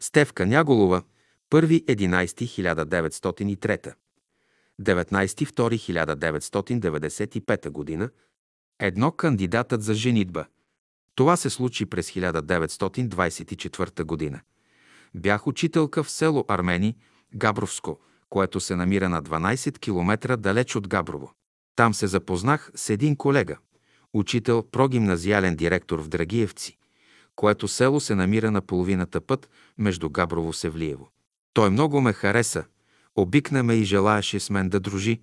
Стевка Няголова, 1.11.1903 19.2.1995 г. Едно кандидатът за женитба. Това се случи през 1924 година. Бях учителка в село Армени, Габровско, което се намира на 12 км далеч от Габрово. Там се запознах с един колега, учител, прогимназиален директор в Драгиевци, което село се намира на половината път между Габрово Севлиево. Той много ме хареса, обикна ме и желаеше с мен да дружи,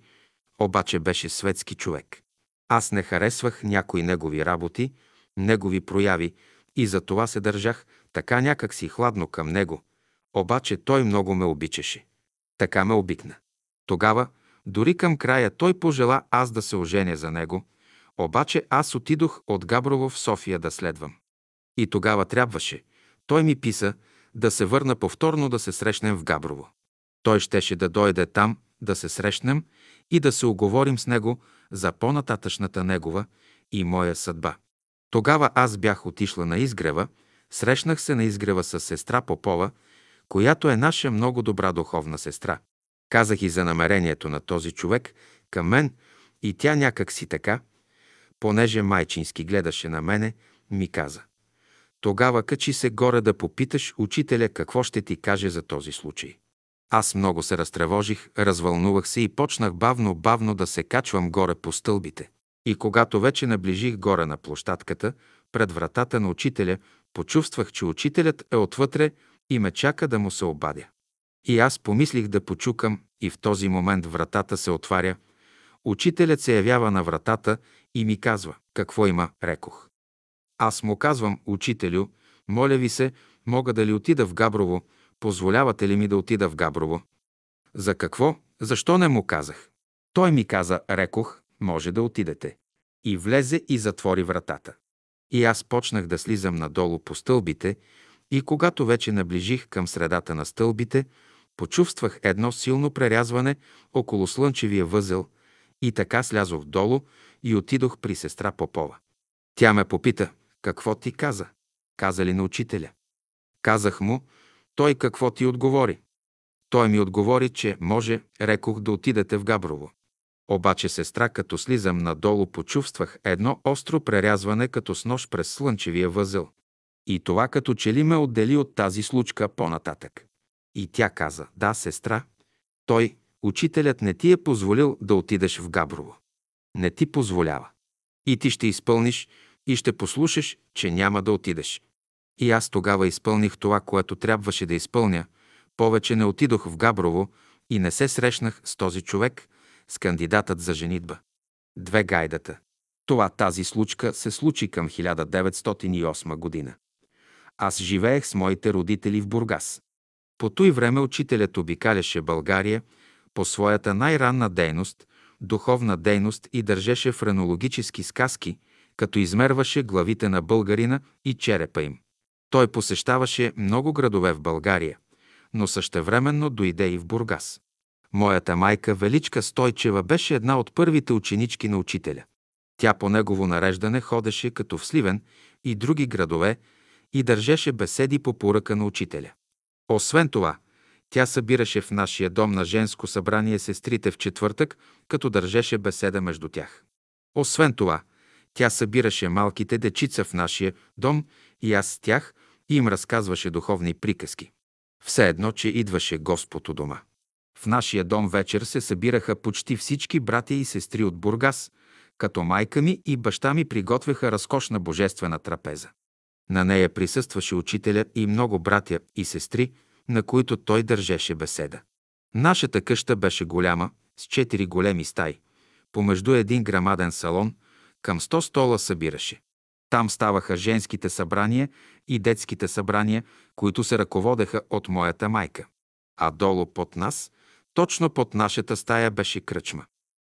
обаче беше светски човек. Аз не харесвах някои негови работи, негови прояви и за това се държах така някак си хладно към него, обаче той много ме обичаше. Така ме обикна. Тогава, дори към края, той пожела аз да се оженя за него, обаче аз отидох от Габрово в София да следвам. И тогава трябваше. Той ми писа да се върна повторно да се срещнем в Габрово. Той щеше да дойде там, да се срещнем и да се оговорим с него за по-нататъчната негова и моя съдба. Тогава аз бях отишла на изгрева, срещнах се на изгрева с сестра Попова, която е наша много добра духовна сестра. Казах и за намерението на този човек към мен и тя някак си така, понеже майчински гледаше на мене, ми каза. Тогава качи се горе да попиташ учителя какво ще ти каже за този случай. Аз много се разтревожих, развълнувах се и почнах бавно-бавно да се качвам горе по стълбите. И когато вече наближих горе на площадката, пред вратата на учителя, почувствах, че учителят е отвътре и ме чака да му се обадя. И аз помислих да почукам и в този момент вратата се отваря. Учителят се явява на вратата и ми казва, какво има, рекох. Аз му казвам, учителю, моля ви се, мога да ли отида в Габрово, позволявате ли ми да отида в Габрово? За какво? Защо не му казах? Той ми каза, рекох, може да отидете. И влезе и затвори вратата. И аз почнах да слизам надолу по стълбите и когато вече наближих към средата на стълбите, почувствах едно силно прерязване около слънчевия възел и така слязох долу и отидох при сестра Попова. Тя ме попита, какво ти каза? Каза ли на учителя? Казах му, той какво ти отговори? Той ми отговори, че може, рекох да отидете в Габрово. Обаче сестра, като слизам надолу, почувствах едно остро прерязване като с нож през слънчевия възел. И това като че ли ме отдели от тази случка по-нататък. И тя каза, да, сестра, той, учителят не ти е позволил да отидеш в Габрово. Не ти позволява. И ти ще изпълниш и ще послушаш, че няма да отидеш. И аз тогава изпълних това, което трябваше да изпълня. Повече не отидох в Габрово и не се срещнах с този човек, с кандидатът за женитба. Две гайдата. Това тази случка се случи към 1908 година. Аз живеех с моите родители в Бургас. По той време учителят обикаляше България по своята най-ранна дейност, духовна дейност и държеше френологически сказки, като измерваше главите на българина и черепа им. Той посещаваше много градове в България, но същевременно дойде и в Бургас. Моята майка Величка Стойчева беше една от първите ученички на учителя. Тя по негово нареждане ходеше като в Сливен и други градове и държеше беседи по поръка на учителя. Освен това, тя събираше в нашия дом на женско събрание сестрите в четвъртък, като държеше беседа между тях. Освен това, тя събираше малките дечица в нашия дом и аз с тях им разказваше духовни приказки. Все едно, че идваше Господ у дома. В нашия дом вечер се събираха почти всички братя и сестри от Бургас, като майка ми и баща ми приготвяха разкошна божествена трапеза. На нея присъстваше учителя и много братя и сестри, на които той държеше беседа. Нашата къща беше голяма, с четири големи стаи. Помежду един грамаден салон, към сто стола събираше. Там ставаха женските събрания и детските събрания, които се ръководеха от моята майка. А долу под нас, точно под нашата стая, беше кръчма.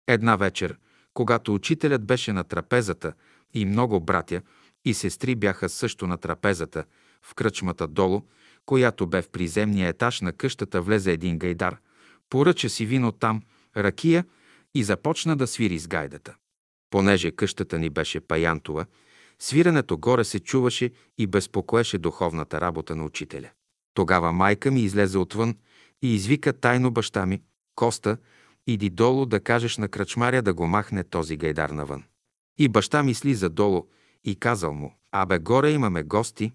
Една вечер, когато учителят беше на трапезата и много братя и сестри бяха също на трапезата, в кръчмата долу, която бе в приземния етаж на къщата, влезе един гайдар, поръча си вино там, ракия и започна да свири с гайдата. Понеже къщата ни беше паянтова, свирането горе се чуваше и безпокоеше духовната работа на учителя. Тогава майка ми излезе отвън и извика тайно баща ми, Коста, иди долу да кажеш на кръчмаря да го махне този гайдар навън. И баща ми слиза долу и казал му, абе горе имаме гости,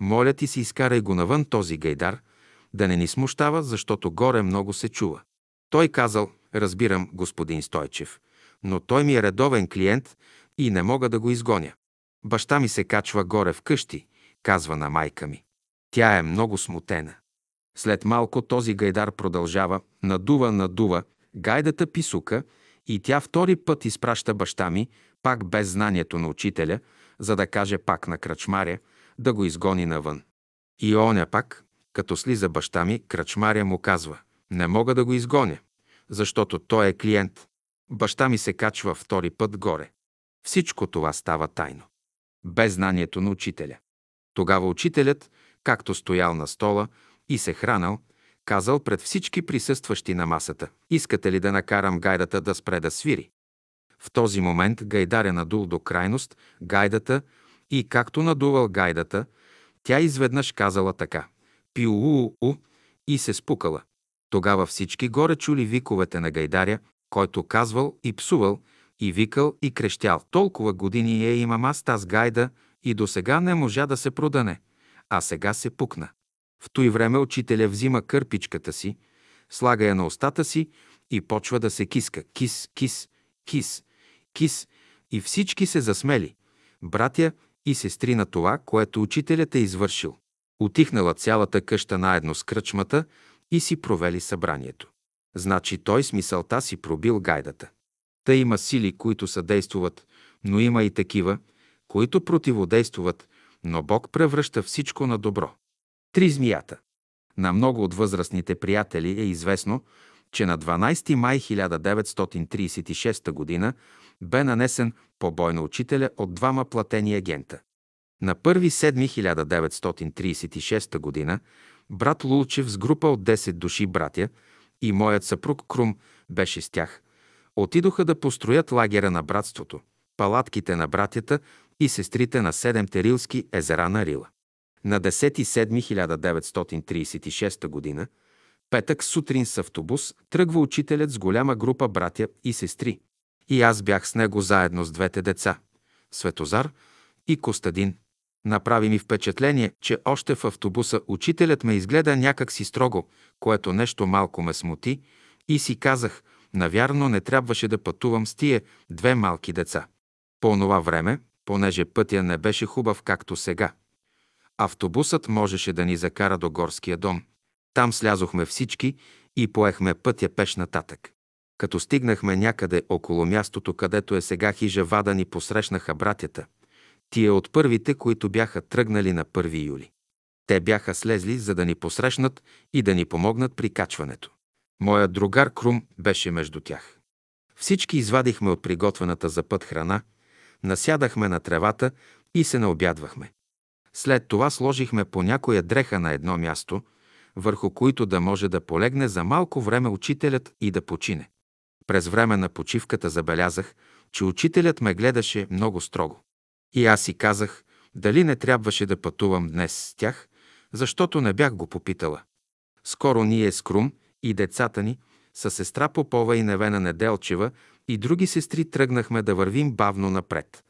моля ти си изкарай го навън този гайдар, да не ни смущава, защото горе много се чува. Той казал, разбирам, господин Стойчев, но той ми е редовен клиент и не мога да го изгоня. Баща ми се качва горе в къщи, казва на майка ми. Тя е много смутена. След малко този гайдар продължава, надува, надува, гайдата писука и тя втори път изпраща баща ми, пак без знанието на учителя, за да каже пак на кръчмаря, да го изгони навън. И оня пак, като слиза баща ми, кръчмаря му казва, не мога да го изгоня, защото той е клиент. Баща ми се качва втори път горе. Всичко това става тайно. Без знанието на учителя. Тогава учителят, както стоял на стола и се хранал, казал пред всички присъстващи на масата, искате ли да накарам гайдата да спре да свири? В този момент гайдаря надул до крайност гайдата и както надувал гайдата, тя изведнъж казала така пиу-у-у и се спукала. Тогава всички горе чули виковете на гайдаря, който казвал и псувал, и викал и крещял. Толкова години е имам аз таз гайда и до сега не можа да се продане, а сега се пукна. В той време учителя взима кърпичката си, слага я на устата си и почва да се киска. Кис, кис, кис, кис. И всички се засмели. Братя и сестри на това, което учителят е извършил. Отихнала цялата къща наедно с кръчмата и си провели събранието. Значи той с мисълта си пробил гайдата. Та има сили, които съдействуват, но има и такива, които противодействуват, но Бог превръща всичко на добро. Три змията. На много от възрастните приятели е известно, че на 12 май 1936 г. бе нанесен побой на учителя от двама платени агента. На 1.7.1936 г. брат Лулчев с група от 10 души братя и моят съпруг Крум беше с тях. Отидоха да построят лагера на братството, палатките на братята и сестрите на седемте рилски езера на Рила. На 10.7.1936 г. петък сутрин с автобус тръгва учителят с голяма група братя и сестри. И аз бях с него заедно с двете деца – Светозар и Костадин. Направи ми впечатление, че още в автобуса учителят ме изгледа някак си строго, което нещо малко ме смути и си казах, навярно не трябваше да пътувам с тия две малки деца. По онова време, понеже пътя не беше хубав както сега, автобусът можеше да ни закара до горския дом. Там слязохме всички и поехме пътя пеш нататък. Като стигнахме някъде около мястото, където е сега хижа Вада, ни посрещнаха братята – тия от първите, които бяха тръгнали на 1 юли. Те бяха слезли, за да ни посрещнат и да ни помогнат при качването. Моят другар Крум беше между тях. Всички извадихме от приготвената за път храна, насядахме на тревата и се наобядвахме. След това сложихме по някоя дреха на едно място, върху които да може да полегне за малко време учителят и да почине. През време на почивката забелязах, че учителят ме гледаше много строго. И аз си казах, дали не трябваше да пътувам днес с тях, защото не бях го попитала. Скоро ние с Крум и децата ни, с сестра Попова и Невена Неделчева и други сестри тръгнахме да вървим бавно напред,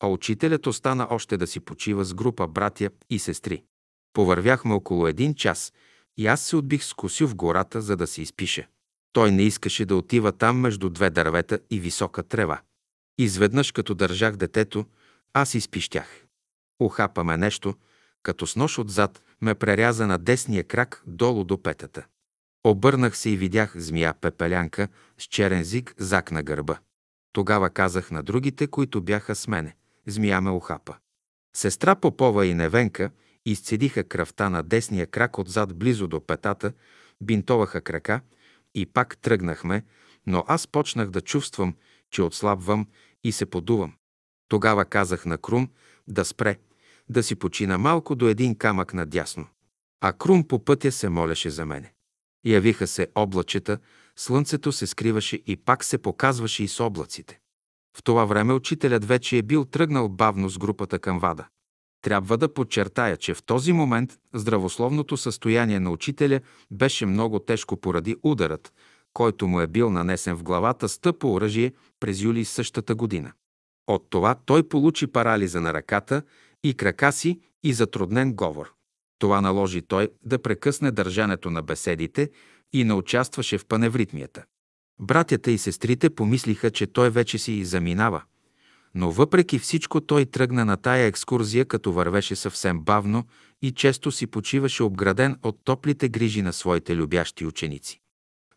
а учителят остана още да си почива с група братя и сестри. Повървяхме около един час и аз се отбих с Косю в гората, за да се изпише. Той не искаше да отива там между две дървета и висока трева. Изведнъж, като държах детето, аз изпищях. Ухапа ме нещо, като с нож отзад ме преряза на десния крак долу до петата. Обърнах се и видях змия пепелянка с черен зиг зак на гърба. Тогава казах на другите, които бяха с мене. Змия ме ухапа. Сестра Попова и Невенка изцедиха кръвта на десния крак отзад близо до петата, бинтоваха крака и пак тръгнахме, но аз почнах да чувствам, че отслабвам и се подувам. Тогава казах на Крум да спре, да си почина малко до един камък надясно. А Крум по пътя се молеше за мене. Явиха се облачета, слънцето се скриваше и пак се показваше и с облаците. В това време учителят вече е бил тръгнал бавно с групата към Вада. Трябва да подчертая, че в този момент здравословното състояние на учителя беше много тежко поради ударът, който му е бил нанесен в главата с тъпо оръжие през юли същата година. От това той получи парализа на ръката и крака си и затруднен говор. Това наложи той да прекъсне държането на беседите и не участваше в паневритмията. Братята и сестрите помислиха, че той вече си заминава, но въпреки всичко той тръгна на тая екскурзия, като вървеше съвсем бавно и често си почиваше обграден от топлите грижи на своите любящи ученици.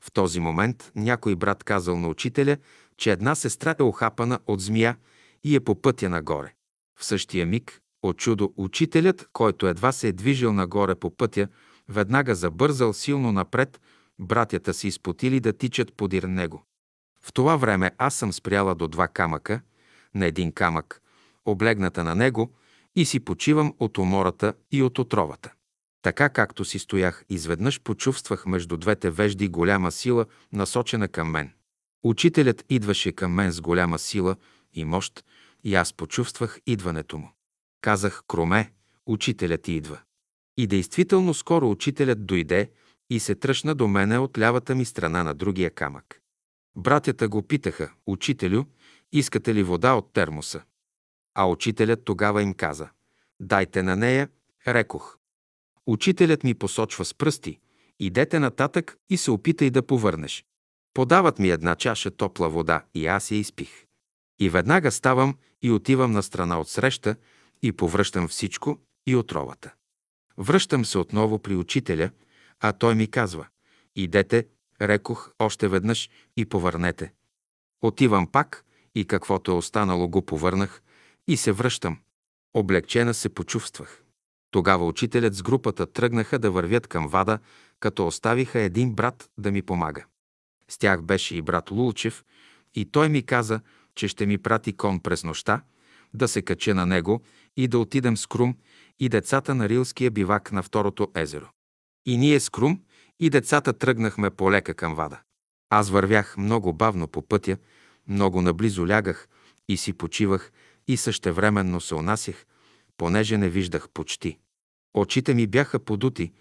В този момент някой брат казал на учителя, че една сестра е охапана от змия и е по пътя нагоре. В същия миг, от чудо, учителят, който едва се е движил нагоре по пътя, веднага забързал силно напред, братята си изпотили да тичат подир него. В това време аз съм спряла до два камъка, на един камък, облегната на него, и си почивам от умората и от отровата. Така както си стоях, изведнъж почувствах между двете вежди голяма сила, насочена към мен. Учителят идваше към мен с голяма сила и мощ, и аз почувствах идването му. Казах, Кроме, учителят идва. И действително скоро учителят дойде и се тръщна до мене от лявата ми страна на другия камък. Братята го питаха, учителю, искате ли вода от термоса? А учителят тогава им каза, дайте на нея, рекох. Учителят ми посочва с пръсти, идете нататък и се опитай да повърнеш. Подават ми една чаша топла вода и аз я изпих. И веднага ставам и отивам на страна от среща и повръщам всичко и отровата. Връщам се отново при учителя, а той ми казва «Идете», рекох още веднъж и повърнете. Отивам пак и каквото е останало го повърнах и се връщам. Облегчена се почувствах. Тогава учителят с групата тръгнаха да вървят към Вада, като оставиха един брат да ми помага. С тях беше и брат Лулчев, и той ми каза, че ще ми прати кон през нощта, да се кача на него и да отидем с Крум и децата на Рилския бивак на второто езеро. И ние с Крум и децата тръгнахме полека към Вада. Аз вървях много бавно по пътя, много наблизо лягах и си почивах и същевременно се унасях, понеже не виждах почти. Очите ми бяха подути,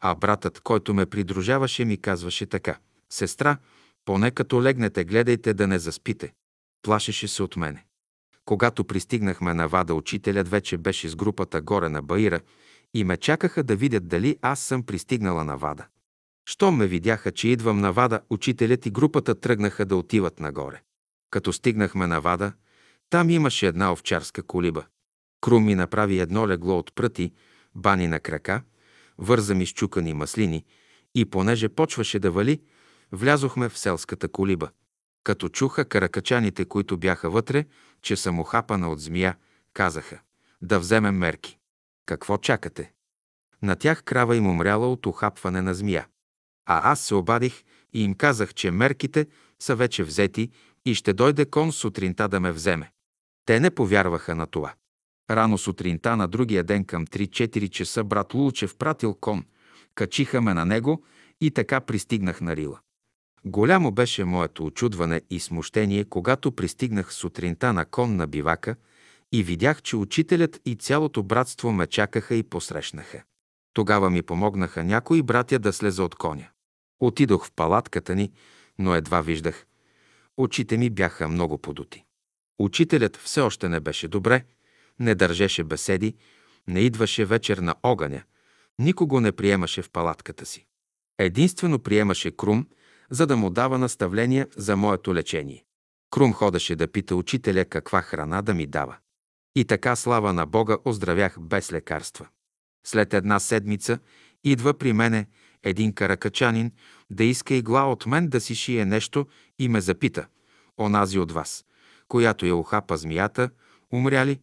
а братът, който ме придружаваше, ми казваше така. Сестра, поне като легнете, гледайте да не заспите. Плашеше се от мене. Когато пристигнахме на Вада, учителят вече беше с групата горе на Баира и ме чакаха да видят дали аз съм пристигнала на Вада. Щом ме видяха, че идвам на Вада, учителят и групата тръгнаха да отиват нагоре. Като стигнахме на Вада, там имаше една овчарска колиба. Крум ми направи едно легло от пръти, бани на крака, върза ми с чукани маслини и понеже почваше да вали, влязохме в селската колиба. Като чуха каракачаните, които бяха вътре, че съм охапана от змия, казаха да вземем мерки. Какво чакате? На тях крава им умряла от охапване на змия. А аз се обадих и им казах, че мерките са вече взети и ще дойде кон сутринта да ме вземе. Те не повярваха на това. Рано сутринта на другия ден към 3-4 часа брат Лулчев пратил кон, качиха ме на него и така пристигнах на Рила. Голямо беше моето очудване и смущение, когато пристигнах сутринта на кон на бивака и видях, че учителят и цялото братство ме чакаха и посрещнаха. Тогава ми помогнаха някои братя да слеза от коня. Отидох в палатката ни, но едва виждах. Очите ми бяха много подути. Учителят все още не беше добре, не държеше беседи, не идваше вечер на огъня, никого не приемаше в палатката си. Единствено приемаше Крум, за да му дава наставления за моето лечение. Крум ходеше да пита учителя каква храна да ми дава. И така, слава на Бога, оздравях без лекарства. След една седмица идва при мене един каракачанин да иска игла от мен да си шие нещо и ме запита, онази от вас, която я ухапа змията, умря ли?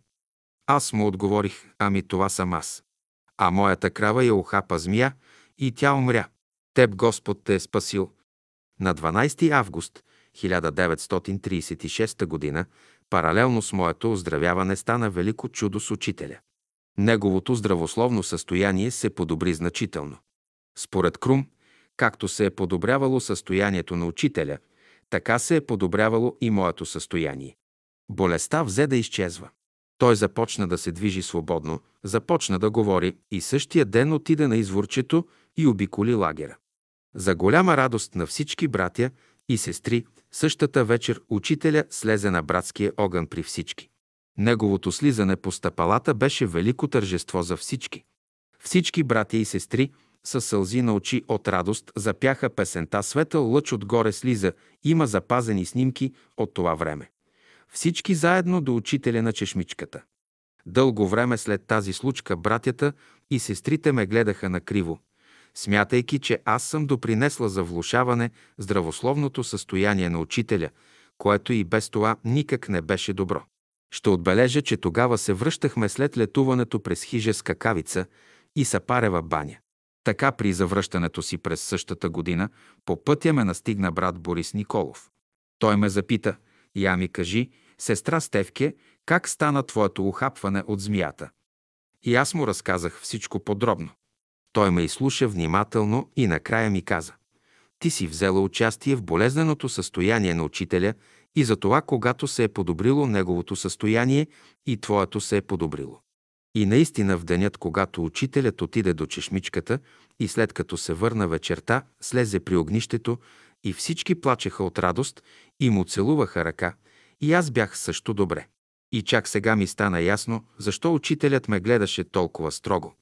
Аз му отговорих, ами това съм аз. А моята крава я ухапа змия и тя умря. Теб Господ те е спасил. На 12 август 1936 г. паралелно с моето оздравяване стана велико чудо с учителя. Неговото здравословно състояние се подобри значително. Според Крум, както се е подобрявало състоянието на учителя, така се е подобрявало и моето състояние. Болестта взе да изчезва. Той започна да се движи свободно, започна да говори и същия ден отиде на изворчето и обиколи лагера. За голяма радост на всички братя и сестри, същата вечер учителя слезе на братския огън при всички. Неговото слизане по стъпалата беше велико тържество за всички. Всички братя и сестри със сълзи на очи от радост запяха песента «Светъл лъч отгоре слиза». Има запазени снимки от това време. Всички заедно до учителя на чешмичката. Дълго време след тази случка братята и сестрите ме гледаха накриво, смятайки, че аз съм допринесла за влушаване здравословното състояние на учителя, което и без това никак не беше добро. Ще отбележа, че тогава се връщахме след летуването през хижа Скакавица и Сапарева баня. Така при завръщането си през същата година по пътя ме настигна брат Борис Николов. Той ме запита, я ми кажи, сестра Стевке, как стана твоето ухапване от змията? И аз му разказах всичко подробно. Той ме изслуша внимателно и накрая ми каза. Ти си взела участие в болезненото състояние на учителя и за това, когато се е подобрило неговото състояние и твоето се е подобрило. И наистина в денят, когато учителят отиде до чешмичката и след като се върна вечерта, слезе при огнището и всички плачеха от радост и му целуваха ръка, и аз бях също добре. И чак сега ми стана ясно, защо учителят ме гледаше толкова строго,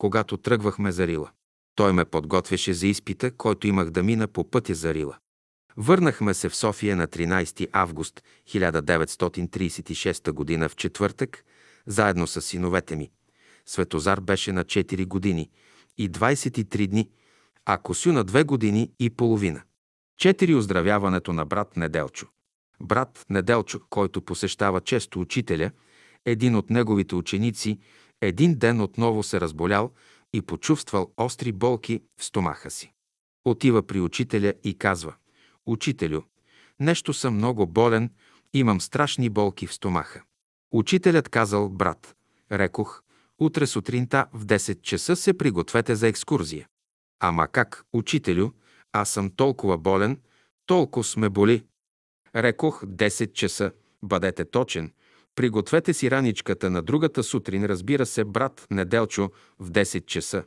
когато тръгвахме за Рила. Той ме подготвяше за изпита, който имах да мина по пътя за Рила. Върнахме се в София на 13 август 1936 г. в четвъртък, заедно с синовете ми. Светозар беше на 4 години и 23 дни, а Косю на 2 години и половина. Четири оздравяването на брат Неделчо. Брат Неделчо, който посещава често учителя, един от неговите ученици, един ден отново се разболял и почувствал остри болки в стомаха си. Отива при учителя и казва «Учителю, нещо съм много болен, имам страшни болки в стомаха». Учителят казал «Брат, рекох, утре сутринта в 10 часа се пригответе за екскурзия». Ама как, учителю, аз съм толкова болен, толкова сме боли. Рекох 10 часа, бъдете точен. Пригответе си раничката на другата сутрин, разбира се, брат Неделчо, в 10 часа.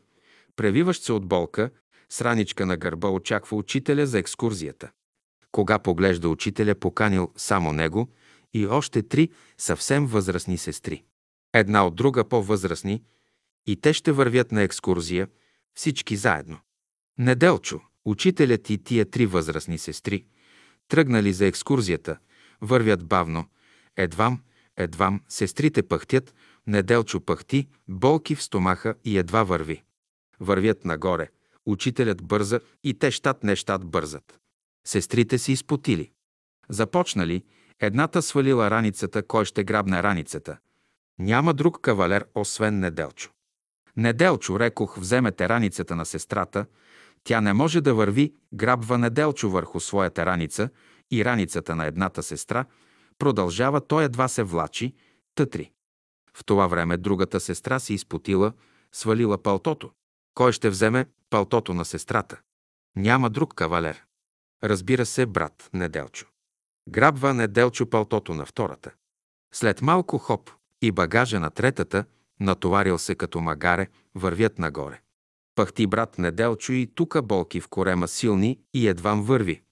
Превиващ се от болка, с раничка на гърба очаква учителя за екскурзията. Кога поглежда учителя, поканил само него и още три съвсем възрастни сестри. Една от друга по-възрастни и те ще вървят на екскурзия, всички заедно. Неделчо, учителят и тия три възрастни сестри, тръгнали за екскурзията, вървят бавно, едвам, едвам, сестрите пъхтят, Неделчо пъхти, болки в стомаха и едва върви. Вървят нагоре, учителят бърза и те щат не щат бързат. Сестрите си изпотили. Започнали, едната свалила раницата, кой ще грабне раницата. Няма друг кавалер, освен Неделчо. Неделчо, рекох, вземете раницата на сестрата, тя не може да върви, грабва Неделчо върху своята раница и раницата на едната сестра, продължава, той едва се влачи, тътри. В това време другата сестра се изпотила, свалила палтото. Кой ще вземе палтото на сестрата? Няма друг кавалер. Разбира се, брат Неделчо. Грабва Неделчо палтото на втората. След малко хоп и багажа на третата, натоварил се като магаре, вървят нагоре. Пахти брат Неделчо и тука болки в корема силни и едвам върви.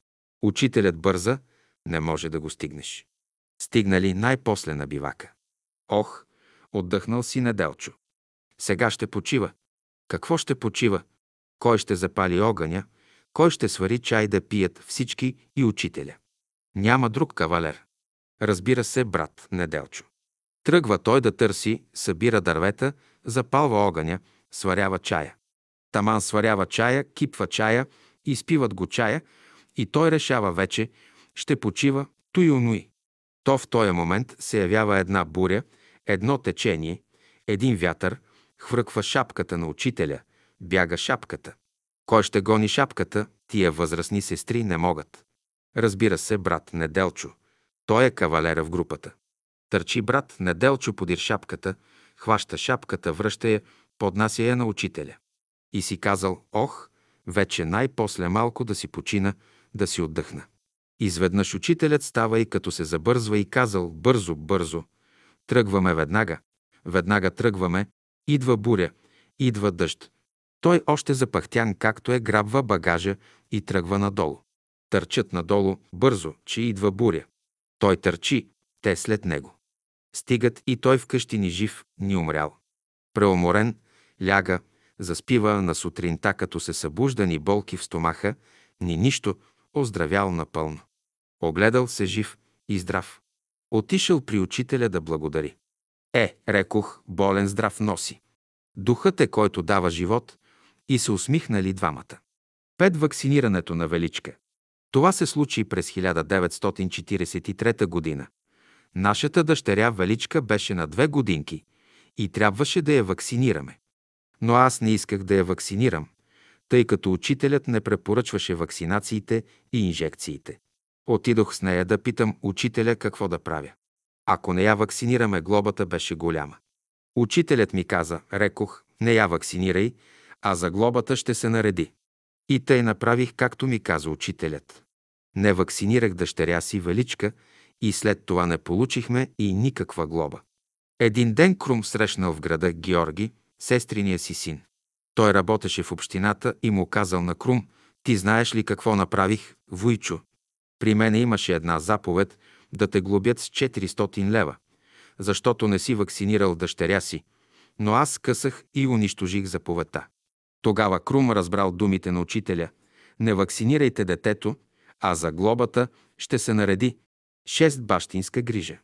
Учителят бърза, не може да го стигнеш. Стигнали най-после на бивака. Ох, отдъхнал си Неделчо. Сега ще почива. Какво ще почива? Кой ще запали огъня? Кой ще свари чай да пият всички и учителя? Няма друг кавалер. Разбира се, брат Неделчо. Тръгва той да търси, събира дървета, запалва огъня, сварява чая. Таман сварява чая, кипва чая, изпиват го чая и той решава вече, ще почива туй онуи. То в този момент се явява една буря, едно течение, един вятър, хвърква шапката на учителя, бяга шапката. Кой ще гони шапката, тия възрастни сестри не могат. Разбира се, брат Неделчо. Той е кавалера в групата. Търчи брат Неделчо подир шапката, хваща шапката, връща я, поднася я на учителя. И си казал, ох, вече най-после малко да си почина, да си отдъхна. Изведнъж учителят става и като се забързва и казал бързо, бързо, Тръгваме веднага. Веднага тръгваме. Идва буря. Идва дъжд. Той още запахтян, както е, грабва багажа и тръгва надолу. Търчат надолу бързо, че идва буря. Той търчи, те след него. Стигат и той вкъщи ни жив, ни умрял. Преуморен, ляга, заспива на сутринта, като се събужда ни болки в стомаха, ни нищо, оздравял напълно. Огледал се жив и здрав. Отишъл при учителя да благодари. Е, рекох, болен здрав носи. Духът е, който дава живот, и се усмихнали двамата. Пет вакцинирането на Величка. Това се случи през 1943 година. Нашата дъщеря Величка беше на две годинки и трябваше да я вакцинираме. Но аз не исках да я вакцинирам, тъй като учителят не препоръчваше вакцинациите и инжекциите. Отидох с нея да питам учителя какво да правя. Ако не я вакцинираме, глобата беше голяма. Учителят ми каза, рекох, не я вакцинирай, а за глобата ще се нареди. И тъй направих, както ми каза учителят. Не вакцинирах дъщеря си Величка и след това не получихме и никаква глоба. Един ден Крум срещнал в града Георги, сестриния си син. Той работеше в общината и му казал на Крум, ти знаеш ли какво направих, Войчо? При мене имаше една заповед да те глобят с 400 лева, защото не си вакцинирал дъщеря си, но аз късах и унищожих заповедта. Тогава Крум разбрал думите на учителя «Не вакцинирайте детето, а за глобата ще се нареди шест бащинска грижа».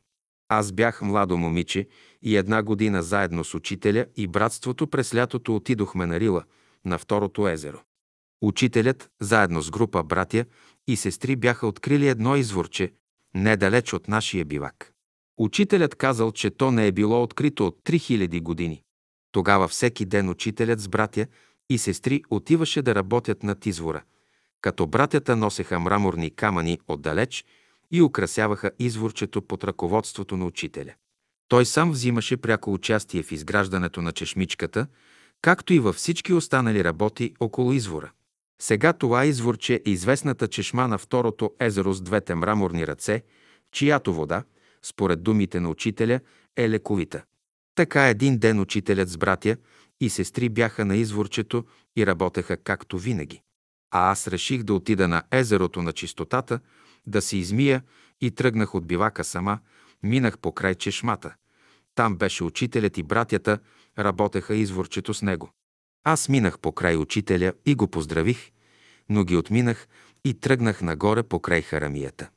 Аз бях младо момиче и една година заедно с учителя и братството през лятото отидохме на Рила, на второто езеро. Учителят, заедно с група братя и сестри бяха открили едно изворче, недалеч от нашия бивак. Учителят казал, че то не е било открито от 3000 години. Тогава всеки ден учителят с братя и сестри отиваше да работят над извора, като братята носеха мраморни камъни отдалеч и украсяваха изворчето под ръководството на учителя. Той сам взимаше пряко участие в изграждането на чешмичката, както и във всички останали работи около извора. Сега това изворче е известната чешма на второто езеро с двете мраморни ръце, чиято вода, според думите на учителя, е лековита. Така един ден учителят с братя и сестри бяха на изворчето и работеха както винаги. А аз реших да отида на езерото на чистотата, да се измия и тръгнах от бивака сама, минах по край чешмата. Там беше учителят и братята, работеха изворчето с него. Аз минах по край учителя и го поздравих, но ги отминах и тръгнах нагоре по край харамията.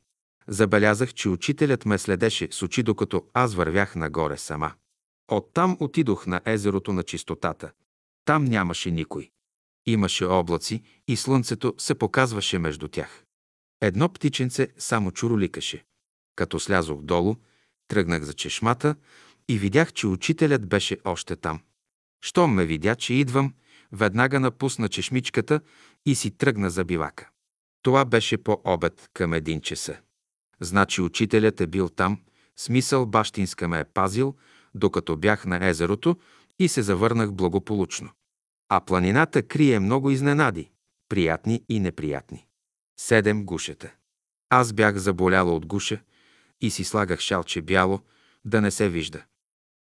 Забелязах, че учителят ме следеше с очи, докато аз вървях нагоре сама. Оттам отидох на езерото на чистотата. Там нямаше никой. Имаше облаци и слънцето се показваше между тях. Едно птиченце само чуроликаше. Като слязох долу, тръгнах за чешмата и видях, че учителят беше още там. Щом ме видя, че идвам, веднага напусна чешмичката и си тръгна за бивака. Това беше по обед към един часа. Значи учителят е бил там, смисъл бащинска ме е пазил, докато бях на езерото и се завърнах благополучно. А планината крие много изненади, приятни и неприятни. Седем гушета. Аз бях заболяла от гуша и си слагах шалче бяло, да не се вижда.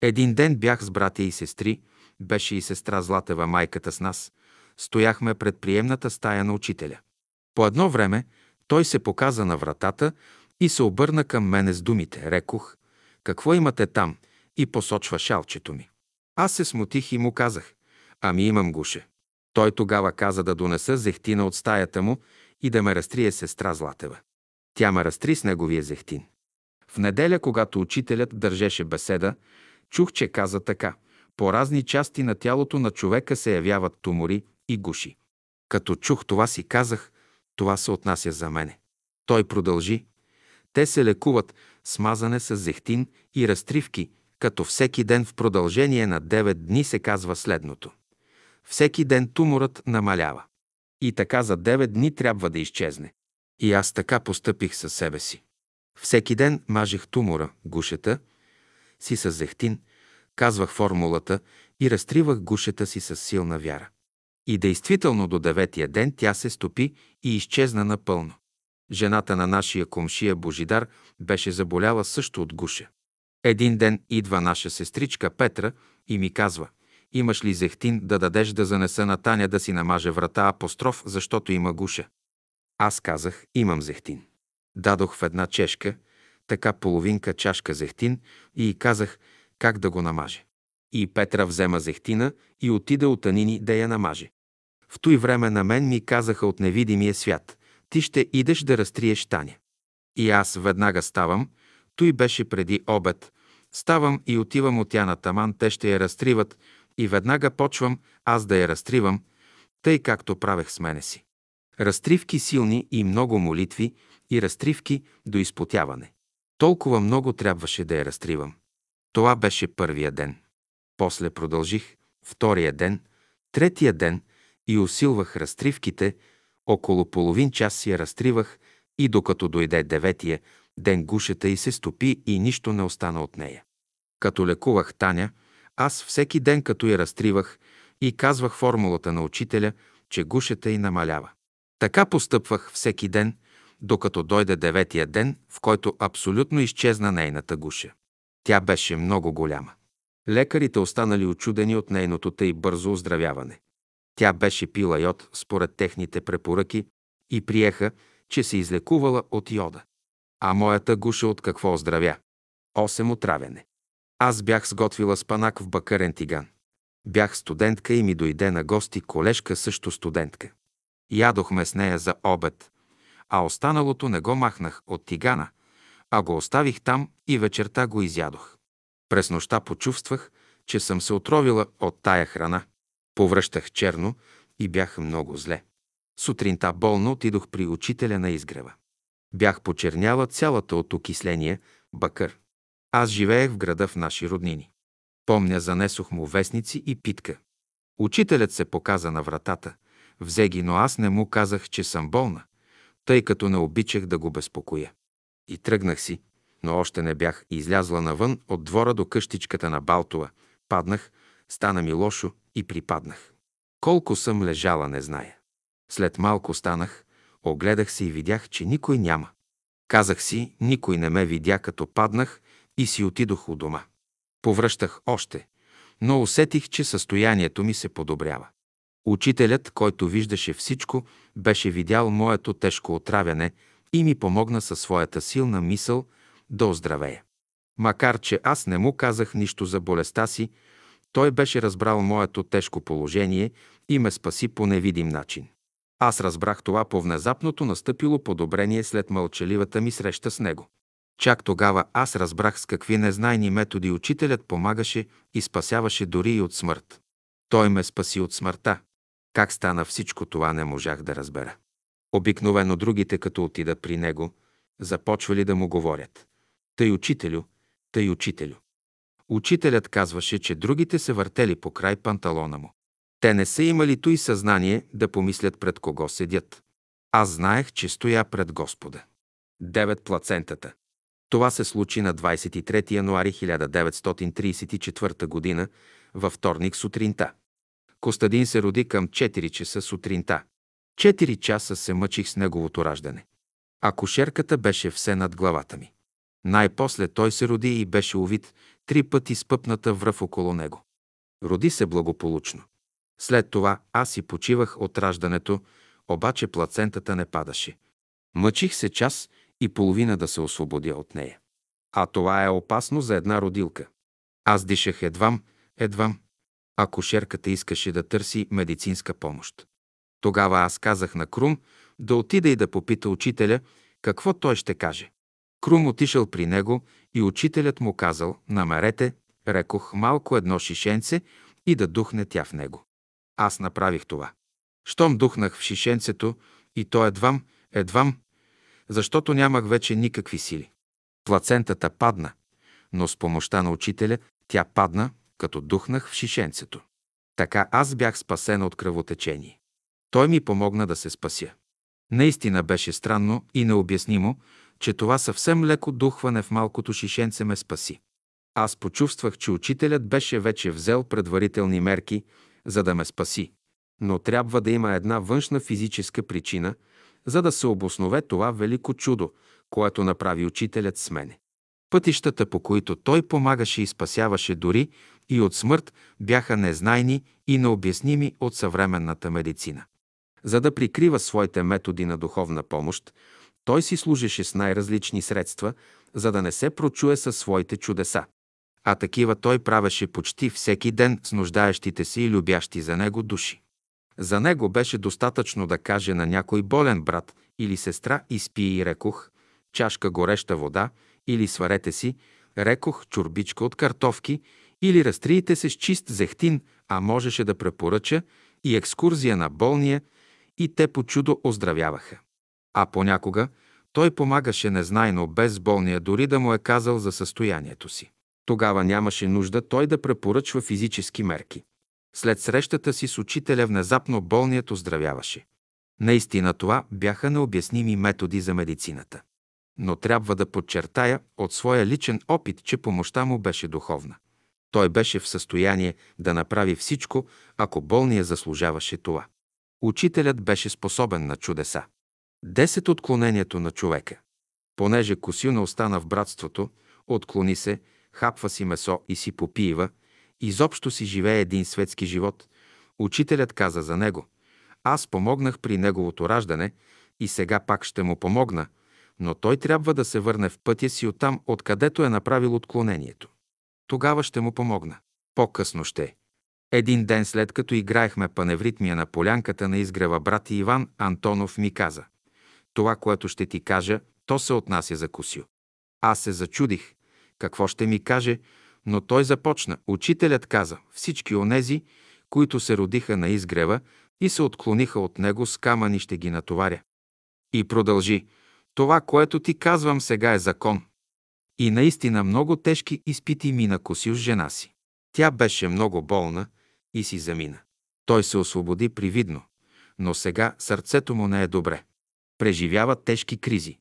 Един ден бях с братя и сестри, беше и сестра Златева, майката с нас. Стояхме пред приемната стая на учителя. По едно време той се показа на вратата и се обърна към мене с думите. Рекох, какво имате там? И посочва шалчето ми. Аз се смутих и му казах, ами имам гуше. Той тогава каза да донеса зехтина от стаята му и да ме разтрие сестра Златева. Тя ме разтри с неговия зехтин. В неделя, когато учителят държеше беседа, чух, че каза така – по разни части на тялото на човека се явяват тумори и гуши. Като чух това си казах, това се отнася за мене. Той продължи. Те се лекуват смазане с зехтин и разтривки, като всеки ден в продължение на 9 дни се казва следното. Всеки ден туморът намалява. И така за 9 дни трябва да изчезне. И аз така постъпих със себе си. Всеки ден мажех тумора, гушета, си с зехтин, казвах формулата и разтривах гушета си с силна вяра. И действително до деветия ден тя се стопи и изчезна напълно. Жената на нашия комшия Божидар беше заболяла също от гуша. Един ден идва наша сестричка Петра и ми казва, имаш ли зехтин да дадеш да занеса на Таня да си намаже врата апостроф, защото има гуша. Аз казах, имам зехтин. Дадох в една чешка, така половинка чашка зехтин и казах как да го намаже. И Петра взема зехтина и отида от Анини да я намаже. В той време на мен ми казаха от невидимия свят, ти ще идеш да разтриеш Таня. И аз веднага ставам, той беше преди обед, ставам и отивам от тя на таман, те ще я разтриват и веднага почвам аз да я разтривам, тъй както правех с мене си. Разтривки силни и много молитви и разтривки до изпотяване. Толкова много трябваше да я разтривам. Това беше първия ден. После продължих втория ден, третия ден и усилвах разтривките, около половин час си я разтривах и докато дойде деветия ден гушата й се стопи и нищо не остана от нея. Като лекувах Таня, аз всеки ден като я разтривах и казвах формулата на учителя, че гушата й намалява. Така постъпвах всеки ден, докато дойде деветия ден, в който абсолютно изчезна нейната гуша. Тя беше много голяма. Лекарите останали очудени от нейното тъй бързо оздравяване. Тя беше пила йод според техните препоръки и приеха, че се излекувала от йода. А моята гуша от какво оздравя? Осем отравяне. Аз бях сготвила спанак в Бакарен тиган. Бях студентка и ми дойде на гости колежка също студентка. Ядохме с нея за обед, а останалото не го махнах от тигана, а го оставих там и вечерта го изядох. През нощта почувствах, че съм се отровила от тая храна. Повръщах черно и бях много зле. Сутринта болно отидох при учителя на изгрева. Бях почерняла цялата от окисление, бакър. Аз живеех в града в наши роднини. Помня, занесох му вестници и питка. Учителят се показа на вратата, взе ги, но аз не му казах, че съм болна, тъй като не обичах да го безпокоя. И тръгнах си, но още не бях излязла навън от двора до къщичката на Балтова. Паднах, стана ми лошо и припаднах. Колко съм лежала, не зная. След малко станах, огледах се и видях, че никой няма. Казах си, никой не ме видя, като паднах и си отидох у дома. Повръщах още, но усетих, че състоянието ми се подобрява. Учителят, който виждаше всичко, беше видял моето тежко отравяне и ми помогна със своята силна мисъл да оздравея. Макар, че аз не му казах нищо за болестта си, той беше разбрал моето тежко положение и ме спаси по невидим начин. Аз разбрах това по внезапното настъпило подобрение след мълчаливата ми среща с него. Чак тогава аз разбрах с какви незнайни методи учителят помагаше и спасяваше дори и от смърт. Той ме спаси от смъртта. Как стана всичко това, не можах да разбера. Обикновено другите, като отидат при него, започвали да му говорят. Тъй учителю, тъй учителю. Учителят казваше, че другите се въртели по край панталона му. Те не са имали той съзнание да помислят пред кого седят. Аз знаех, че стоя пред Господа. Девет плацентата. Това се случи на 23 януари 1934 г. във вторник сутринта. Костадин се роди към 4 часа сутринта. Четири часа се мъчих с неговото раждане. А кошерката беше все над главата ми. Най-после той се роди и беше увит три пъти с пъпната връв около него. Роди се благополучно. След това аз си почивах от раждането, обаче плацентата не падаше. Мъчих се час и половина да се освободя от нея. А това е опасно за една родилка. Аз дишах едвам, едвам, а искаше да търси медицинска помощ. Тогава аз казах на Крум да отида и да попита учителя какво той ще каже. Крум отишъл при него и учителят му казал, намерете, рекох, малко едно шишенце и да духне тя в него. Аз направих това. Щом духнах в шишенцето и то едвам, едвам, защото нямах вече никакви сили. Плацентата падна, но с помощта на учителя тя падна, като духнах в шишенцето. Така аз бях спасен от кръвотечение. Той ми помогна да се спася. Наистина беше странно и необяснимо, че това съвсем леко духване в малкото шишенце ме спаси. Аз почувствах, че учителят беше вече взел предварителни мерки, за да ме спаси. Но трябва да има една външна физическа причина, за да се обоснове това велико чудо, което направи учителят с мене. Пътищата, по които той помагаше и спасяваше дори и от смърт, бяха незнайни и необясними от съвременната медицина. За да прикрива своите методи на духовна помощ, той си служеше с най-различни средства, за да не се прочуе със своите чудеса. А такива той правеше почти всеки ден с нуждаещите си и любящи за него души. За него беше достатъчно да каже на някой болен брат или сестра изпи и рекох, чашка гореща вода или сварете си, рекох чурбичка от картофки или разтриете се с чист зехтин, а можеше да препоръча и екскурзия на болния и те по чудо оздравяваха. А понякога той помагаше незнайно без болния дори да му е казал за състоянието си. Тогава нямаше нужда той да препоръчва физически мерки. След срещата си с учителя внезапно болният оздравяваше. Наистина това бяха необясними методи за медицината. Но трябва да подчертая от своя личен опит, че помощта му беше духовна. Той беше в състояние да направи всичко, ако болния заслужаваше това. Учителят беше способен на чудеса. Десет отклонението на човека. Понеже Косюна остана в братството, отклони се, хапва си месо и си попиива, изобщо си живее един светски живот, учителят каза за него. Аз помогнах при неговото раждане и сега пак ще му помогна, но той трябва да се върне в пътя си оттам, откъдето е направил отклонението. Тогава ще му помогна. По-късно ще. Един ден след като играехме паневритмия на полянката на изгрева брат Иван Антонов ми каза Това, което ще ти кажа, то се отнася за Косю. Аз се зачудих. Какво ще ми каже? Но той започна. Учителят каза, всички онези, които се родиха на изгрева и се отклониха от него с камъни ще ги натоваря. И продължи. Това, което ти казвам сега е закон. И наистина много тежки изпити мина Косил с жена си. Тя беше много болна и си замина. Той се освободи привидно, но сега сърцето му не е добре. Преживява тежки кризи.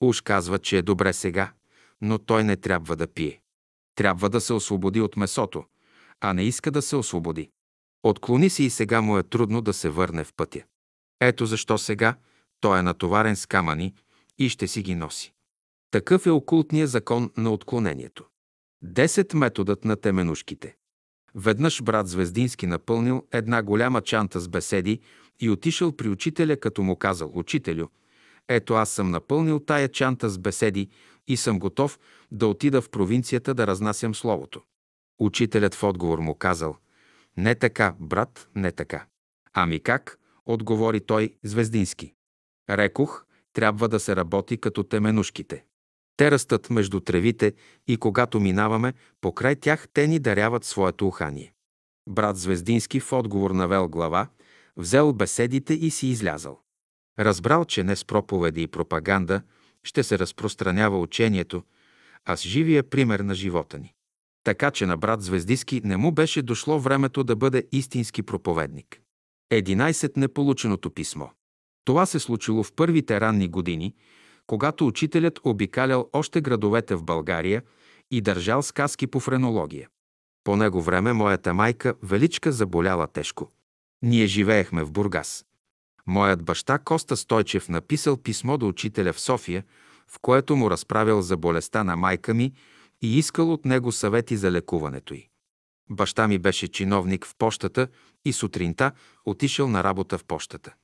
Уж казва, че е добре сега, но той не трябва да пие. Трябва да се освободи от месото, а не иска да се освободи. Отклони се и сега му е трудно да се върне в пътя. Ето защо сега той е натоварен с камъни и ще си ги носи. Такъв е окултният закон на отклонението. Десет методът на теменушките. Веднъж брат Звездински напълнил една голяма чанта с беседи и отишъл при учителя, като му казал «Учителю, ето аз съм напълнил тая чанта с беседи и съм готов да отида в провинцията да разнасям Словото». Учителят в отговор му казал «Не така, брат, не така». «Ами как?» отговори той Звездински. Рекох, трябва да се работи като теменушките. Те растат между тревите и когато минаваме, покрай тях те ни даряват своето ухание. Брат Звездински в отговор навел глава, взел беседите и си излязал. Разбрал, че не с проповеди и пропаганда ще се разпространява учението, а с живия пример на живота ни. Така че на брат Звездиски не му беше дошло времето да бъде истински проповедник. 11. Неполученото писмо. Това се случило в първите ранни години, когато учителят обикалял още градовете в България и държал сказки по френология. По него време моята майка Величка заболяла тежко. Ние живеехме в Бургас. Моят баща Коста Стойчев написал писмо до учителя в София, в което му разправял за болестта на майка ми и искал от него съвети за лекуването й. Баща ми беше чиновник в пощата и сутринта отишъл на работа в пощата.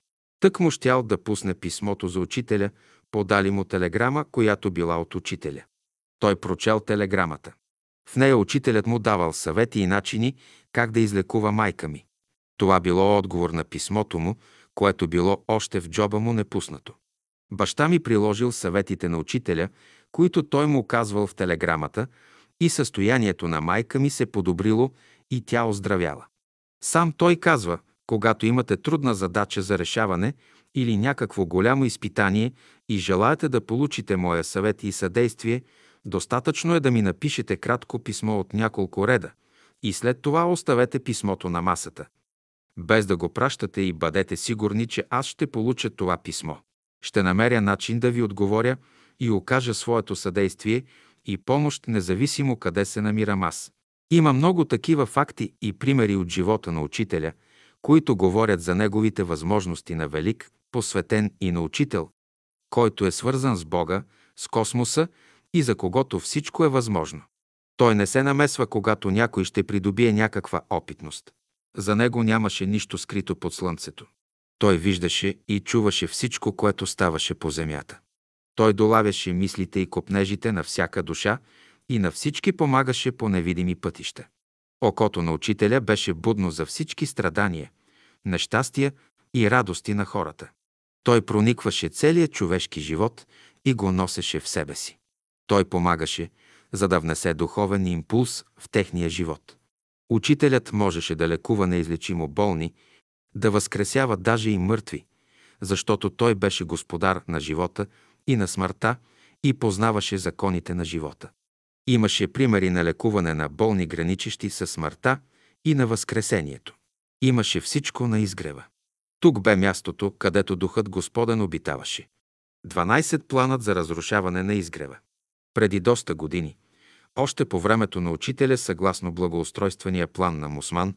Тък му щял да пусне писмото за учителя, подали му телеграма, която била от учителя. Той прочел телеграмата. В нея учителят му давал съвети и начини как да излекува майка ми. Това било отговор на писмото му, което било още в джоба му непуснато. Баща ми приложил съветите на учителя, които той му казвал в телеграмата, и състоянието на майка ми се подобрило и тя оздравяла. Сам той казва, когато имате трудна задача за решаване или някакво голямо изпитание и желаете да получите моя съвет и съдействие, достатъчно е да ми напишете кратко писмо от няколко реда и след това оставете писмото на масата. Без да го пращате и бъдете сигурни, че аз ще получа това писмо. Ще намеря начин да ви отговоря и окажа своето съдействие и помощ, независимо къде се намирам аз. Има много такива факти и примери от живота на учителя, които говорят за неговите възможности на велик, посветен и на учител, който е свързан с Бога, с космоса и за когото всичко е възможно. Той не се намесва, когато някой ще придобие някаква опитност. За него нямаше нищо скрито под слънцето. Той виждаше и чуваше всичко, което ставаше по земята. Той долавяше мислите и копнежите на всяка душа и на всички помагаше по невидими пътища. Окото на учителя беше будно за всички страдания, нещастия и радости на хората. Той проникваше целия човешки живот и го носеше в себе си. Той помагаше, за да внесе духовен импулс в техния живот. Учителят можеше да лекува неизлечимо болни, да възкресява даже и мъртви, защото той беше господар на живота и на смъртта и познаваше законите на живота. Имаше примери на лекуване на болни, граничещи със смъртта и на възкресението. Имаше всичко на изгрева. Тук бе мястото, където Духът Господен обитаваше. 12 планът за разрушаване на изгрева. Преди доста години, още по времето на учителя, съгласно благоустройствения план на Мусман,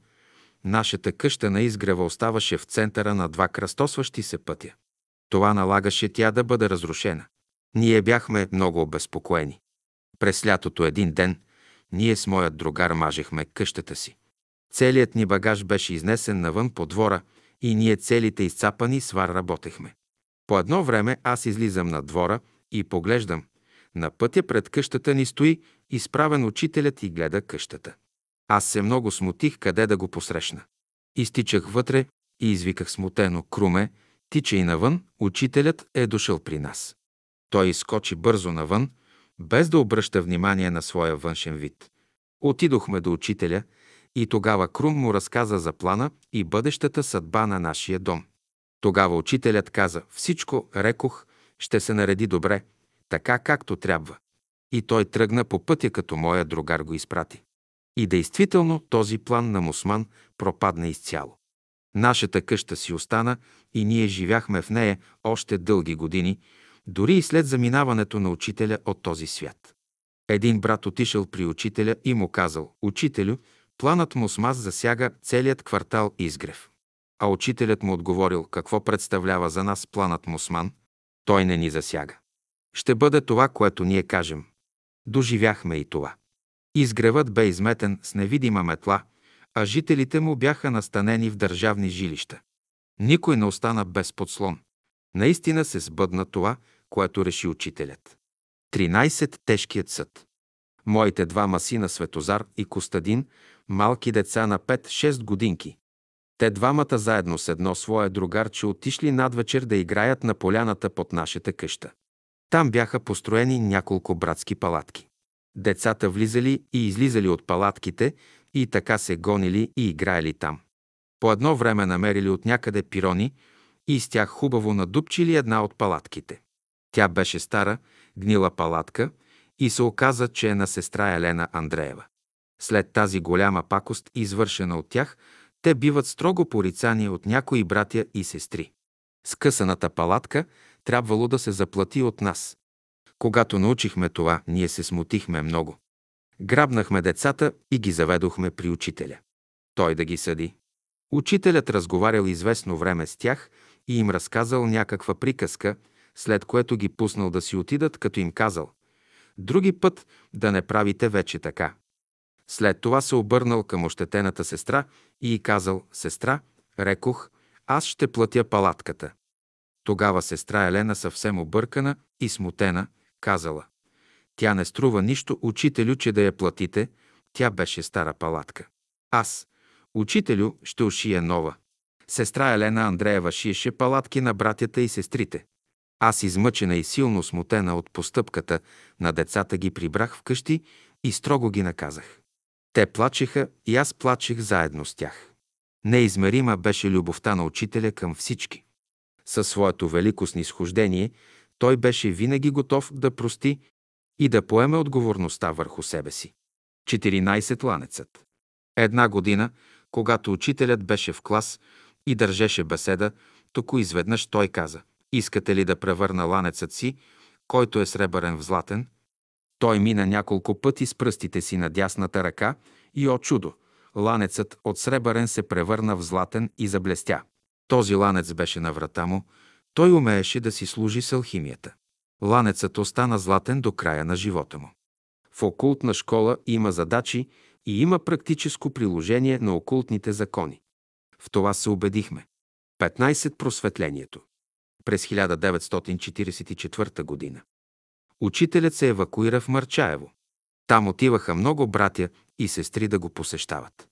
нашата къща на изгрева оставаше в центъра на два кръстосващи се пътя. Това налагаше тя да бъде разрушена. Ние бяхме много обезпокоени. През лятото един ден ние с моят другар мажехме къщата си. Целият ни багаж беше изнесен навън по двора и ние целите изцапани свар работехме. По едно време аз излизам на двора и поглеждам. На пътя пред къщата ни стои изправен учителят и гледа къщата. Аз се много смутих къде да го посрещна. Изтичах вътре и извиках смутено «Круме, тича и навън, учителят е дошъл при нас». Той изскочи бързо навън, без да обръща внимание на своя външен вид. Отидохме до учителя и тогава Крум му разказа за плана и бъдещата съдба на нашия дом. Тогава учителят каза, всичко, рекох, ще се нареди добре, така както трябва. И той тръгна по пътя, като моя другар го изпрати. И действително този план на Мусман пропадна изцяло. Нашата къща си остана и ние живяхме в нея още дълги години, дори и след заминаването на учителя от този свят. Един брат отишъл при учителя и му казал, «Учителю, планът му с засяга целият квартал Изгрев». А учителят му отговорил, какво представлява за нас планът Мусман? Той не ни засяга. Ще бъде това, което ние кажем. Доживяхме и това. Изгревът бе изметен с невидима метла, а жителите му бяха настанени в държавни жилища. Никой не остана без подслон. Наистина се сбъдна това, което реши учителят. 13. Тежкият съд. Моите двама сина Светозар и Костадин, малки деца на 5-6 годинки. Те двамата заедно с едно свое другарче отишли надвечер да играят на поляната под нашата къща. Там бяха построени няколко братски палатки. Децата влизали и излизали от палатките и така се гонили и играели там. По едно време намерили от някъде пирони и с тях хубаво надупчили една от палатките. Тя беше стара, гнила палатка и се оказа, че е на сестра Елена Андреева. След тази голяма пакост, извършена от тях, те биват строго порицани от някои братя и сестри. Скъсаната палатка трябвало да се заплати от нас. Когато научихме това, ние се смутихме много. Грабнахме децата и ги заведохме при учителя. Той да ги съди. Учителят разговарял известно време с тях и им разказал някаква приказка, след което ги пуснал да си отидат, като им казал «Други път да не правите вече така». След това се обърнал към ощетената сестра и казал «Сестра, рекох, аз ще платя палатката». Тогава сестра Елена съвсем объркана и смутена казала «Тя не струва нищо, учителю, че да я платите, тя беше стара палатка. Аз, учителю, ще ушия нова». Сестра Елена Андреева шиеше палатки на братята и сестрите. Аз, измъчена и силно смутена от постъпката на децата, ги прибрах вкъщи и строго ги наказах. Те плачеха и аз плачех заедно с тях. Неизмерима беше любовта на учителя към всички. Със своето велико снисхождение той беше винаги готов да прости и да поеме отговорността върху себе си. 14 ланецът. Една година, когато учителят беше в клас и държеше беседа, току изведнъж той каза – Искате ли да превърна ланецът си, който е сребърен в златен? Той мина няколко пъти с пръстите си на дясната ръка и, о чудо, ланецът от сребърен се превърна в златен и заблестя. Този ланец беше на врата му, той умееше да си служи с алхимията. Ланецът остана златен до края на живота му. В окултна школа има задачи и има практическо приложение на окултните закони. В това се убедихме. 15. Просветлението. През 1944 година. Учителят се евакуира в Марчаево. Там отиваха много братя и сестри да го посещават.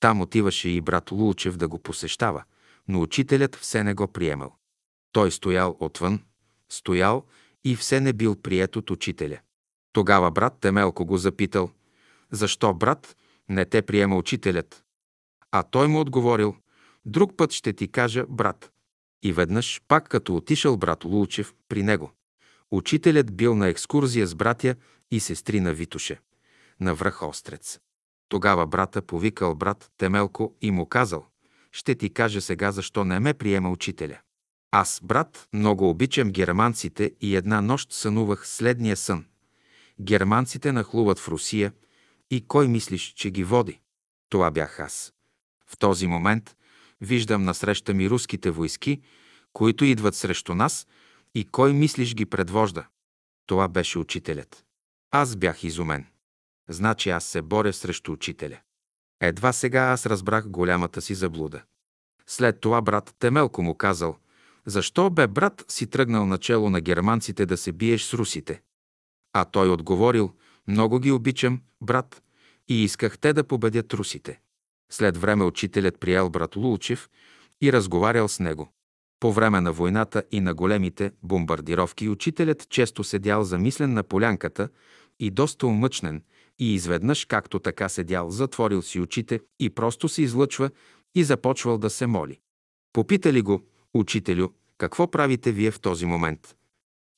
Там отиваше и брат Лулчев да го посещава, но учителят все не го приемал. Той стоял отвън, стоял и все не бил прият от учителя. Тогава брат Темелко го запитал, защо, брат, не те приема учителят? А той му отговорил, друг път ще ти кажа, брат. И веднъж, пак като отишъл брат Лулчев при него, учителят бил на екскурзия с братя и сестри на Витоше, на връх Острец. Тогава брата повикал брат Темелко и му казал, ще ти кажа сега защо не ме приема учителя. Аз, брат, много обичам германците и една нощ сънувах следния сън. Германците нахлуват в Русия и кой мислиш, че ги води? Това бях аз. В този момент виждам насреща ми руските войски, които идват срещу нас и кой мислиш ги предвожда? Това беше учителят. Аз бях изумен. Значи аз се боря срещу учителя. Едва сега аз разбрах голямата си заблуда. След това брат Темелко му казал, защо бе брат си тръгнал начело на германците да се биеш с русите? А той отговорил, много ги обичам, брат, и исках те да победят русите. След време учителят приел брат Лулчев и разговарял с него. По време на войната и на големите бомбардировки учителят често седял замислен на полянката и доста умъчнен, и изведнъж, както така седял, затворил си очите и просто се излъчва и започвал да се моли. Попитали го, учителю, какво правите вие в този момент?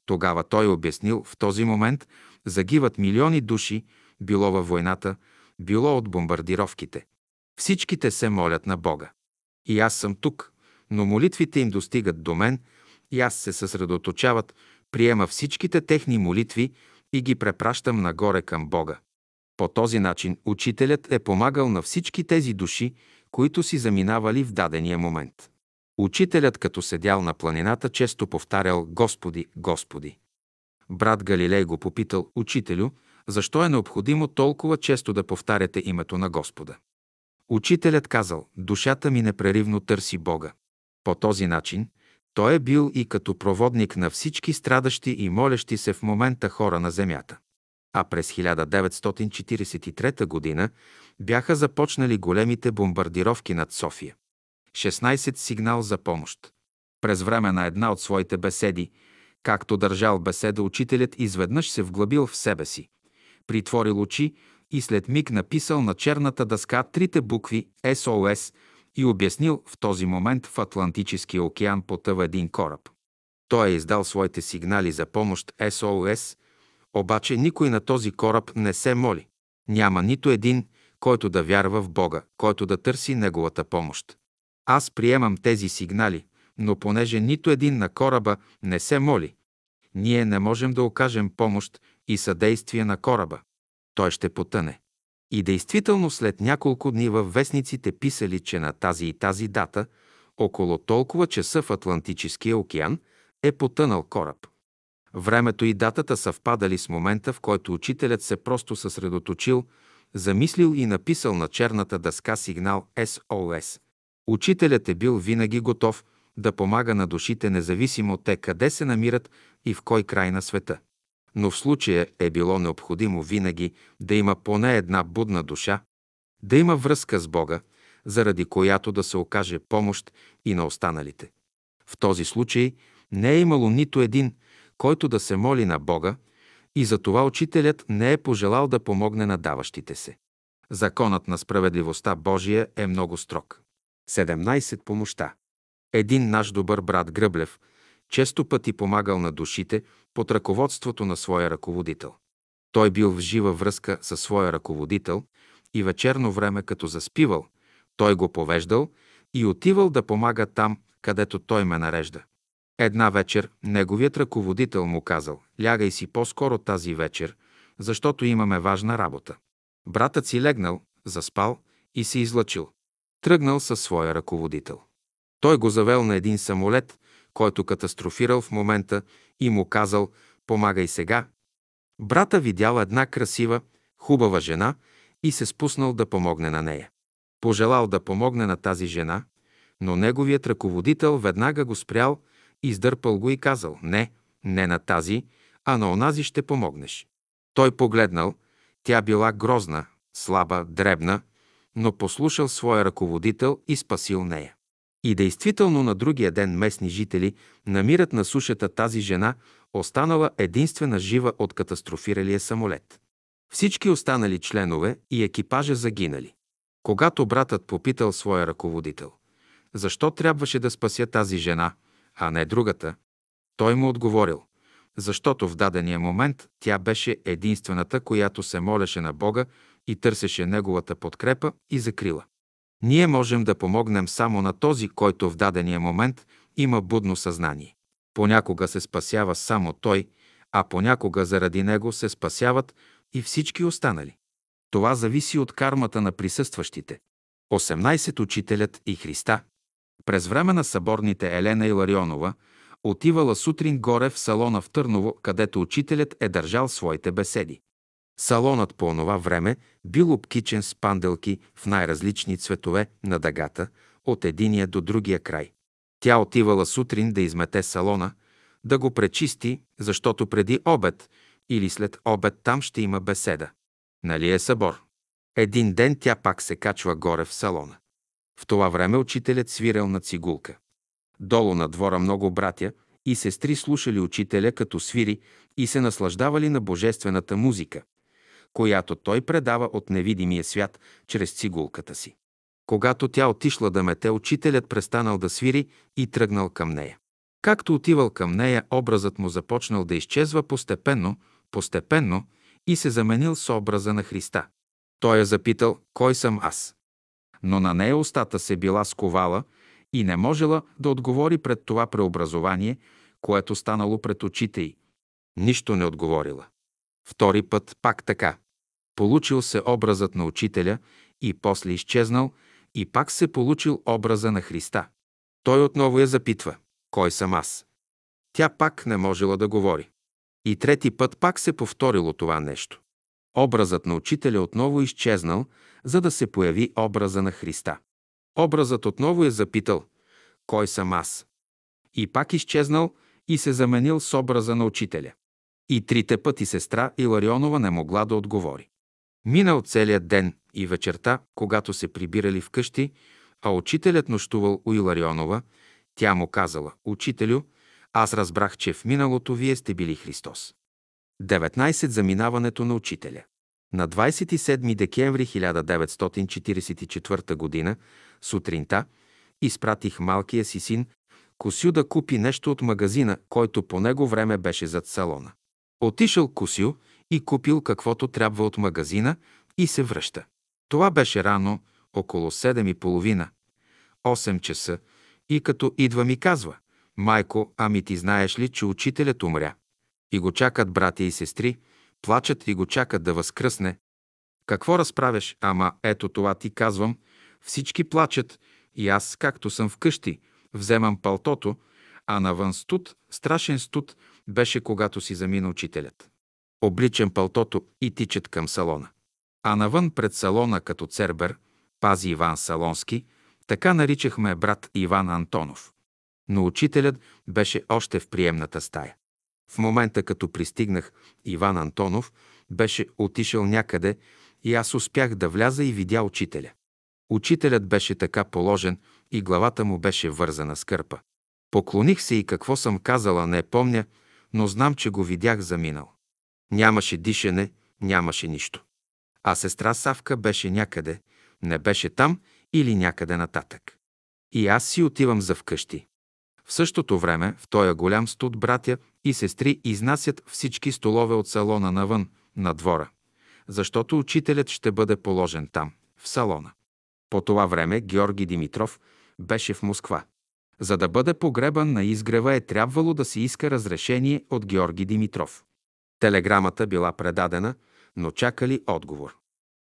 Тогава той обяснил, в този момент загиват милиони души, било във войната, било от бомбардировките. Всичките се молят на Бога. И аз съм тук, но молитвите им достигат до мен и аз се съсредоточават, приема всичките техни молитви и ги препращам нагоре към Бога. По този начин учителят е помагал на всички тези души, които си заминавали в дадения момент. Учителят, като седял на планината, често повтарял «Господи, Господи». Брат Галилей го попитал «Учителю, защо е необходимо толкова често да повтаряте името на Господа?» Учителят казал «Душата ми непреривно търси Бога». По този начин той е бил и като проводник на всички страдащи и молещи се в момента хора на земята. А през 1943 г. бяха започнали големите бомбардировки над София. 16 сигнал за помощ. През време на една от своите беседи, както държал беседа, учителят изведнъж се вглъбил в себе си, притворил очи и след миг написал на черната дъска трите букви СОС и обяснил в този момент в Атлантическия океан потъва един кораб. Той е издал своите сигнали за помощ СОС, обаче никой на този кораб не се моли. Няма нито един, който да вярва в Бога, който да търси Неговата помощ. Аз приемам тези сигнали, но понеже нито един на кораба не се моли, ние не можем да окажем помощ и съдействие на кораба. Той ще потъне. И действително след няколко дни във вестниците писали, че на тази и тази дата, около толкова часа в Атлантическия океан, е потънал кораб. Времето и датата съвпадали с момента, в който учителят се просто съсредоточил, замислил и написал на черната дъска сигнал СОС. Учителят е бил винаги готов да помага на душите, независимо те къде се намират и в кой край на света. Но в случая е било необходимо винаги да има поне една будна душа, да има връзка с Бога, заради която да се окаже помощ и на останалите. В този случай не е имало нито един, който да се моли на Бога, и затова учителят не е пожелал да помогне на даващите се. Законът на справедливостта Божия е много строг. 17. Помощта. Един наш добър брат Гръблев често пъти помагал на душите под ръководството на своя ръководител. Той бил в жива връзка със своя ръководител и вечерно време, като заспивал, той го повеждал и отивал да помага там, където той ме нарежда. Една вечер неговият ръководител му казал, лягай си по-скоро тази вечер, защото имаме важна работа. Братът си легнал, заспал и се излъчил. Тръгнал със своя ръководител. Той го завел на един самолет, който катастрофирал в момента и му казал, помагай сега. Брата видял една красива, хубава жена и се спуснал да помогне на нея. Пожелал да помогне на тази жена, но неговият ръководител веднага го спрял, издърпал го и казал «Не, не на тази, а на онази ще помогнеш». Той погледнал, тя била грозна, слаба, дребна, но послушал своя ръководител и спасил нея. И действително на другия ден местни жители намират на сушата тази жена, останала единствена жива от катастрофиралия самолет. Всички останали членове и екипажа загинали. Когато братът попитал своя ръководител, защо трябваше да спася тази жена, а не другата, той му отговорил, защото в дадения момент тя беше единствената, която се молеше на Бога и търсеше Неговата подкрепа и закрила. Ние можем да помогнем само на този, който в дадения момент има будно съзнание. Понякога се спасява само той, а понякога заради него се спасяват и всички останали. Това зависи от кармата на присъстващите. 18. Учителят и Христа. През време на съборните Елена Иларионова отивала сутрин горе в салона в Търново, където учителят е държал своите беседи. Салонът по онова време бил обкичен с панделки в най-различни цветове на дъгата, от единия до другия край. Тя отивала сутрин да измете салона, да го пречисти, защото преди обед или след обед там ще има беседа. Нали е събор? Един ден тя пак се качва горе в салона. В това време учителят свирел на цигулка. Долу на двора много братя и сестри слушали учителя като свири и се наслаждавали на божествената музика, която той предава от невидимия свят чрез цигулката си. Когато тя отишла да мете, учителят престанал да свири и тръгнал към нея. Както отивал към нея, образът му започнал да изчезва постепенно, постепенно и се заменил с образа на Христа. Той я запитал, кой съм аз? Но на нея устата се била сковала и не можела да отговори пред това преобразование, което станало пред очите й. Нищо не отговорила. Втори път пак така. Получил се образът на учителя и после изчезнал и пак се получил образа на Христа. Той отново я запитва, кой съм аз? Тя пак не можела да говори. И трети път пак се повторило това нещо. Образът на учителя отново изчезнал, за да се появи образа на Христа. Образът отново е запитал «Кой съм аз?» И пак изчезнал и се заменил с образа на учителя. И трите пъти сестра Иларионова не могла да отговори. Минал целият ден и вечерта, когато се прибирали вкъщи, а учителят нощувал у Иларионова, тя му казала «Учителю, аз разбрах, че в миналото вие сте били Христос». 19. Заминаването на учителя На 27 декември 1944 г. сутринта изпратих малкия си син Косю да купи нещо от магазина, който по него време беше зад салона. Отишъл Косю и купил каквото трябва от магазина и се връща. Това беше рано, около 7 и половина, 8 часа, и като идва ми казва, «Майко, ами ти знаеш ли, че учителят умря?» И го чакат братя и сестри, плачат и го чакат да възкръсне. Какво разправяш? Ама ето това ти казвам. Всички плачат и аз, както съм вкъщи, вземам палтото, а навън студ, страшен студ, беше когато си замина учителят. Обличам палтото и тичат към салона. А навън пред салона като цербер пази Иван Салонски, така наричахме брат Иван Антонов. Но учителят беше още в приемната стая. В момента, като пристигнах, Иван Антонов беше отишъл някъде и аз успях да вляза и видя учителя. Учителят беше така положен и главата му беше вързана с кърпа. Поклоних се и какво съм казала, не помня, но знам, че го видях заминал. Нямаше дишане, нямаше нищо. А сестра Савка беше някъде, не беше там или някъде нататък. И аз си отивам за вкъщи. В същото време в този голям студ братя и сестри изнасят всички столове от салона навън, на двора, защото учителят ще бъде положен там, в салона. По това време Георги Димитров беше в Москва. За да бъде погребан на изгрева е трябвало да се иска разрешение от Георги Димитров. Телеграмата била предадена, но чакали отговор.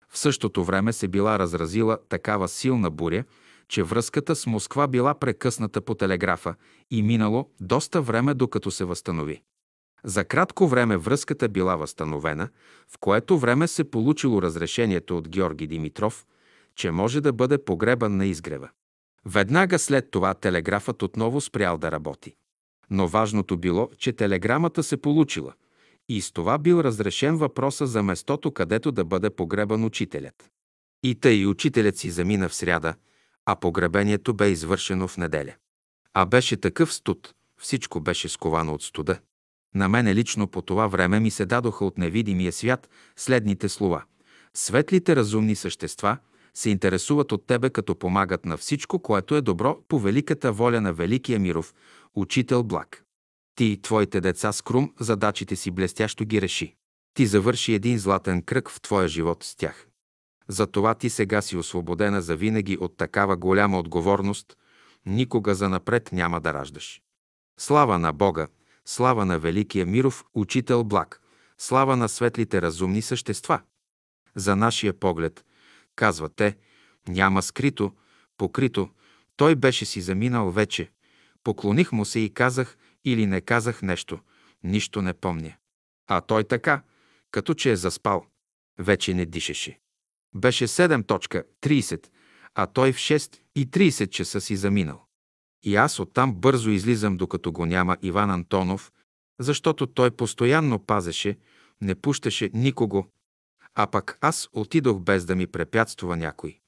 В същото време се била разразила такава силна буря, че връзката с Москва била прекъсната по телеграфа и минало доста време докато се възстанови. За кратко време връзката била възстановена, в което време се получило разрешението от Георги Димитров, че може да бъде погребан на изгрева. Веднага след това телеграфът отново спрял да работи. Но важното било, че телеграмата се получила и с това бил разрешен въпроса за местото, където да бъде погребан учителят. И тъй учителят си замина в сряда, а погребението бе извършено в неделя. А беше такъв студ, всичко беше сковано от студа. На мене лично по това време ми се дадоха от невидимия свят следните слова. Светлите разумни същества се интересуват от тебе, като помагат на всичко, което е добро по великата воля на Великия Миров, учител Благ. Ти и твоите деца с крум задачите си блестящо ги реши. Ти завърши един златен кръг в твоя живот с тях. Затова ти сега си освободена за винаги от такава голяма отговорност, никога за напред няма да раждаш. Слава на Бога, слава на Великия Миров, учител благ, слава на светлите разумни същества. За нашия поглед, казват те, няма скрито, покрито, той беше си заминал вече. Поклоних му се и казах или не казах нещо, нищо не помня. А той така, като че е заспал, вече не дишеше. Беше 7.30, а той в 6 и 30 часа си заминал. И аз оттам бързо излизам, докато го няма Иван Антонов, защото той постоянно пазеше, не пущаше никого, а пък аз отидох без да ми препятствува някой.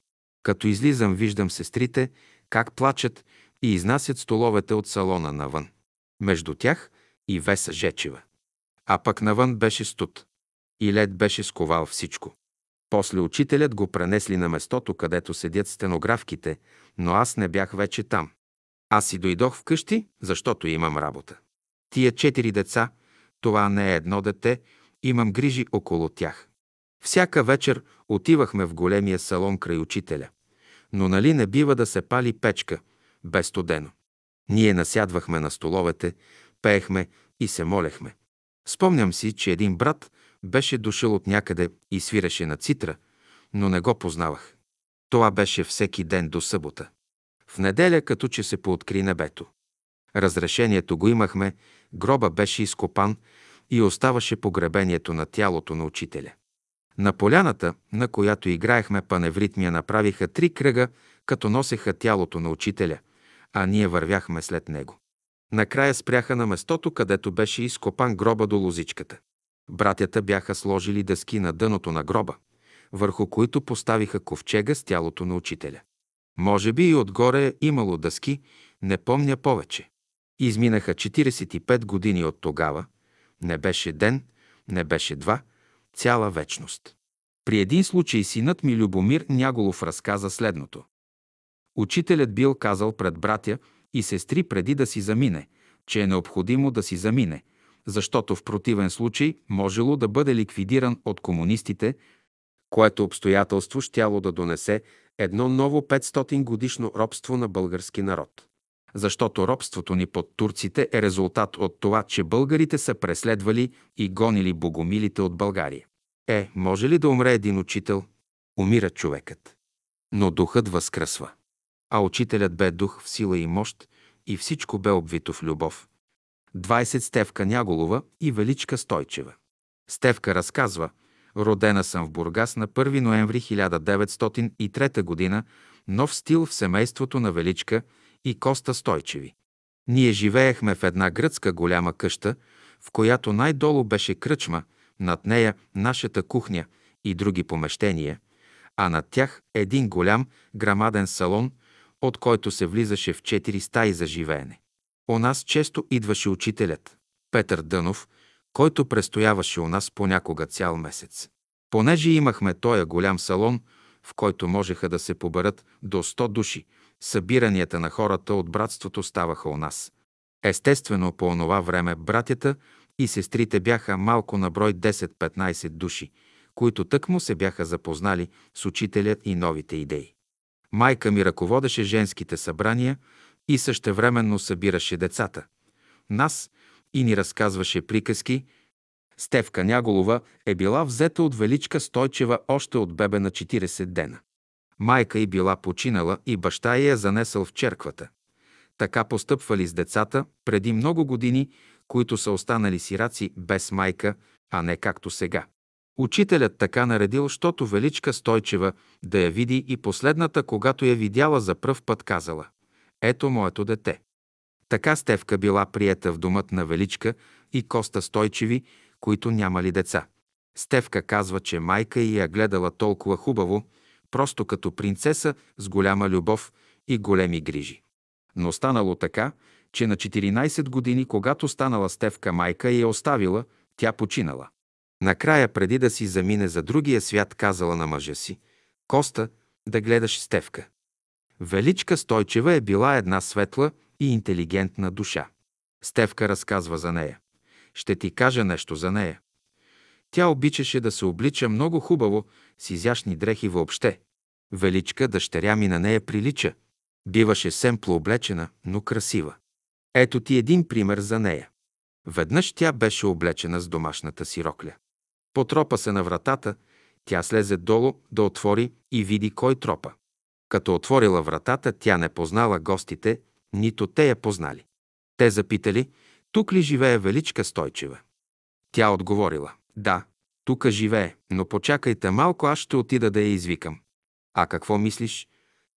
Като излизам, виждам сестрите как плачат и изнасят столовете от салона навън. Между тях и Веса Жечева. А пък навън беше студ. И лед беше сковал всичко. После учителят го пренесли на местото, където седят стенографките, но аз не бях вече там. Аз си дойдох вкъщи, защото имам работа. Тия четири деца, това не е едно дете, имам грижи около тях. Всяка вечер отивахме в големия салон край учителя. Но нали не бива да се пали печка, без студено. Ние насядвахме на столовете, пеехме и се молехме. Спомням си, че един брат беше дошъл от някъде и свиреше на цитра, но не го познавах. Това беше всеки ден до събота. В неделя като че се пооткри небето. Разрешението го имахме, гроба беше изкопан и оставаше погребението на тялото на учителя. На поляната, на която играехме паневритмия, направиха три кръга, като носеха тялото на учителя, а ние вървяхме след него. Накрая спряха на местото, където беше изкопан гроба до лозичката. Братята бяха сложили дъски на дъното на гроба, върху които поставиха ковчега с тялото на учителя. Може би и отгоре имало дъски, не помня повече. Изминаха 45 години от тогава. Не беше ден, не беше два, цяла вечност. При един случай синът ми Любомир Няголов разказа следното. Учителят бил казал пред братя и сестри преди да си замине, че е необходимо да си замине, защото в противен случай можело да бъде ликвидиран от комунистите, което обстоятелство щяло да донесе едно ново 500 годишно робство на български народ. Защото робството ни под турците е резултат от това, че българите са преследвали и гонили богомилите от България. Е, може ли да умре един учител? Умира човекът. Но духът възкръсва. А учителят бе дух в сила и мощ и всичко бе обвито в любов. 20 Стевка Няголова и Величка Стойчева. Стевка разказва, родена съм в Бургас на 1 ноември 1903 г., нов стил в семейството на Величка и Коста Стойчеви. Ние живеехме в една гръцка голяма къща, в която най-долу беше кръчма, над нея нашата кухня и други помещения, а над тях един голям грамаден салон, от който се влизаше в четири стаи за живеене. У нас често идваше учителят, Петър Дънов, който престояваше у нас понякога цял месец. Понеже имахме тоя голям салон, в който можеха да се поберат до 100 души, събиранията на хората от братството ставаха у нас. Естествено, по онова време братята и сестрите бяха малко на брой 10-15 души, които тъкмо се бяха запознали с учителят и новите идеи. Майка ми ръководеше женските събрания и същевременно събираше децата. Нас и ни разказваше приказки. Стевка Няголова е била взета от Величка Стойчева още от бебе на 40 дена. Майка й била починала и баща й я занесъл в черквата. Така постъпвали с децата преди много години, които са останали сираци без майка, а не както сега. Учителят така наредил, щото Величка Стойчева да я види и последната, когато я видяла за пръв път, казала «Ето моето дете». Така Стевка била приета в домът на Величка и Коста Стойчеви, които нямали деца. Стевка казва, че майка й я гледала толкова хубаво, просто като принцеса с голяма любов и големи грижи. Но станало така, че на 14 години, когато станала Стевка майка и я оставила, тя починала. Накрая, преди да си замине за другия свят, казала на мъжа си, Коста, да гледаш Стевка. Величка Стойчева е била една светла и интелигентна душа. Стевка разказва за нея. Ще ти кажа нещо за нея. Тя обичаше да се облича много хубаво, с изящни дрехи въобще. Величка дъщеря ми на нея прилича. Биваше семпло облечена, но красива. Ето ти един пример за нея. Веднъж тя беше облечена с домашната си рокля. Потропа се на вратата, тя слезе долу да отвори и види кой тропа. Като отворила вратата, тя не познала гостите, нито те я познали. Те запитали, тук ли живее Величка Стойчева? Тя отговорила, да, тук живее, но почакайте малко, аз ще отида да я извикам. А какво мислиш?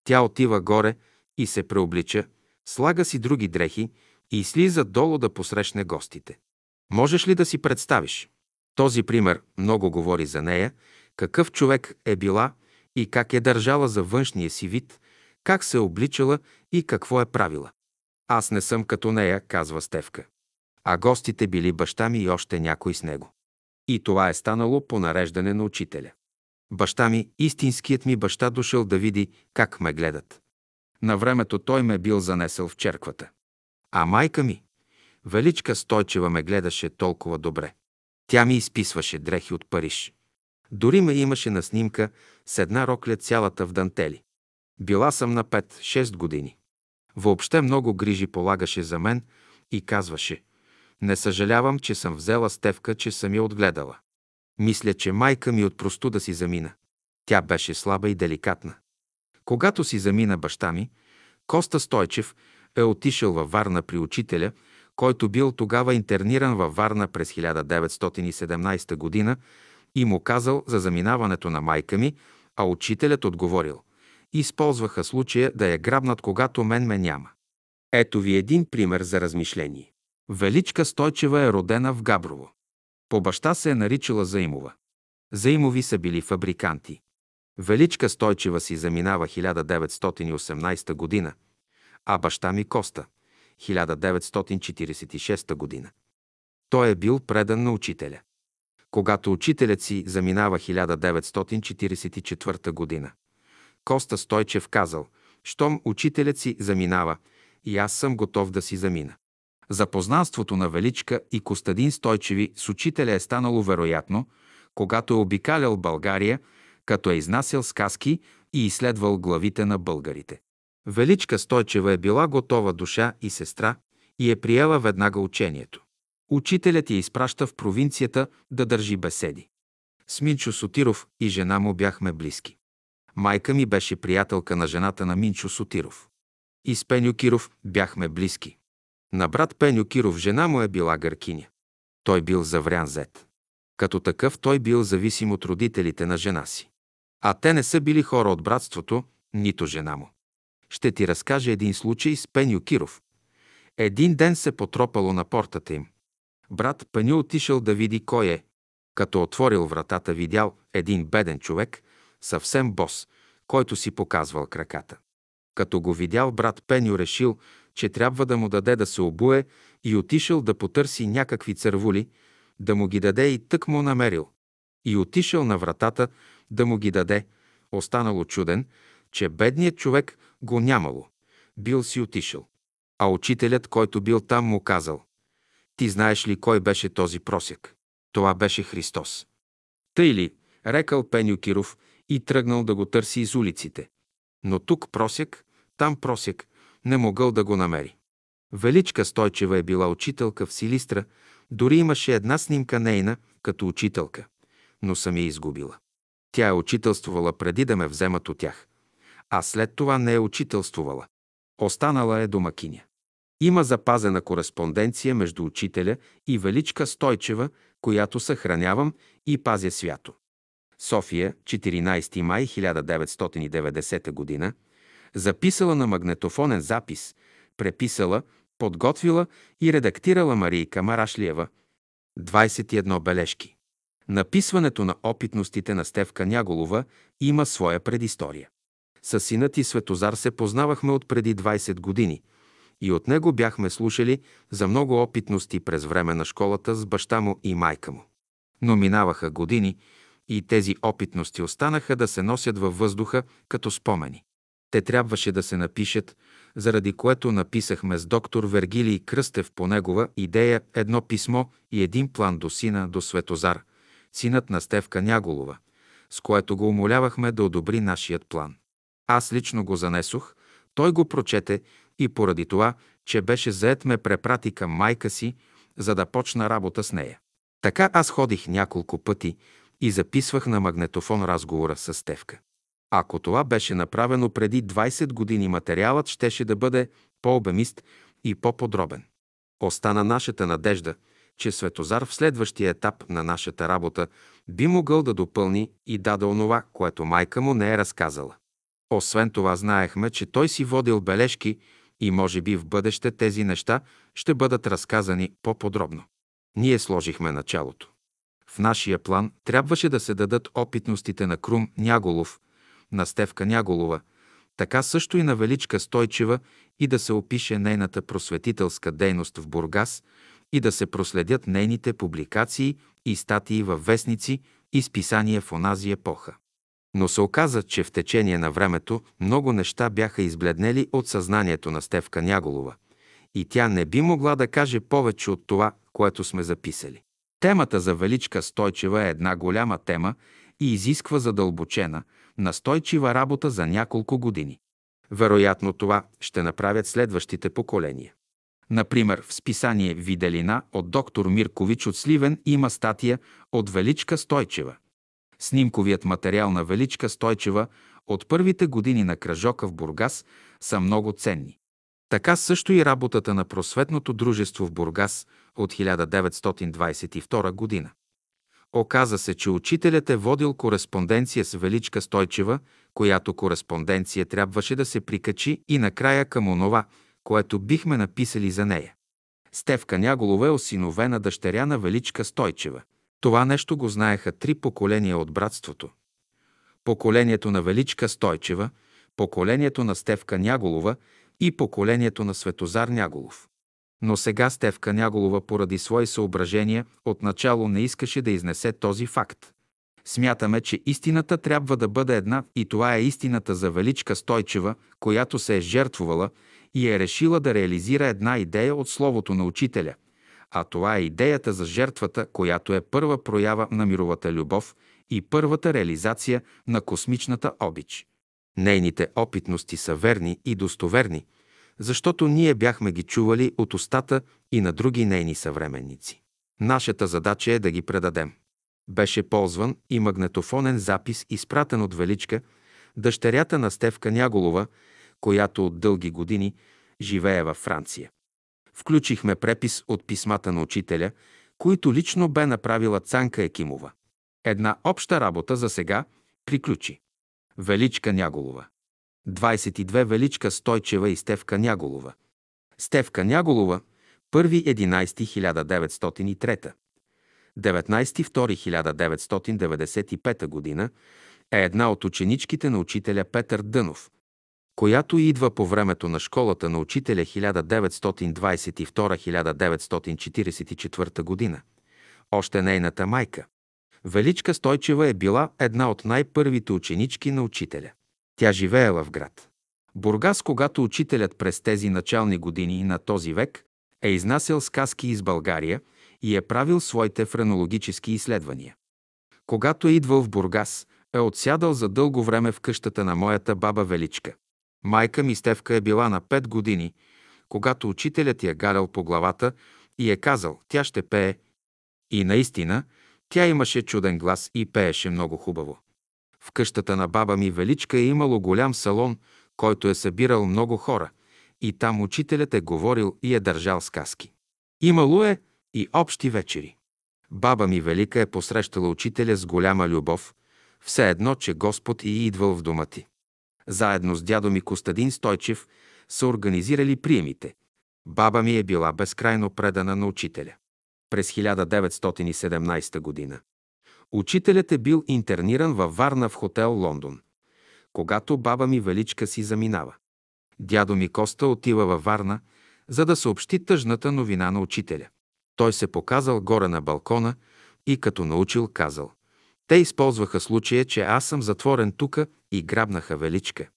Тя отива горе и се преоблича, слага си други дрехи и слиза долу да посрещне гостите. Можеш ли да си представиш? Този пример много говори за нея, какъв човек е била и как е държала за външния си вид, как се е обличала и какво е правила. Аз не съм като нея, казва Стевка. А гостите били баща ми и още някой с него. И това е станало по нареждане на учителя. Баща ми, истинският ми баща, дошъл да види как ме гледат. На времето той ме бил занесъл в черквата. А майка ми, Величка Стойчева, ме гледаше толкова добре. Тя ми изписваше дрехи от Париж. Дори ме имаше на снимка с една рокля цялата в дантели. Била съм на 5-6 години. Въобще много грижи полагаше за мен и казваше «Не съжалявам, че съм взела Стевка, че съм я отгледала. Мисля, че майка ми от простуда си замина. Тя беше слаба и деликатна. Когато си замина баща ми, Коста Стойчев е отишъл във Варна при учителя, който бил тогава интерниран във Варна през 1917 година и му казал за заминаването на майка ми, а учителят отговорил – използваха случая да я грабнат, когато мен ме няма. Ето ви един пример за размишление. Величка Стойчева е родена в Габрово. По баща се е наричала Заимова. Заимови са били фабриканти. Величка Стойчева си заминава 1918 година, а баща ми Коста 1946 година. Той е бил предан на учителя. Когато учителят си заминава 1944 година, Коста Стойчев казал, щом учителят си заминава, и аз съм готов да си замина. Запознанството на Величка и Костадин Стойчеви с учителя е станало вероятно, когато е обикалял България, като е изнасял сказки и изследвал главите на българите. Величка Стойчева е била готова душа и сестра и е приела веднага учението. Учителят я изпраща в провинцията да държи беседи. С Минчо Сотиров и жена му бяхме близки. Майка ми беше приятелка на жената на Минчо Сотиров. И с Пеню Киров бяхме близки. На брат Пеню Киров жена му е била гъркиня. Той бил заврян зет. Като такъв той бил зависим от родителите на жена си. А те не са били хора от братството, нито жена му. Ще ти разкажа един случай с Пеню Киров. Един ден се потропало на портата им. Брат Пеню отишъл да види кой е. Като отворил вратата, видял един беден човек, съвсем бос, който си показвал краката. Като го видял, брат Пеню решил, че трябва да му даде да се обуе и отишъл да потърси някакви цървули, да му ги даде и тък му намерил. И отишъл на вратата да му ги даде, останало чуден, че бедният човек го нямало. Бил си отишъл. А учителят, който бил там, му казал, «Ти знаеш ли кой беше този просек? Това беше Христос». Тъй ли, рекал Пеню Киров и тръгнал да го търси из улиците. Но тук просек, там просек, не могъл да го намери. Величка Стойчева е била учителка в Силистра, дори имаше една снимка нейна като учителка, но съм я изгубила. Тя е учителствувала преди да ме вземат от тях, а след това не е учителствувала. Останала е домакиня. Има запазена кореспонденция между учителя и Величка Стойчева, която съхранявам и пазя свято. София, 14 май 1990 г. Записала на магнетофонен запис, преписала, подготвила и редактирала Марийка Марашлиева. 21 бележки. Написването на опитностите на Стевка Няголова има своя предистория. С синът и Светозар се познавахме от преди 20 години и от него бяхме слушали за много опитности през време на школата с баща му и майка му. Но минаваха години и тези опитности останаха да се носят във въздуха като спомени. Те трябваше да се напишат, заради което написахме с доктор Вергилий Кръстев по негова идея едно писмо и един план до сина, до Светозар, синът на Стевка Няголова, с което го умолявахме да одобри нашият план. Аз лично го занесох, той го прочете и поради това, че беше заед ме препрати към майка си, за да почна работа с нея. Така аз ходих няколко пъти и записвах на магнетофон разговора с Стевка. Ако това беше направено преди 20 години, материалът щеше да бъде по-обемист и по-подробен. Остана нашата надежда, че Светозар в следващия етап на нашата работа би могъл да допълни и даде онова, което майка му не е разказала. Освен това, знаехме, че той си водил бележки и може би в бъдеще тези неща ще бъдат разказани по-подробно. Ние сложихме началото. В нашия план трябваше да се дадат опитностите на Крум Няголов, на Стевка Няголова, така също и на Величка Стойчева и да се опише нейната просветителска дейност в Бургас и да се проследят нейните публикации и статии във вестници и списания в онази епоха. Но се оказа, че в течение на времето много неща бяха избледнели от съзнанието на Стевка Няголова и тя не би могла да каже повече от това, което сме записали. Темата за Величка Стойчева е една голяма тема и изисква задълбочена, настойчива работа за няколко години. Вероятно това ще направят следващите поколения. Например, в списание «Виделина» от доктор Миркович от Сливен има статия от Величка Стойчева. Снимковият материал на Величка Стойчева от първите години на кръжока в Бургас са много ценни. Така също и работата на Просветното дружество в Бургас от 1922 година. Оказа се, че учителят е водил кореспонденция с Величка Стойчева, която кореспонденция трябваше да се прикачи и накрая към онова, което бихме написали за нея. Стевка Няголова е осиновена дъщеря на Величка Стойчева. Това нещо го знаеха три поколения от братството. Поколението на Величка Стойчева, поколението на Стевка Няголова и поколението на Светозар Няголов. Но сега Стевка Няголова поради свои съображения отначало не искаше да изнесе този факт. Смятаме, че истината трябва да бъде една и това е истината за Величка Стойчева, която се е жертвувала и е решила да реализира една идея от Словото на Учителя, а това е идеята за жертвата, която е първа проява на мировата любов и първата реализация на космичната обич. Нейните опитности са верни и достоверни, защото ние бяхме ги чували от устата и на други нейни съвременници. Нашата задача е да ги предадем. Беше ползван и магнетофонен запис, изпратен от Величка, дъщерята на Стевка Няголова, която от дълги години живее във Франция. Включихме препис от писмата на учителя, които лично бе направила Цанка Екимова. Една обща работа за сега приключи. Величка Няголова. 22 Величка Стойчева и Стевка Няголова. Стевка Няголова, 1.11.1903, 19.2.1995 г. е една от ученичките на учителя Петър Дънов, която идва по времето на школата на учителя 1922-1944 г. Още нейната майка. Величка Стойчева е била една от най-първите ученички на учителя. Тя живеела в град. Бургас, когато учителят през тези начални години на този век е изнасял сказки из България и е правил своите френологически изследвания. Когато е идвал в Бургас, е отсядал за дълго време в къщата на моята баба Величка. Майка ми Стевка е била на 5 години, когато учителят я галял по главата и е казал, тя ще пее. И наистина, тя имаше чуден глас и пееше много хубаво. В къщата на баба ми Величка е имало голям салон, който е събирал много хора и там учителят е говорил и е държал сказки. Имало е и общи вечери. Баба ми Велика е посрещала учителя с голяма любов, все едно, че Господ и идвал в дома ти. Заедно с дядо ми Костадин Стойчев са организирали приемите. Баба ми е била безкрайно предана на учителя. През 1917 година учителят е бил интерниран във Варна в хотел Лондон, когато баба ми Величка си заминава. Дядо ми Коста отива във Варна, за да съобщи тъжната новина на учителя. Той се показал горе на балкона и като научил казал те използваха случая, че аз съм затворен тука и грабнаха Величка.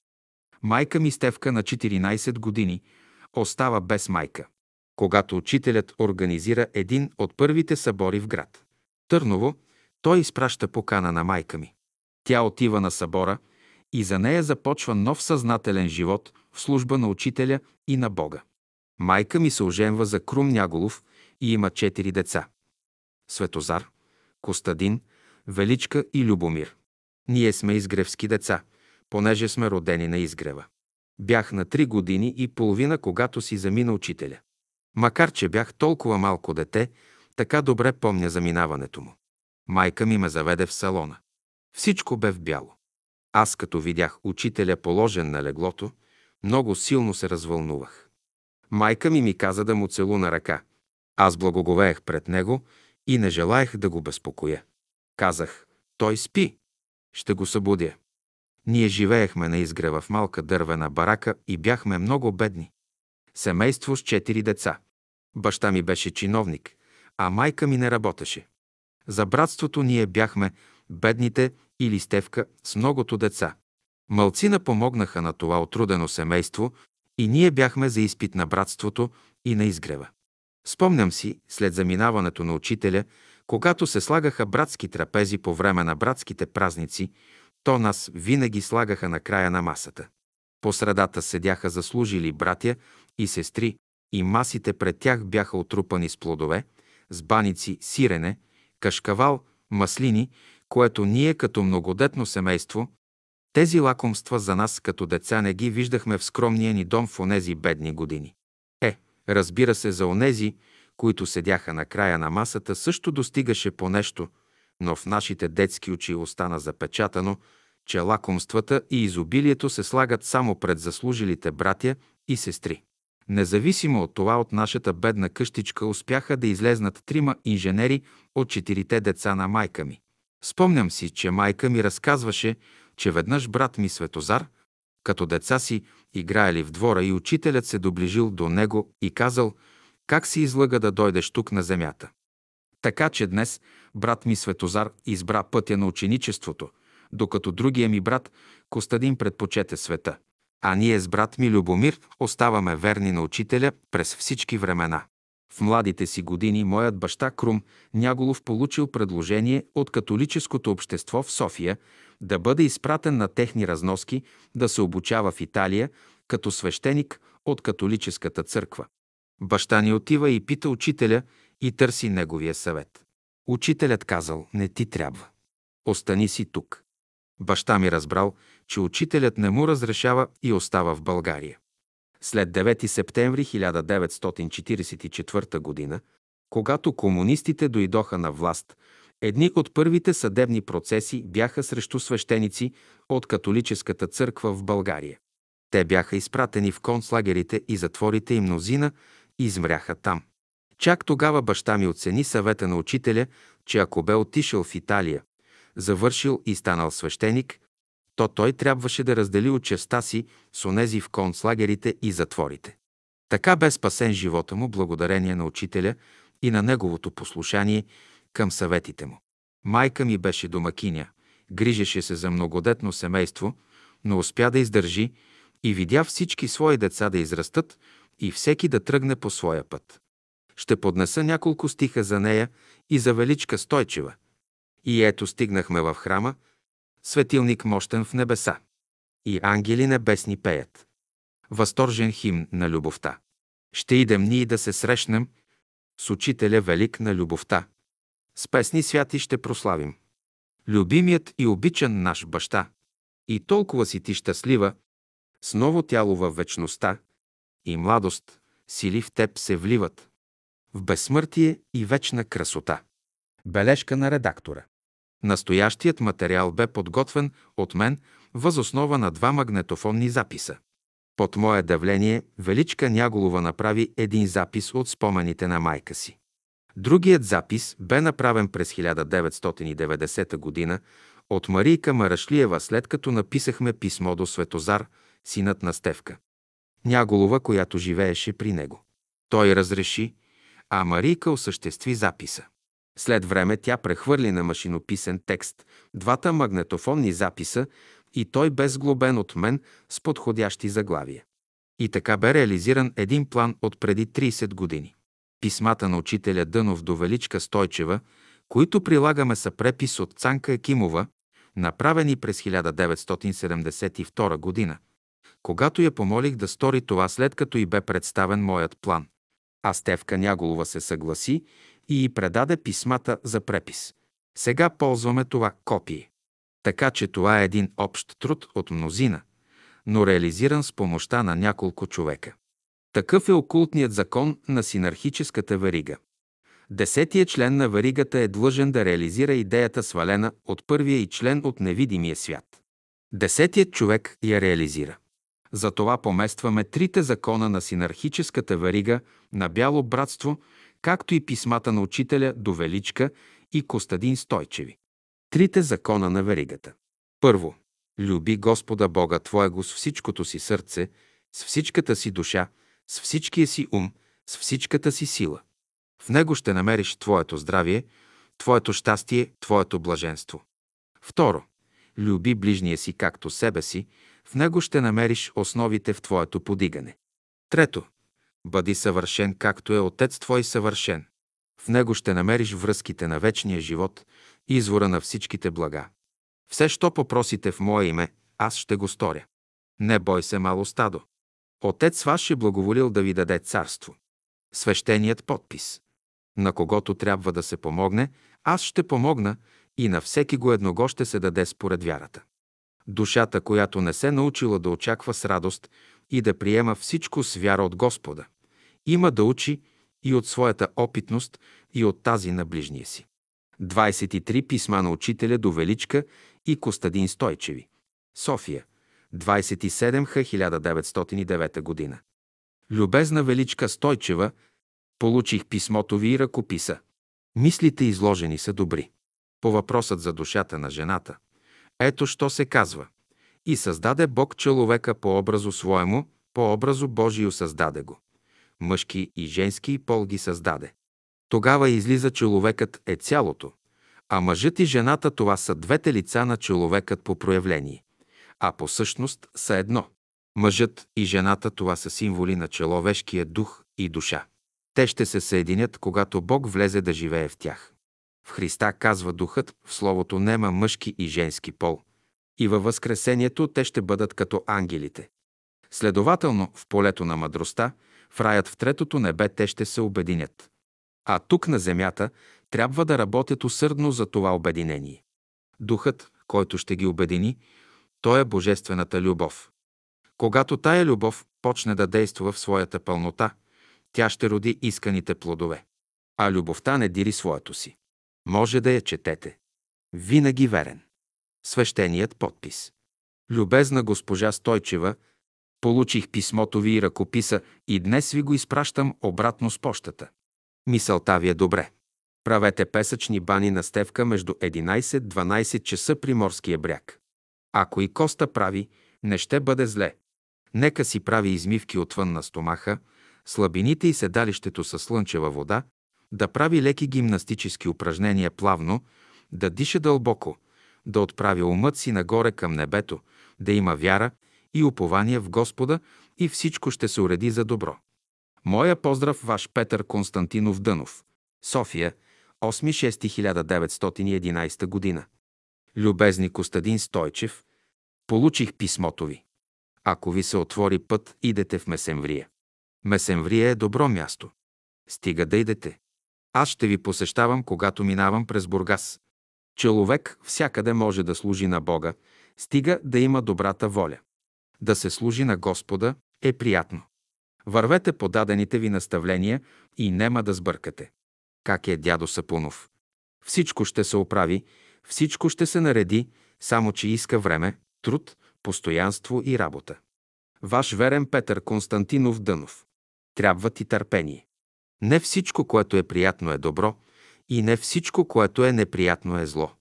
Майка ми Стевка на 14 години остава без майка. Когато учителят организира един от първите събори в град Търново, той изпраща покана на майка ми. Тя отива на събора и за нея започва нов съзнателен живот в служба на учителя и на Бога. Майка ми се оженва за Крум Няголов и има четири деца. Светозар, Костадин, Величка и Любомир. Ние сме изгревски деца, понеже сме родени на изгрева. Бях на три години и половина, когато си замина учителя. Макар, че бях толкова малко дете, така добре помня заминаването му. Майка ми ме заведе в салона. Всичко бе в бяло. Аз като видях учителя положен на леглото, много силно се развълнувах. Майка ми ми каза да му целуна ръка. Аз благоговеех пред него и не желаях да го безпокоя. Казах, той спи. Ще го събудя. Ние живеехме на изгрева в малка дървена барака и бяхме много бедни. Семейство с четири деца. Баща ми беше чиновник, а майка ми не работеше. За братството ние бяхме бедните или стевка с многото деца. Малцина помогнаха на това отрудено семейство и ние бяхме за изпит на братството и на изгрева. Спомням си, след заминаването на учителя, когато се слагаха братски трапези по време на братските празници, то нас винаги слагаха на края на масата. По средата седяха заслужили братя и сестри, и масите пред тях бяха отрупани с плодове, с баници, сирене, кашкавал, маслини, което ние като многодетно семейство, тези лакомства за нас като деца не ги виждахме в скромния ни дом в онези бедни години. Е, разбира се, за онези, които седяха на края на масата, също достигаше по нещо, но в нашите детски очи остана запечатано, че лакомствата и изобилието се слагат само пред заслужилите братя и сестри. Независимо от това, от нашата бедна къщичка успяха да излезнат трима инженери от четирите деца на майка ми. Спомням си, че майка ми разказваше, че веднъж брат ми Светозар, като деца си играели в двора и учителят се доближил до него и казал – как си излъга да дойдеш тук на земята? Така че днес брат ми Светозар избра пътя на ученичеството, докато другия ми брат Костадин предпочете света. А ние с брат ми Любомир оставаме верни на учителя през всички времена. В младите си години моят баща Крум Няголов получил предложение от католическото общество в София да бъде изпратен на техни разноски да се обучава в Италия като свещеник от католическата църква. Баща ни отива и пита учителя и търси неговия съвет. Учителят казал, не ти трябва. Остани си тук. Баща ми разбрал, че учителят не му разрешава и остава в България. След 9 септември 1944 г., когато комунистите дойдоха на власт, едни от първите съдебни процеси бяха срещу свещеници от католическата църква в България. Те бяха изпратени в концлагерите и затворите и мнозина измряха там. Чак тогава баща ми оцени съвета на учителя, че ако бе отишъл в Италия, завършил и станал свещеник, то той трябваше да раздели от честа си с онези в концлагерите и затворите. Така бе спасен живота му благодарение на учителя и на неговото послушание към съветите му. Майка ми беше домакиня, грижеше се за многодетно семейство, но успя да издържи и видя всички свои деца да израстат и всеки да тръгне по своя път. Ще поднеса няколко стиха за нея и за Величка Стойчева. И ето стигнахме в храма, светилник мощен в небеса. И ангели небесни пеят. Възторжен химн на любовта. Ще идем ние да се срещнем с Учителя Велик на любовта. С песни святи ще прославим. Любимият и обичан наш баща. И толкова си ти щастлива, с ново тяло във вечността, и младост, сили в теб се вливат. В безсмъртие и вечна красота. Бележка на редактора. Настоящият материал бе подготвен от мен възоснова на два магнетофонни записа. Под мое давление Величка Няголова направи един запис от спомените на майка си. Другият запис бе направен през 1990 г. от Марийка Марашлиева, след като написахме писмо до Светозар, синът на Стевка. Няголова, която живееше при него. Той разреши, а Марийка осъществи записа. След време тя прехвърли на машинописен текст двата магнетофонни записа и той бе сглобен от мен с подходящи заглавия. И така бе реализиран един план от преди 30 години. Писмата на учителя Дънов до Величка Стойчева, които прилагаме са препис от Цанка Екимова, направени през 1972 година, когато я помолих да стори това след като и бе представен моят план. А Стевка Няголова се съгласи и й предаде писмата за препис. Сега ползваме това копие. Така че това е един общ труд от мнозина, но реализиран с помощта на няколко човека. Такъв е окултният закон на синархическата варига. Десетият член на варигата е длъжен да реализира идеята свалена от първия и член от невидимия свят. Десетият човек я реализира. Затова поместваме трите закона на синархическата варига на бяло братство, както и писмата на учителя до Величка и Костадин Стойчеви. Трите закона на веригата. Първо, люби Господа Бога Твоего с всичкото си сърце, с всичката си душа, с всичкия си ум, с всичката си сила. В него ще намериш Твоето здравие, Твоето щастие, Твоето блаженство. Второ, люби ближния си както себе си, в него ще намериш основите в Твоето подигане. Трето, бъди съвършен, както е Отец Твой съвършен. В него ще намериш връзките на вечния живот, извора на всичките блага. Все, що попросите в Мое име, аз ще го сторя. Не бой се, мало стадо. Отец ваш е благоволил да ви даде царство. Свещеният подпис. На когото трябва да се помогне, аз ще помогна и на всеки го едного ще се даде според вярата. Душата, която не се научила да очаква с радост и да приема всичко с вяра от Господа, има да учи и от своята опитност, и от тази на ближния си. 23 писма на учителя до Величка и Костадин Стойчеви. София. 27 х 1909 година. Любезна Величка Стойчева, получих писмото ви и ръкописа. Мислите изложени са добри. По въпросът за душата на жената. Ето що се казва. И създаде Бог човека по образу своему, по образу Божию създаде го. Мъжки и женски пол ги създаде. Тогава излиза човекът е цялото, а мъжът и жената това са двете лица на човекът по проявление, а по същност са едно. Мъжът и жената това са символи на човешкия дух и душа. Те ще се съединят, когато Бог влезе да живее в тях. В Христа казва Духът, в Словото нема мъжки и женски пол. И във Възкресението те ще бъдат като ангелите. Следователно, в полето на мъдростта, в раят в третото небе те ще се обединят. А тук на земята трябва да работят усърдно за това обединение. Духът, който ще ги обедини, той е божествената любов. Когато тая любов почне да действа в своята пълнота, тя ще роди исканите плодове. А любовта не дири своето си. Може да я четете. Винаги верен. Свещеният подпис. Любезна госпожа Стойчева, получих писмото ви и ръкописа и днес ви го изпращам обратно с пощата. Мисълта ви е добре. Правете песъчни бани на Стевка между 11-12 часа при морския бряг. Ако и Коста прави, не ще бъде зле. Нека си прави измивки отвън на стомаха, слабините и седалището със слънчева вода, да прави леки гимнастически упражнения плавно, да диша дълбоко, да отправи умът си нагоре към небето, да има вяра и упование в Господа и всичко ще се уреди за добро. Моя поздрав ваш Петър Константинов Дънов. София, 8.6.1911 година. Любезни Костадин Стойчев, получих писмото ви. Ако ви се отвори път, идете в Месемврия. Месемврия е добро място. Стига да идете. Аз ще ви посещавам, когато минавам през Бургас. Човек всякъде може да служи на Бога, стига да има добрата воля. Да се служи на Господа е приятно. Вървете по дадените ви наставления и нема да сбъркате. Как е дядо Сапунов? Всичко ще се оправи, всичко ще се нареди, само че иска време, труд, постоянство и работа. Ваш верен Петър Константинов Дънов. Трябва ти търпение. Не всичко, което е приятно е добро и не всичко, което е неприятно е зло.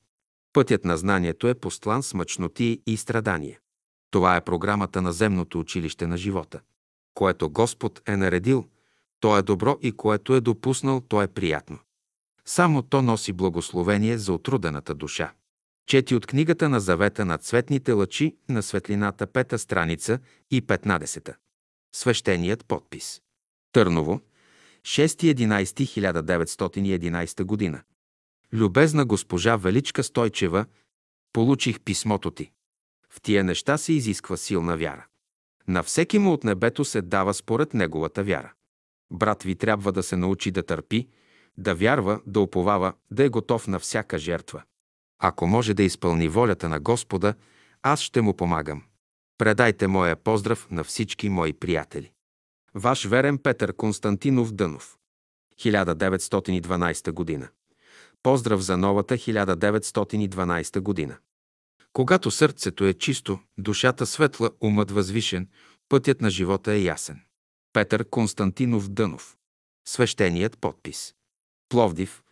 Пътят на знанието е постлан с мъчноти и страдания. Това е програмата на земното училище на живота. Което Господ е наредил, то е добро и което е допуснал, то е приятно. Само то носи благословение за отрудената душа. Чети от книгата на завета на цветните лъчи на светлината пета страница и 15. Свещеният подпис. Търново, 6.11.1911 година. Любезна госпожа Величка Стойчева, получих писмото ти. В тия неща се изисква силна вяра. На всеки му от небето се дава според неговата вяра. Брат ви трябва да се научи да търпи, да вярва, да уповава, да е готов на всяка жертва. Ако може да изпълни волята на Господа, аз ще му помагам. Предайте моя поздрав на всички мои приятели. Ваш верен Петър Константинов Дънов. 1912 година. Поздрав за новата 1912 година. Когато сърцето е чисто, душата светла, умът възвишен, пътят на живота е ясен. Петър Константинов Дънов. Свещеният подпис. Пловдив,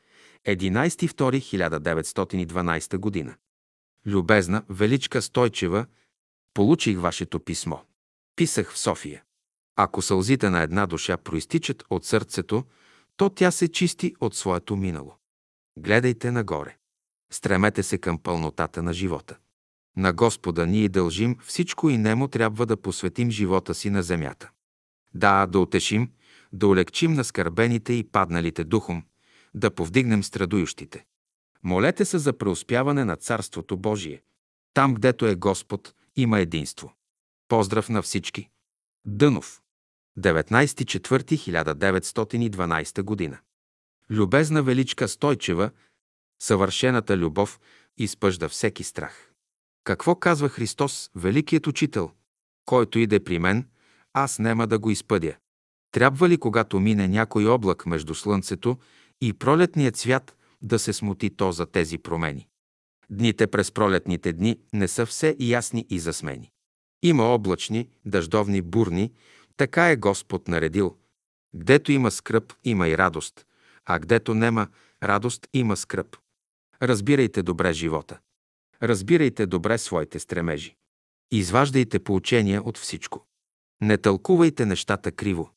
11.2.1912 година. Любезна Величка Стойчева, получих вашето писмо. Писах в София. Ако сълзите на една душа проистичат от сърцето, то тя се чисти от своето минало. Гледайте нагоре. Стремете се към пълнотата на живота. На Господа ние дължим всичко и нему трябва да посветим живота си на земята. Да, да утешим, да улегчим на скърбените и падналите духом, да повдигнем страдующите. Молете се за преуспяване на Царството Божие. Там, гдето е Господ, има единство. Поздрав на всички! Дънов 19.4.1912 година Любезна Величка Стойчева, съвършената любов изпъжда всеки страх. Какво казва Христос, Великият Учител? Който иде при мен, аз нема да го изпъдя. Трябва ли, когато мине някой облак между слънцето и пролетният цвят, да се смути то за тези промени? Дните през пролетните дни не са все ясни и засмени. Има облачни, дъждовни, бурни, така е Господ наредил. Гдето има скръп, има и радост, а гдето нема радост, има скръп. Разбирайте добре живота. Разбирайте добре своите стремежи. Изваждайте поучения от всичко. Не тълкувайте нещата криво.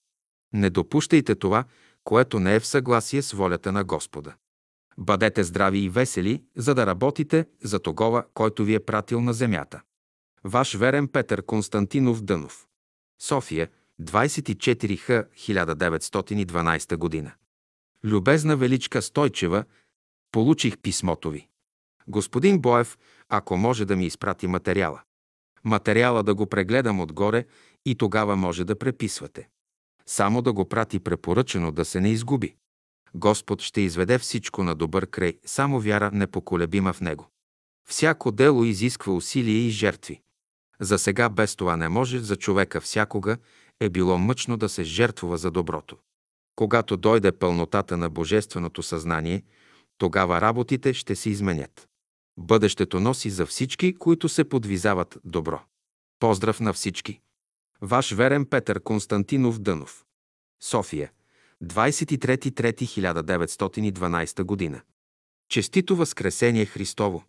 Не допущайте това, което не е в съгласие с волята на Господа. Бъдете здрави и весели, за да работите за тогова, който ви е пратил на земята. Ваш верен Петър Константинов Дънов. София, 24 х 1912 година. Любезна Величка Стойчева, получих писмото ви. Господин Боев, ако може да ми изпрати материала. Материала да го прегледам отгоре и тогава може да преписвате. Само да го прати препоръчено да се не изгуби. Господ ще изведе всичко на добър край, само вяра непоколебима в Него. Всяко дело изисква усилие и жертви. За сега без това не може, за човека всякога е било мъчно да се жертвува за доброто. Когато дойде пълнотата на Божественото съзнание, тогава работите ще се изменят. Бъдещето носи за всички, които се подвизават добро. Поздрав на всички! Ваш верен Петър Константинов Дънов. София, 23.3.1912 година. Честито Възкресение Христово!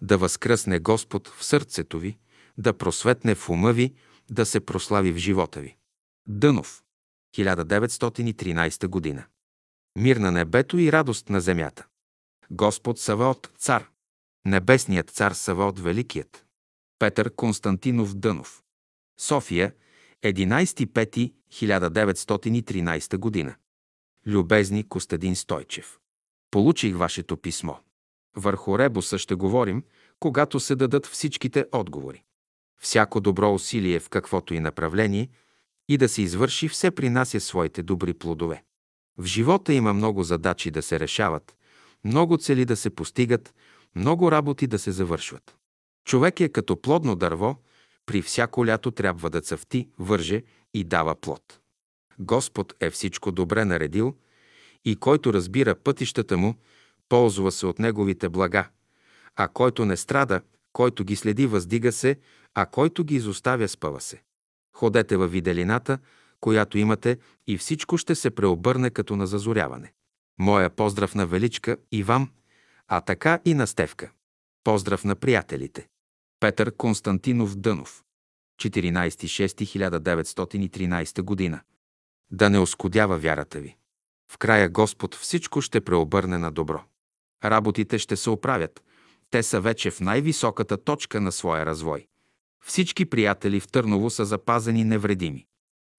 Да възкръсне Господ в сърцето ви, да просветне в ума ви, да се прослави в живота ви. Дънов, 1913 година. Мир на небето и радост на земята. Господ Саваот, цар. Небесният цар Саваот Великият. Петър Константинов Дънов. София, 11.5.1913 година. Любезни Костадин Стойчев. Получих вашето писмо. Върху ребуса ще говорим, когато се дадат всичките отговори. Всяко добро усилие в каквото и направление и да се извърши, все принася своите добри плодове. В живота има много задачи да се решават, много цели да се постигат, много работи да се завършват. Човек е като плодно дърво, при всяко лято трябва да цъфти, върже и дава плод. Господ е всичко добре наредил и който разбира пътищата му, ползва се от неговите блага, а който не страда, който ги следи, въздига се, а който ги изоставя, спъва се. Ходете във виделината, която имате, и всичко ще се преобърне като на зазоряване. Моя поздрав на Величка и вам, а така и на Стевка. Поздрав на приятелите. Петър Константинов Дънов. 14.6.1913 година. Да не оскудява вярата ви. В края Господ всичко ще преобърне на добро. Работите ще се оправят. Те са вече в най-високата точка на своя развой. Всички приятели в Търново са запазени невредими.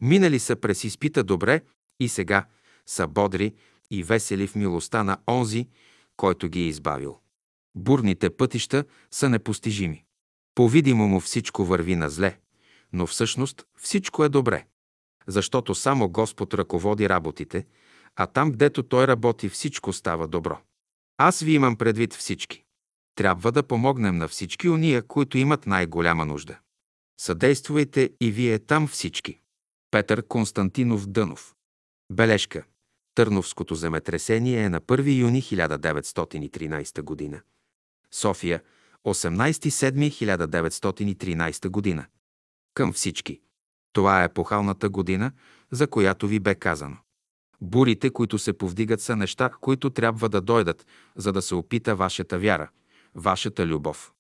Минали са през изпита добре и сега са бодри и весели в милостта на онзи, който ги е избавил. Бурните пътища са непостижими. По-видимо му всичко върви на зле, но всъщност всичко е добре. Защото само Господ ръководи работите, а там, гдето Той работи, всичко става добро. Аз ви имам предвид всички. Трябва да помогнем на всички уния, които имат най-голяма нужда. Съдействайте и вие там всички. Петър Константинов Дънов. Бележка. Търновското земетресение е на 1 юни 1913 година. София, 18.7.1913 година. Към всички. Това е епохалната година, за която ви бе казано. Бурите, които се повдигат, са неща, които трябва да дойдат, за да се опита вашата вяра, вашата любов.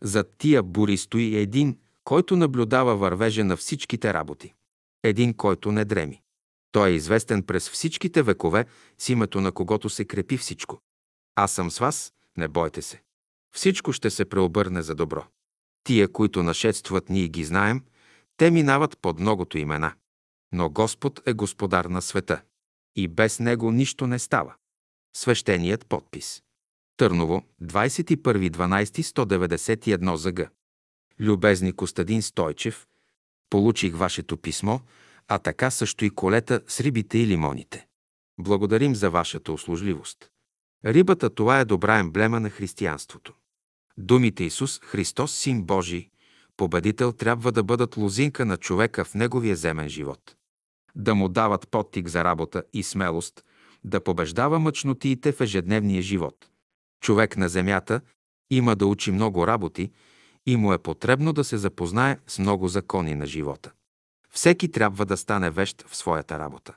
Зад тия бури стои един, който наблюдава вървежа на всичките работи. Един, който не дреми. Той е известен през всичките векове с името на когото се крепи всичко. Аз съм с вас, не бойте се. Всичко ще се преобърне за добро. Тия, които нашедстват, ние ги знаем, те минават под многото имена. Но Господ е господар на света. И без Него нищо не става. Свещеният подпис. Търново, 21.12.191 ЗГ. Любезни Костадин Стойчев, получих вашето писмо, а така също и колета с рибите и лимоните. Благодарим за вашата услужливост. Рибата това е добра емблема на християнството. Думите Исус Христос, Син Божий, победител трябва да бъдат лозинка на човека в неговия земен живот. Да му дават подтик за работа и смелост, да побеждава мъчнотиите в ежедневния живот. Човек на земята има да учи много работи и му е потребно да се запознае с много закони на живота. Всеки трябва да стане вещ в своята работа.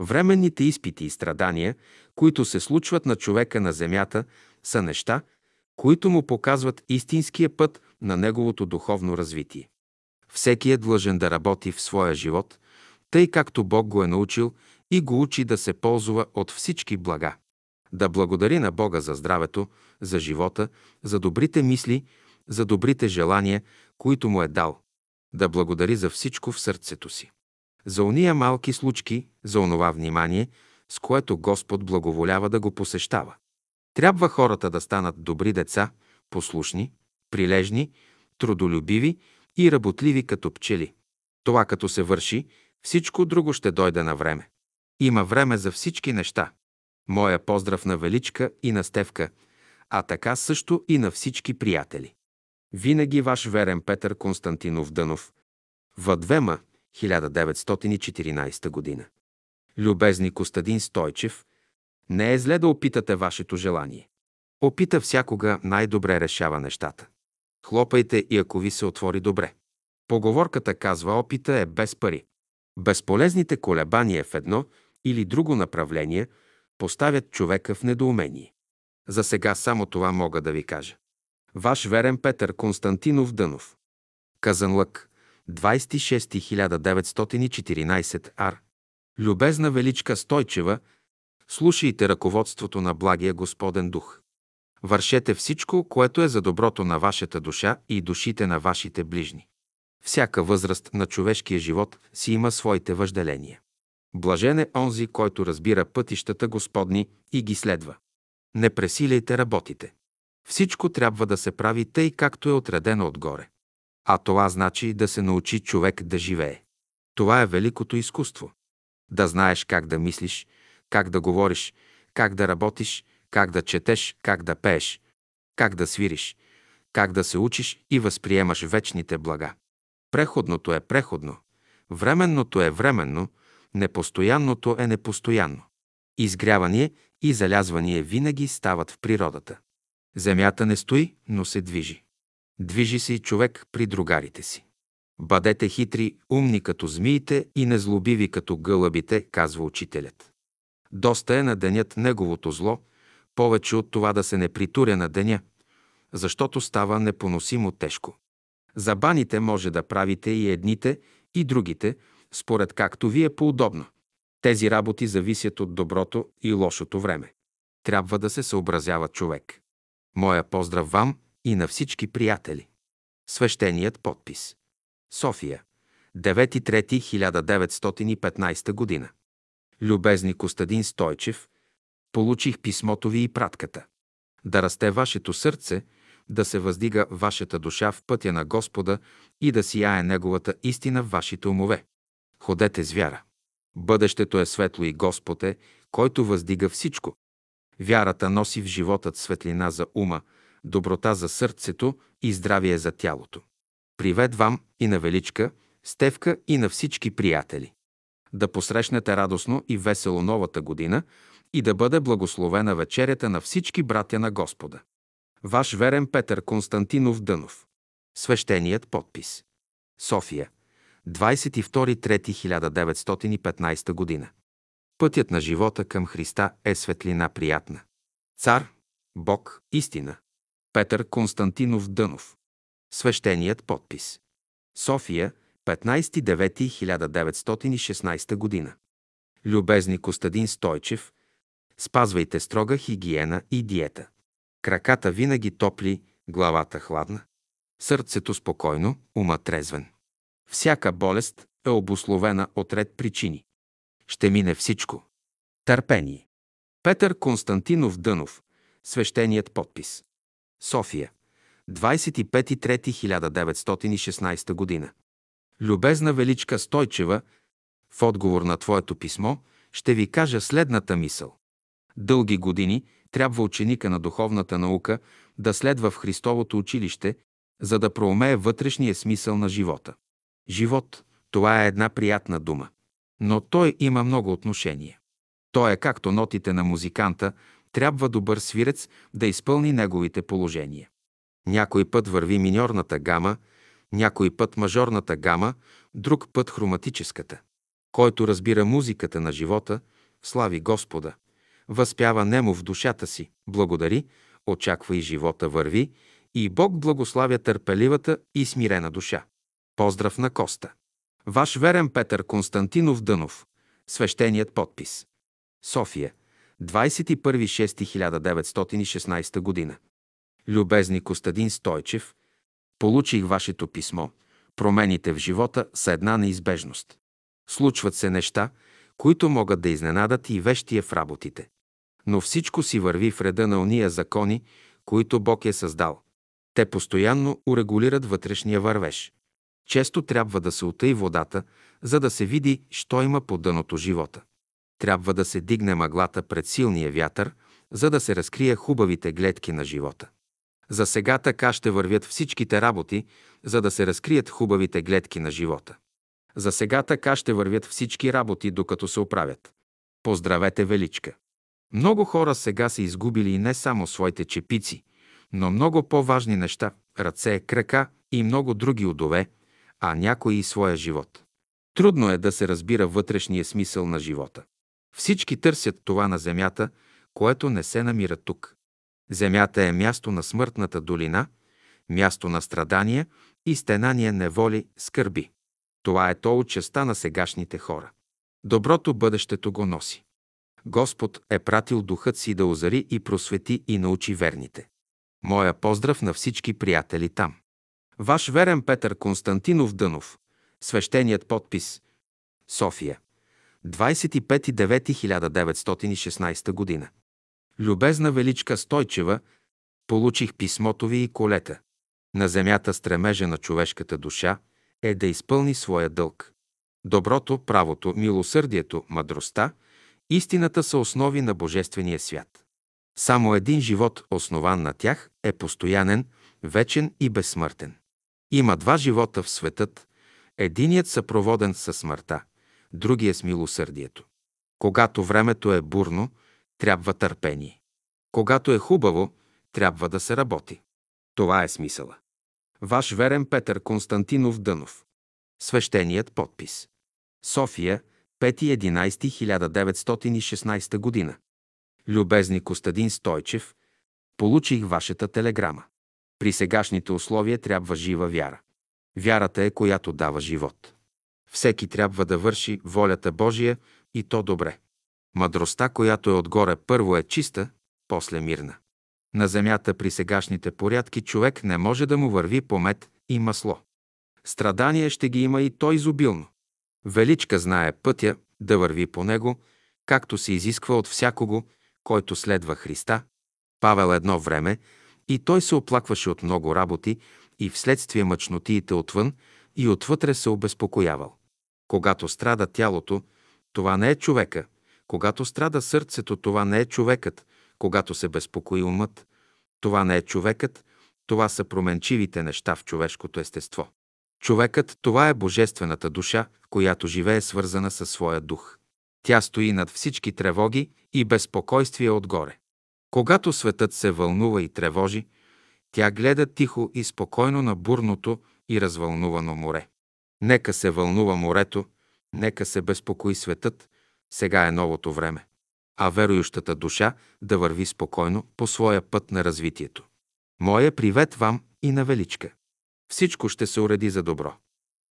Временните изпити и страдания, които се случват на човека на земята, са неща, които му показват истинския път на неговото духовно развитие. Всеки е длъжен да работи в своя живот, тъй както Бог го е научил и го учи да се ползва от всички блага. Да благодари на Бога за здравето, за живота, за добрите мисли, за добрите желания, които му е дал. Да благодари за всичко в сърцето си. За уния малки случки, за онова внимание, с което Господ благоволява да го посещава. Трябва хората да станат добри деца, послушни, прилежни, трудолюбиви и работливи като пчели. Това като се върши, всичко друго ще дойде на време. Има време за всички неща. Моя поздрав на Величка и на Стевка, а така също и на всички приятели. Винаги ваш верен Петър Константинов Дънов. Въдвема, 1914 година. Любезни Костадин Стойчев, не е зле да опитате вашето желание. Опита всякога най-добре решава нещата. Хлопайте и ако ви се отвори добре. Поговорката казва опита е без пари. Безполезните колебания в едно или друго направление поставят човека в недоумение. За сега само това мога да ви кажа. Ваш верен Петър Константинов Дънов. Казанлък, 26.1914 ар. Любезна Величка Стойчева, слушайте ръководството на благия Господен Дух. Вършете всичко, което е за доброто на вашата душа и душите на вашите ближни. Всяка възраст на човешкия живот си има своите въжделения. Блажен е онзи, който разбира пътищата Господни и ги следва. Не пресиляйте работите. Всичко трябва да се прави тъй, както е отредено отгоре. А това значи да се научи човек да живее. Това е великото изкуство. Да знаеш как да мислиш, как да говориш, как да работиш, как да четеш, как да пееш, как да свириш, как да се учиш и възприемаш вечните блага. Преходното е преходно, временното е временно, Непостоянното е непостоянно. Изгряване и залязвание винаги стават в природата. Земята не стои, но се движи. Движи се и човек при другарите си. Бъдете хитри, умни като змиите и незлобиви като гълъбите, казва учителят. Доста е на денят неговото зло, повече от това да се не притуря на деня, защото става непоносимо тежко. Забаните може да правите и едните, и другите, според както ви е поудобно. Тези работи зависят от доброто и лошото време. Трябва да се съобразява човек. Моя поздрав вам и на всички приятели. Свещеният подпис. София. 9.3.1915 година. Любезни Костадин Стойчев, получих писмото ви и пратката. Да расте вашето сърце, да се въздига вашата душа в пътя на Господа и да сияе Неговата истина в вашите умове. Ходете с вяра. Бъдещето е светло и Господ е, който въздига всичко. Вярата носи в животът светлина за ума, доброта за сърцето и здравие за тялото. Привет вам и на Величка, Стевка и на всички приятели. Да посрещнете радостно и весело новата година и да бъде благословена вечерята на всички братя на Господа. Ваш верен Петър Константинов Дънов. Свещеният подпис. София. 22.3.1915 година. Пътят на живота към Христа е светлина приятна. Цар, Бог, истина. Петър Константинов Дънов. Свещеният подпис. София, 15.9.1916 година. Любезни Костадин Стойчев, спазвайте строга хигиена и диета. Краката винаги топли, главата хладна. Сърцето спокойно, ума трезвен. Всяка болест е обословена от ред причини. Ще мине всичко. Търпение. Петър Константинов Дънов. Свещеният подпис. София. 25.3.1916 година. Любезна Величка Стойчева, в отговор на твоето писмо ще ви кажа следната мисъл. Дълги години трябва ученика на духовната наука да следва в Христовото училище, за да проумее вътрешния смисъл на живота. Живот – това е една приятна дума. Но той има много отношение. Той е както нотите на музиканта, трябва добър свирец да изпълни неговите положения. Някой път върви миньорната гама, някой път мажорната гама, друг път хроматическата. Който разбира музиката на живота, слави Господа, възпява немо в душата си, благодари, очаква и живота върви, и Бог благославя търпеливата и смирена душа. Поздрав на Коста. Ваш верен Петър Константинов Дънов. Свещеният подпис. София. 21.6.1916 година. Любезни Костадин Стойчев, получих вашето писмо. Промените в живота са една неизбежност. Случват се неща, които могат да изненадат и вещия в работите. Но всичко си върви в реда на ония закони, които Бог е създал. Те постоянно урегулират вътрешния вървеж. Често трябва да се отъй водата, за да се види, що има по дъното живота. Трябва да се дигне мъглата пред силния вятър, за да се разкрие хубавите гледки на живота. За сега така ще вървят всичките работи, за да се разкрият хубавите гледки на живота. За сега така ще вървят всички работи, докато се оправят. Поздравете, Величка! Много хора сега са изгубили не само своите чепици, но много по-важни неща – ръце, крака и много други удове, а някои и своя живот. Трудно е да се разбира вътрешния смисъл на живота. Всички търсят това на земята, което не се намира тук. Земята е място на смъртната долина, място на страдания и стенания неволи, скърби. Това е то от частта на сегашните хора. Доброто бъдещето го носи. Господ е пратил духът си да озари и просвети и научи верните. Моя поздрав на всички приятели там. Ваш верен Петър Константинов Дънов. Свещеният подпис. София. 25.9.1916 година. Любезна Величка Стойчева, получих писмото ви и колета. На земята стремежа на човешката душа е да изпълни своя дълг. Доброто, правото, милосърдието, мъдростта, истината са основи на Божествения свят. Само един живот, основан на тях, е постоянен, вечен и безсмъртен. Има два живота в светът. Единият съпроводен със смъртта, другия с милосърдието. Когато времето е бурно, трябва търпение. Когато е хубаво, трябва да се работи. Това е смисъла. Ваш верен Петър Константинов Дънов. Свещеният подпис. София, 5.11.1916 година. Любезни Костадин Стойчев, получих вашата телеграма. При сегашните условия трябва жива вяра. Вярата е, която дава живот. Всеки трябва да върши волята Божия и то добре. Мъдростта, която е отгоре, първо е чиста, после мирна. На земята при сегашните порядки човек не може да му върви по мед и масло. Страдания ще ги има и то изобилно. Величка знае пътя да върви по него, както се изисква от всякого, който следва Христа. Павел едно време и той се оплакваше от много работи и вследствие мъчнотиите отвън и отвътре се обезпокоявал. Когато страда тялото, това не е човека. Когато страда сърцето, това не е човекът. Когато се безпокои умът, това не е човекът, това са променчивите неща в човешкото естество. Човекът – това е божествената душа, която живее свързана със своя дух. Тя стои над всички тревоги и безпокойствия отгоре. Когато светът се вълнува и тревожи, тя гледа тихо и спокойно на бурното и развълнувано море. Нека се вълнува морето, нека се безпокои светът, сега е новото време. А верующата душа да върви спокойно по своя път на развитието. Моя привет вам и на Величка. Всичко ще се уреди за добро.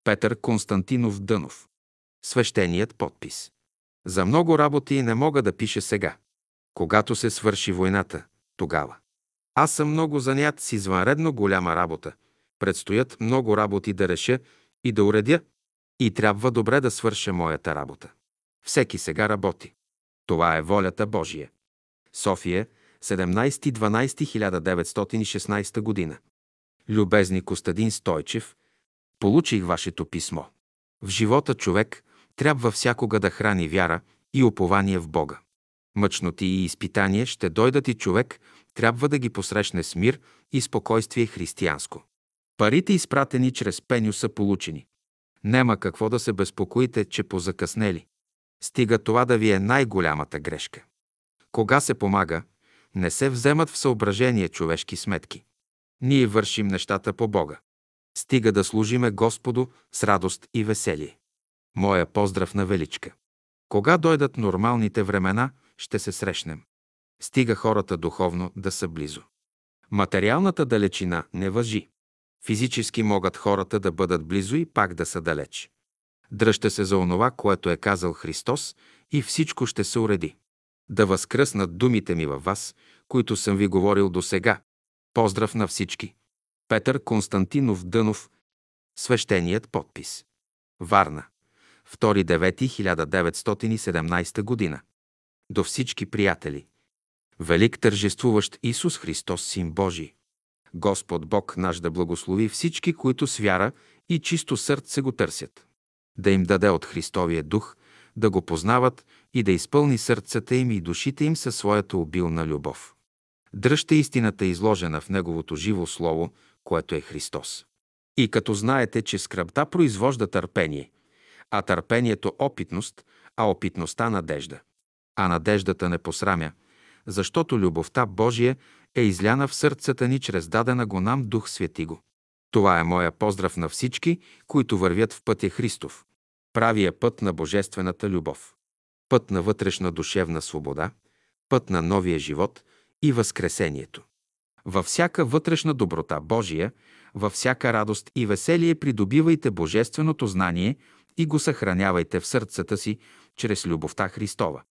Петър Константинов Дънов. Свещеният подпис. За много работи не мога да пиша сега. Когато се свърши войната, тогава. Аз съм много занят с извънредно голяма работа. Предстоят много работи да реша и да уредя и трябва добре да свърша моята работа. Всеки сега работи. Това е волята Божия. София, 17.12.1916 година. Любезни Костадин Стойчев, получих вашето писмо. В живота човек трябва всякога да храни вяра и упование в Бога. Мъчноти и изпитания ще дойдат и човек трябва да ги посрещне с мир и спокойствие християнско. Парите, изпратени чрез пеню, са получени. Нема какво да се безпокоите, че позакъснели. Стига това да ви е най-голямата грешка. Кога се помага, не се вземат в съображение човешки сметки. Ние вършим нещата по Бога. Стига да служиме Господу с радост и веселие. Моя поздрав на Величка. Кога дойдат нормалните времена, ще се срещнем. Стига хората духовно да са близо. Материалната далечина не въжи. Физически могат хората да бъдат близо и пак да са далеч. Дръжте се за онова, което е казал Христос и всичко ще се уреди. Да възкръснат думите ми във вас, които съм ви говорил до сега. Поздрав на всички. Петър Константинов Дънов. Свещеният подпис. Варна. 2.9.1917 година. До всички приятели. Велик тържествуващ Исус Христос, Син Божий. Господ Бог наш да благослови всички, които с вяра и чисто сърце го търсят. Да им даде от Христовия дух, да го познават и да изпълни сърцата им и душите им със своята обилна любов. Дръжте истината изложена в Неговото живо Слово, което е Христос. И като знаете, че скръпта произвожда търпение, а търпението – опитност, а опитността – надежда. А надеждата не посрамя, защото любовта Божия е изляна в сърцата ни чрез дадена го нам Дух Свети го. Това е моя поздрав на всички, които вървят в пътя Христов. Правия път на божествената любов. Път на вътрешна душевна свобода, път на новия живот и възкресението. Във всяка вътрешна доброта Божия, във всяка радост и веселие придобивайте божественото знание и го съхранявайте в сърцата си чрез любовта Христова.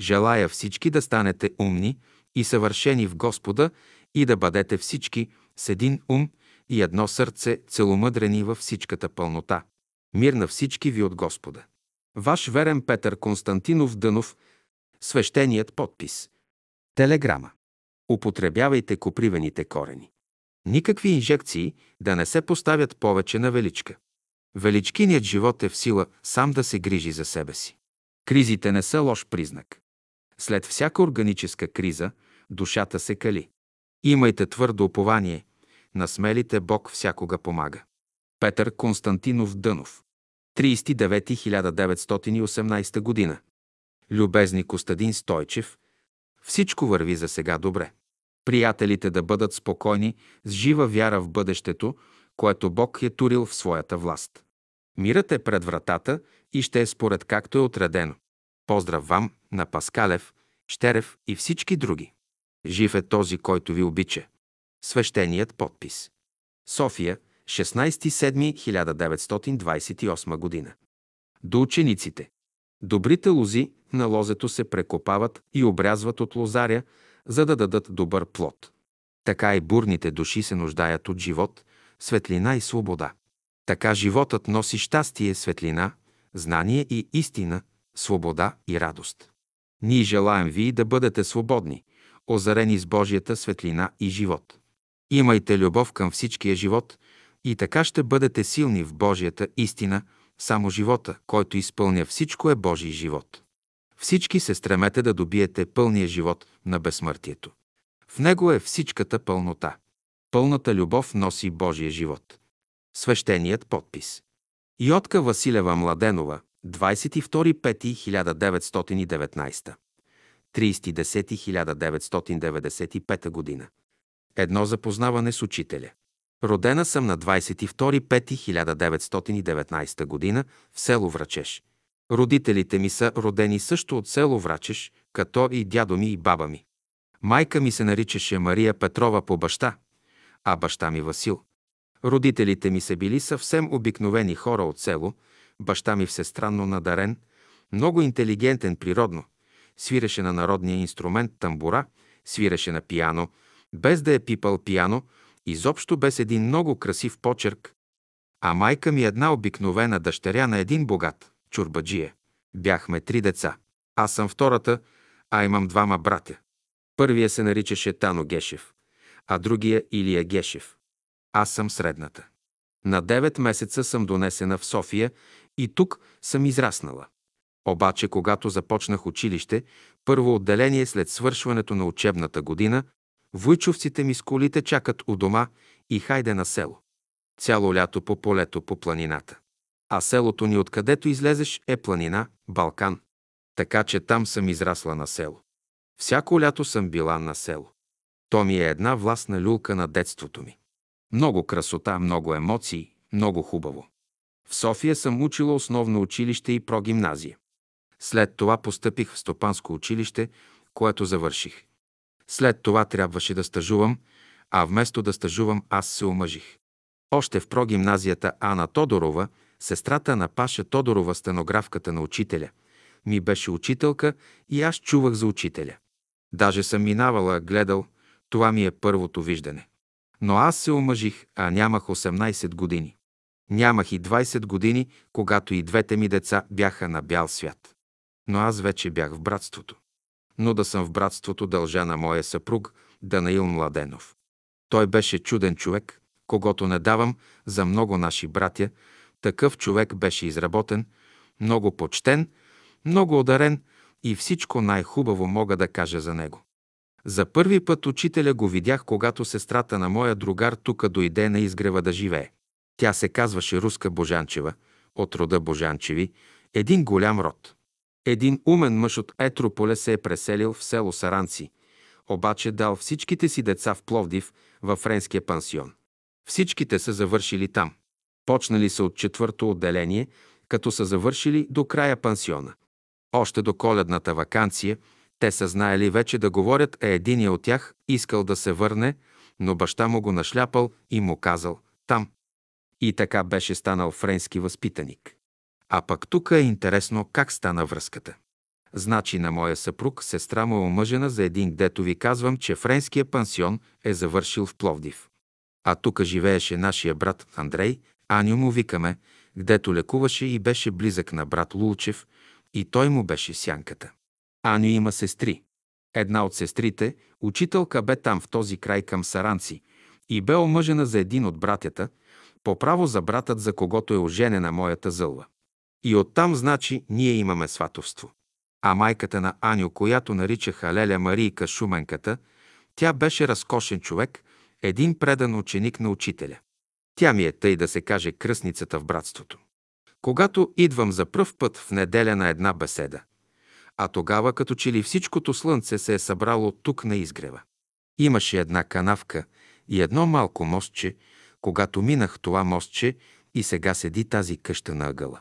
Желая всички да станете умни и съвършени в Господа и да бъдете всички с един ум и едно сърце целомъдрени във всичката пълнота. Мир на всички ви от Господа. Ваш верен Петър Константинов Дънов, свещеният подпис. Телеграма. Употребявайте копривените корени. Никакви инжекции да не се поставят повече на величка. Величкиният живот е в сила сам да се грижи за себе си. Кризите не са лош признак. След всяка органическа криза душата се кали. Имайте твърдо упование. На смелите Бог всякога помага. Петър Константинов Дънов 39.1918 година. Любезни Костадин Стойчев, всичко върви за сега добре. Приятелите да бъдат спокойни, с жива вяра в бъдещето, което Бог е турил в своята власт. Мирът е пред вратата и ще е според както е отредено. Поздрав вам на Паскалев, Щерев и всички други. Жив е този, който ви обича. Свещеният подпис. София, 16.7.1928 година. До учениците. Добрите лози на лозето се прекопават и обрязват от лозаря, за да дадат добър плод. Така и бурните души се нуждаят от живот, светлина и свобода. Така животът носи щастие, светлина, знание и истина, свобода и радост. Ние желаем ви да бъдете свободни, озарени с Божията светлина и живот. Имайте любов към всичкия живот и така ще бъдете силни в Божията истина, само живота, който изпълня всичко е Божий живот. Всички се стремете да добиете пълния живот на безсмъртието. В него е всичката пълнота. Пълната любов носи Божия живот. Свещеният подпис. Йотка Василева Младенова, 22.5.1919 30.10.1995 година. Едно запознаване с учителя. Родена съм на 22.5.1919 година в село Врачеш. Родителите ми са родени също от село Врачеш, като и дядо ми и баба ми. Майка ми се наричаше Мария Петрова по баща, а баща ми Васил. Родителите ми са били съвсем обикновени хора от село, баща ми всестранно надарен, много интелигентен природно, свиреше на народния инструмент тамбура, свиреше на пияно, без да е пипал пияно, изобщо без един много красив почерк, а майка ми една обикновена дъщеря на един богат, чурбаджия. Бяхме три деца. Аз съм втората, а имам двама братя. Първия се наричаше Тано Гешев, а другия Илия Гешев. Аз съм средната. На 9 месеца съм донесена в София и тук съм израснала. Обаче, когато започнах училище, първо отделение след свършването на учебната година, войчовците ми с колите чакат у дома и хайде на село. Цяло лято по полето по планината. А селото ни откъдето излезеш е планина, Балкан. Така че там съм израсла на село. Всяко лято съм била на село. То ми е една властна люлка на детството ми. Много красота, много емоции, много хубаво. В София съм учила основно училище и прогимназия. След това постъпих в Стопанско училище, което завърших. След това трябваше да стажувам, а вместо да стажувам, аз се омъжих. Още в прогимназията Ана Тодорова, сестрата на Паша Тодорова, стенографката на учителя, ми беше учителка и аз чувах за учителя. Даже съм минавала, гледал, това ми е първото виждане. Но аз се омъжих, а нямах 18 години. Нямах и 20 години, когато и двете ми деца бяха на бял свят. Но аз вече бях в братството. Но да съм в братството дължа на моя съпруг Данаил Младенов. Той беше чуден човек, когато не давам за много наши братя. Такъв човек беше изработен, много почтен, много одарен и всичко най-хубаво мога да кажа за него. За първи път учителя го видях, когато сестрата на моя другар тука дойде на изгрева да живее. Тя се казваше Руска Божанчева, от рода Божанчеви, един голям род. Един умен мъж от Етрополе се е преселил в село Саранци, обаче дал всичките си деца в Пловдив, във френския пансион. Всичките са завършили там. Почнали са от четвърто отделение, като са завършили до края пансиона. Още до коледната вакансия те са знаели вече да говорят, а единия от тях искал да се върне, но баща му го нашляпал и му казал «там». И така беше станал френски възпитаник. А пък тук е интересно как стана връзката. Значи на моя съпруг сестра му е омъжена за един, дето ви казвам, че френския пансион е завършил в Пловдив. А тук живееше нашия брат Андрей, Аню му викаме, гдето лекуваше и беше близък на брат Лулчев, и той му беше сянката. Аню има сестри. Една от сестрите, учителка бе там в този край към Саранци и бе омъжена за един от братята, по право за братът, за когото е оженена моята зълва. И оттам, значи, ние имаме сватовство. А майката на Аню, която наричаха Леля Марийка Шуменката, тя беше разкошен човек, един предан ученик на учителя. Тя ми е тъй да се каже кръсницата в братството. Когато идвам за пръв път в неделя на една беседа, а тогава като че ли всичкото слънце се е събрало тук на изгрева. Имаше една канавка и едно малко мостче, когато минах това мостче и сега седи тази къща на ъгъла.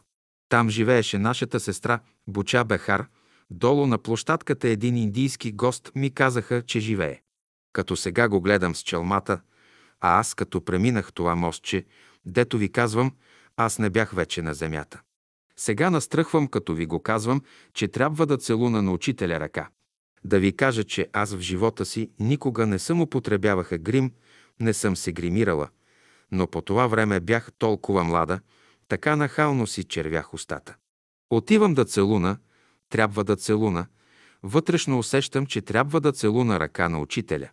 Там живееше нашата сестра Буча Бехар. Долу на площадката един индийски гост ми казаха, че живее. Като сега го гледам с челмата, а аз като преминах това мостче, дето ви казвам, аз не бях вече на земята. Сега настръхвам, като ви го казвам, че трябва да целуна на учителя ръка. Да ви кажа, че аз в живота си никога не съм употребяваха грим, не съм се гримирала, но по това време бях толкова млада, така нахално си червях устата. Отивам да целуна, трябва да целуна, вътрешно усещам, че трябва да целуна ръка на учителя.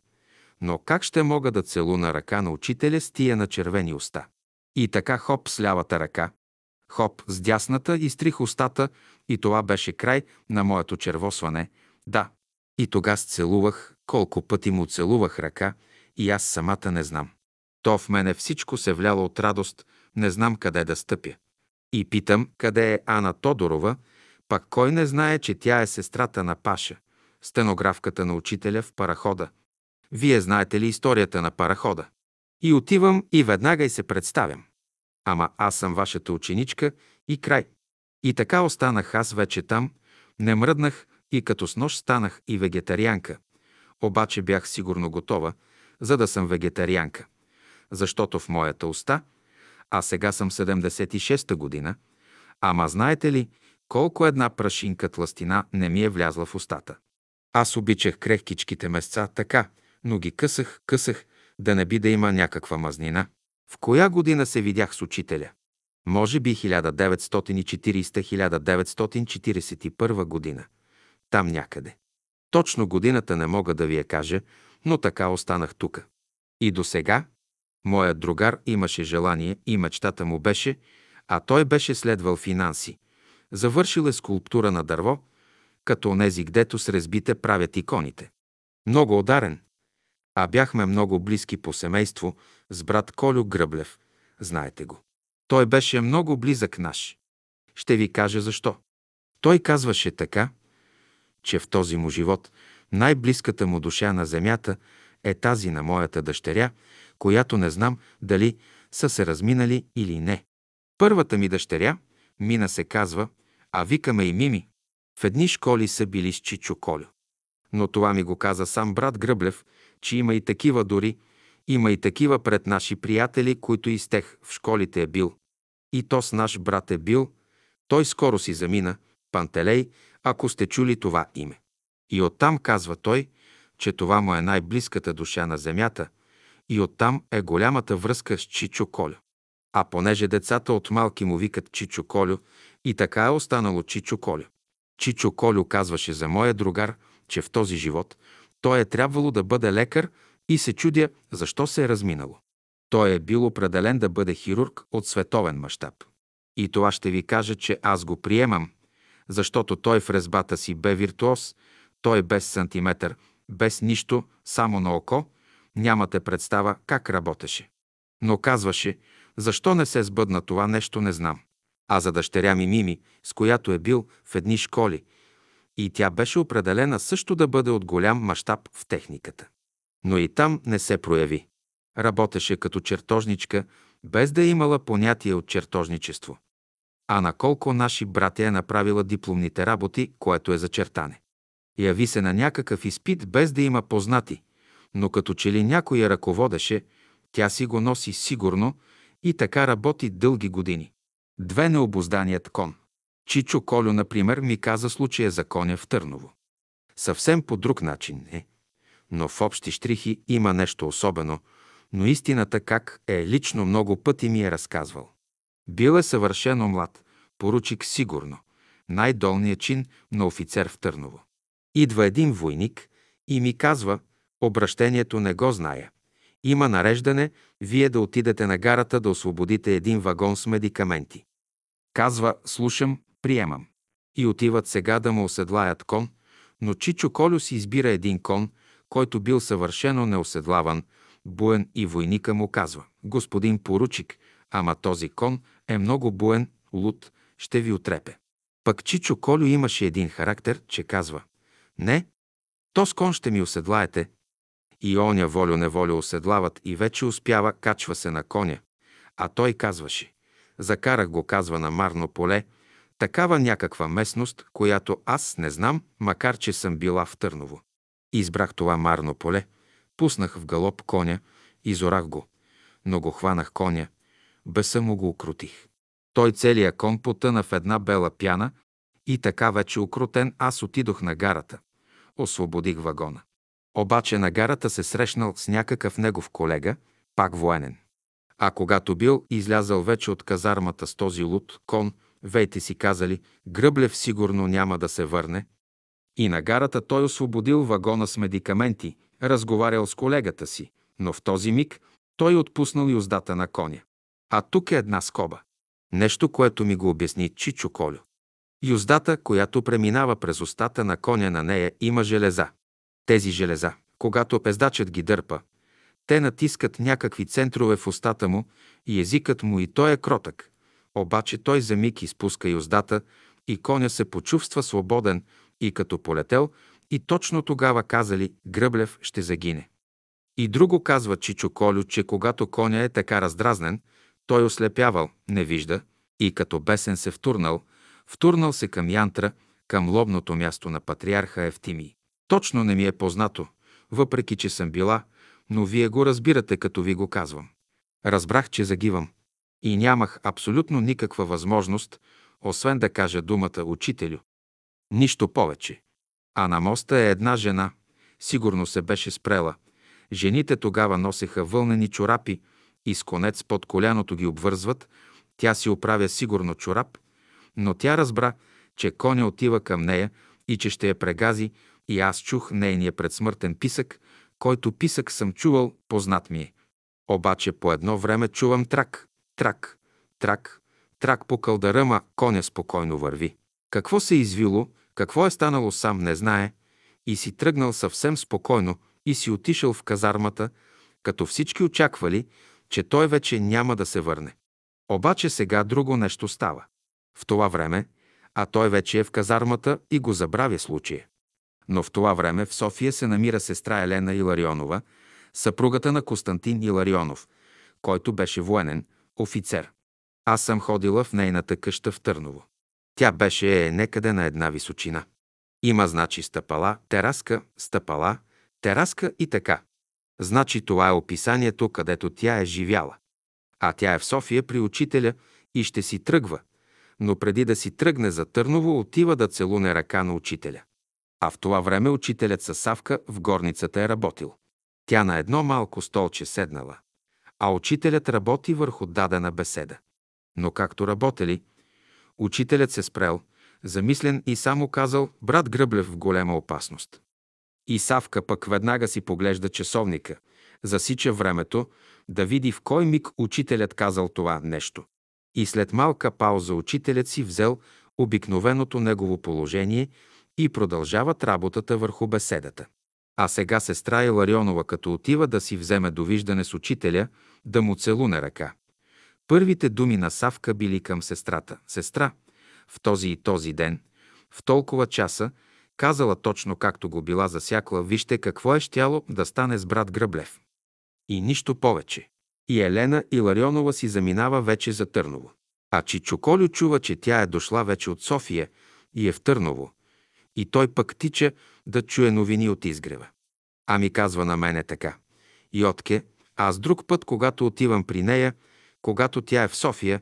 Но как ще мога да целуна ръка на учителя с тия на червени уста? И така хоп с лявата ръка, хоп с дясната изтрих устата и това беше край на моето червосване. Да, и тога целувах, колко пъти му целувах ръка и аз самата не знам. То в мене всичко се вляло от радост, не знам къде да стъпя. И питам, къде е Ана Тодорова, пак кой не знае, че тя е сестрата на Паша, стенографката на учителя в парахода. Вие знаете ли историята на парахода? И отивам и веднага и се представям. Ама аз съм вашата ученичка и край. И така останах аз вече там, не мръднах и като с нощ станах и вегетарианка. Обаче бях сигурно готова, за да съм вегетарианка. Защото в моята уста, а сега съм 76-та година, ама знаете ли, колко една прашинка тластина не ми е влязла в устата. Аз обичах крехкичките месца така, но ги късах, късах, да не би да има някаква мазнина. В коя година се видях с учителя? Може би 1940-1941 година. Там някъде. Точно годината не мога да ви я кажа, но така останах тук. И до сега моят другар имаше желание и мечтата му беше, а той беше следвал финанси. Завършил е скулптура на дърво, като онези, гдето с резбите правят иконите. Много ударен, а бяхме много близки по семейство с брат Колю Гръблев. Знаете го. Той беше много близък наш. Ще ви кажа защо. Той казваше така, че в този му живот най-близката му душа на земята е тази на моята дъщеря, която не знам дали са се разминали или не. Първата ми дъщеря, Мина се казва, а викаме и Мими. В едни школи са били с Чичо Колю. Но това ми го каза сам брат Гръблев, че има и такива дори, има и такива пред наши приятели, които и с тех в школите е бил. И то с наш брат е бил, той скоро си замина, Пантелей, ако сте чули това име. И оттам казва той, че това му е най-близката душа на земята и оттам е голямата връзка с Чичо Колю. А понеже децата от малки му викат Чичо Колю, и така е останало Чичо Колю. Чичо Колю казваше за моя другар, че в този живот той е трябвало да бъде лекар и се чудя защо се е разминало. Той е бил определен да бъде хирург от световен мащаб. И това ще ви кажа, че аз го приемам, защото той в резбата си бе виртуоз, той без сантиметър, без нищо, само на око, нямате представа как работеше. Но казваше, защо не се сбъдна това нещо, не знам. А за дъщеря ми Мими, с която е бил в едни школи, и тя беше определена също да бъде от голям мащаб в техниката. Но и там не се прояви. Работеше като чертожничка, без да е имала понятие от чертожничество. А на колко наши братя е направила дипломните работи, което е зачертане. Яви се на някакъв изпит, без да има познати, но като че ли някой я ръководеше, тя си го носи сигурно и така работи дълги години. Две необозданият кон. Чичо Колю, например, ми каза случая за коня в Търново. Съвсем по друг начин е. Но в общи штрихи има нещо особено, но истината как е лично много пъти ми е разказвал. Бил е съвършено млад, поручик сигурно, най-долният чин на офицер в Търново. Идва един войник и ми казва, обращението не го зная. Има нареждане, вие да отидете на гарата да освободите един вагон с медикаменти. Казва, слушам, приемам. И отиват сега да му оседлаят кон, но Чичо Колю избира един кон, който бил съвършено неоседлаван, буен и войника му казва, господин поручик, ама този кон е много буен, луд, ще ви отрепе. Пък Чичо Колю имаше един характер, че казва «Не, то с кон ще ми оседлаете». И оня волю-неволю оседлават и вече успява, качва се на коня. А той казваше «Закарах го, казва на Марно поле, такава някаква местност, която аз не знам, макар че съм била в Търново. Избрах това Марно поле, пуснах в галоп коня, изорах го, но го хванах коня, беса му го укрутих. Той целия кон потъна в една бела пяна и така вече укрутен аз отидох на гарата. Освободих вагона. Обаче на гарата се срещнал с някакъв негов колега, пак военен. А когато бил излязъл вече от казармата с този луд кон, вейте си казали, Гръблев сигурно няма да се върне. И на гарата той освободил вагона с медикаменти, разговарял с колегата си, но в този миг той отпуснал юздата на коня. А тук е една скоба. Нещо, което ми го обясни Чичо Колю. Юздата, която преминава през устата на коня на нея, има железа. Тези железа, когато пездачът ги дърпа, те натискат някакви центрове в устата му и езикът му и той е кротък. Обаче той за миг изпуска юздата и коня се почувства свободен и като полетел, и точно тогава казали Гръблев ще загине. И друго казва Чичо Колю, че когато коня е така раздразнен, той ослепявал, не вижда, и като бесен се втурнал, втурнал се към Янтра, към лобното място на патриарха Евтимий. Точно не ми е познато, въпреки че съм била, но вие го разбирате, като ви го казвам. Разбрах, че загивам. И нямах абсолютно никаква възможност, освен да кажа думата учителю. Нищо повече. А на моста е една жена. Сигурно се беше спрела. Жените тогава носеха вълнени чорапи и с конец под коляното ги обвързват. Тя си оправя сигурно чорап, но тя разбра, че коня отива към нея и че ще я прегази и аз чух нейния предсмъртен писък, който писък съм чувал, познат ми е. Обаче по едно време чувам трак, трак, трак, трак по кълдаръма, коня спокойно върви. Какво се извило, какво е станало сам не знае и си тръгнал съвсем спокойно и си отишъл в казармата, като всички очаквали, че той вече няма да се върне. Обаче сега друго нещо става. В това време, а той вече е в казармата и го забравя случая. Но в това време в София се намира сестра Елена Иларионова, съпругата на Константин Иларионов, който беше военен, офицер. Аз съм ходила в нейната къща в Търново. Тя беше некъде на една височина. Има значи стъпала, тераска, стъпала, тераска и така. Значи това е описанието, където тя е живяла. А тя е в София при учителя и ще си тръгва, но преди да си тръгне за Търново, отива да целуне ръка на учителя. А в това време учителят със Савка в горницата е работил. Тя на едно малко столче седнала, а учителят работи върху дадена беседа. Но както работели, учителят се спрел, замислен и само казал «Брат Гръблев в голема опасност». И Савка пък веднага си поглежда часовника, засича времето, да види в кой миг учителят казал това нещо. И след малка пауза учителят си взел обикновеното негово положение и продължават работата върху беседата. А сега сестра Иларионова, като отива да си вземе довиждане с учителя, да му целуне ръка. Първите думи на Савка били към сестрата. Сестра, в този и този ден, в толкова часа, казала точно както го била засякла, вижте какво е щяло да стане с брат Гръблев. И нищо повече. И Елена Иларионова си заминава вече за Търново. А Чичоколю чува, че тя е дошла вече от София и е в Търново. И той пък тича да чуе новини от изгрева. А ми казва на мене така. Йотке, аз друг път, когато отивам при нея, когато тя е в София,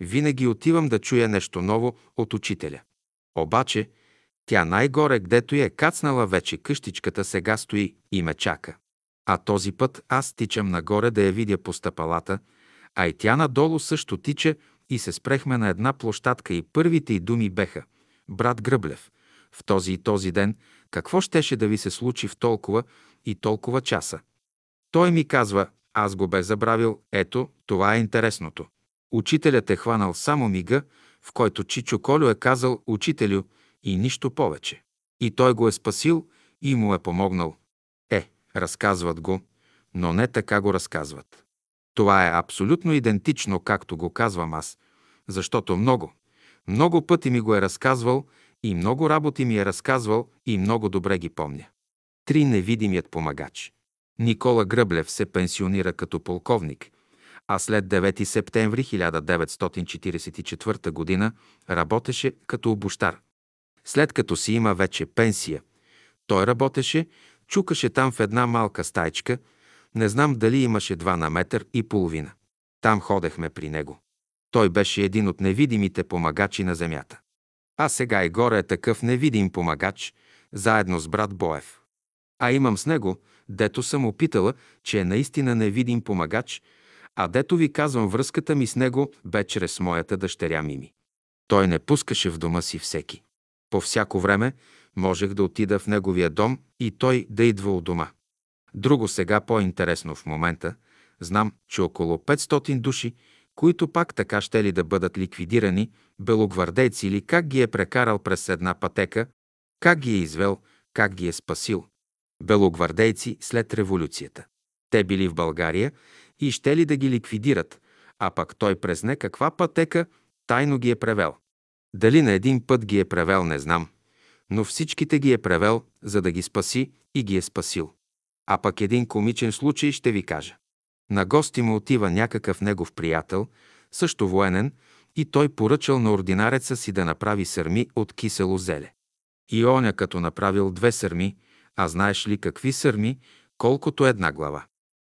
винаги отивам да чуя нещо ново от учителя. Обаче, тя най-горе, гдето е кацнала вече къщичката, сега стои и ме чака. А този път аз тичам нагоре да я видя по стъпалата, а и тя надолу също тича и се спрехме на една площадка и първите й думи беха «Брат Гръблев, в този и този ден какво щеше да ви се случи в толкова и толкова часа?» Той ми казва «Аз го бе забравил, ето, това е интересното». Учителят е хванал само мига, в който Чичо Колю е казал «Учителю» и нищо повече. И той го е спасил и му е помогнал. Е, разказват го, но не така го разказват. Това е абсолютно идентично, както го казвам аз, защото много, Много пъти ми го е разказвал и много работи ми е разказвал и много добре ги помня. Три невидимият помагач. Никола Гръблев се пенсионира като полковник, а след 9 септември 1944 г. работеше като обощар. След като си има вече пенсия, той работеше, чукаше там в една малка стайчка, не знам дали имаше два на метър и половина. Там ходехме при него. Той беше един от невидимите помагачи на земята. А сега и горе е такъв невидим помагач, заедно с брат Боев. А имам с него, дето съм опитала, че е наистина невидим помагач, а дето ви казвам връзката ми с него бе чрез моята дъщеря Мими. Той не пускаше в дома си всеки. По всяко време можех да отида в неговия дом и той да идва от дома. Друго сега по-интересно в момента, знам, че около 500 души, които пак така ще ли да бъдат ликвидирани, белогвардейци или как ги е прекарал през една пътека, как ги е извел, как ги е спасил. Белогвардейци след революцията. Те били в България и ще ли да ги ликвидират, а пък той през не каква пътека тайно ги е превел. Дали на един път ги е превел, не знам, но всичките ги е превел, за да ги спаси и ги е спасил. А пък един комичен случай ще ви кажа. На гости му отива някакъв негов приятел, също военен, и той поръчал на ординареца си да направи сърми от кисело зеле. И оня като направил две сърми, а знаеш ли какви сърми, колкото една глава.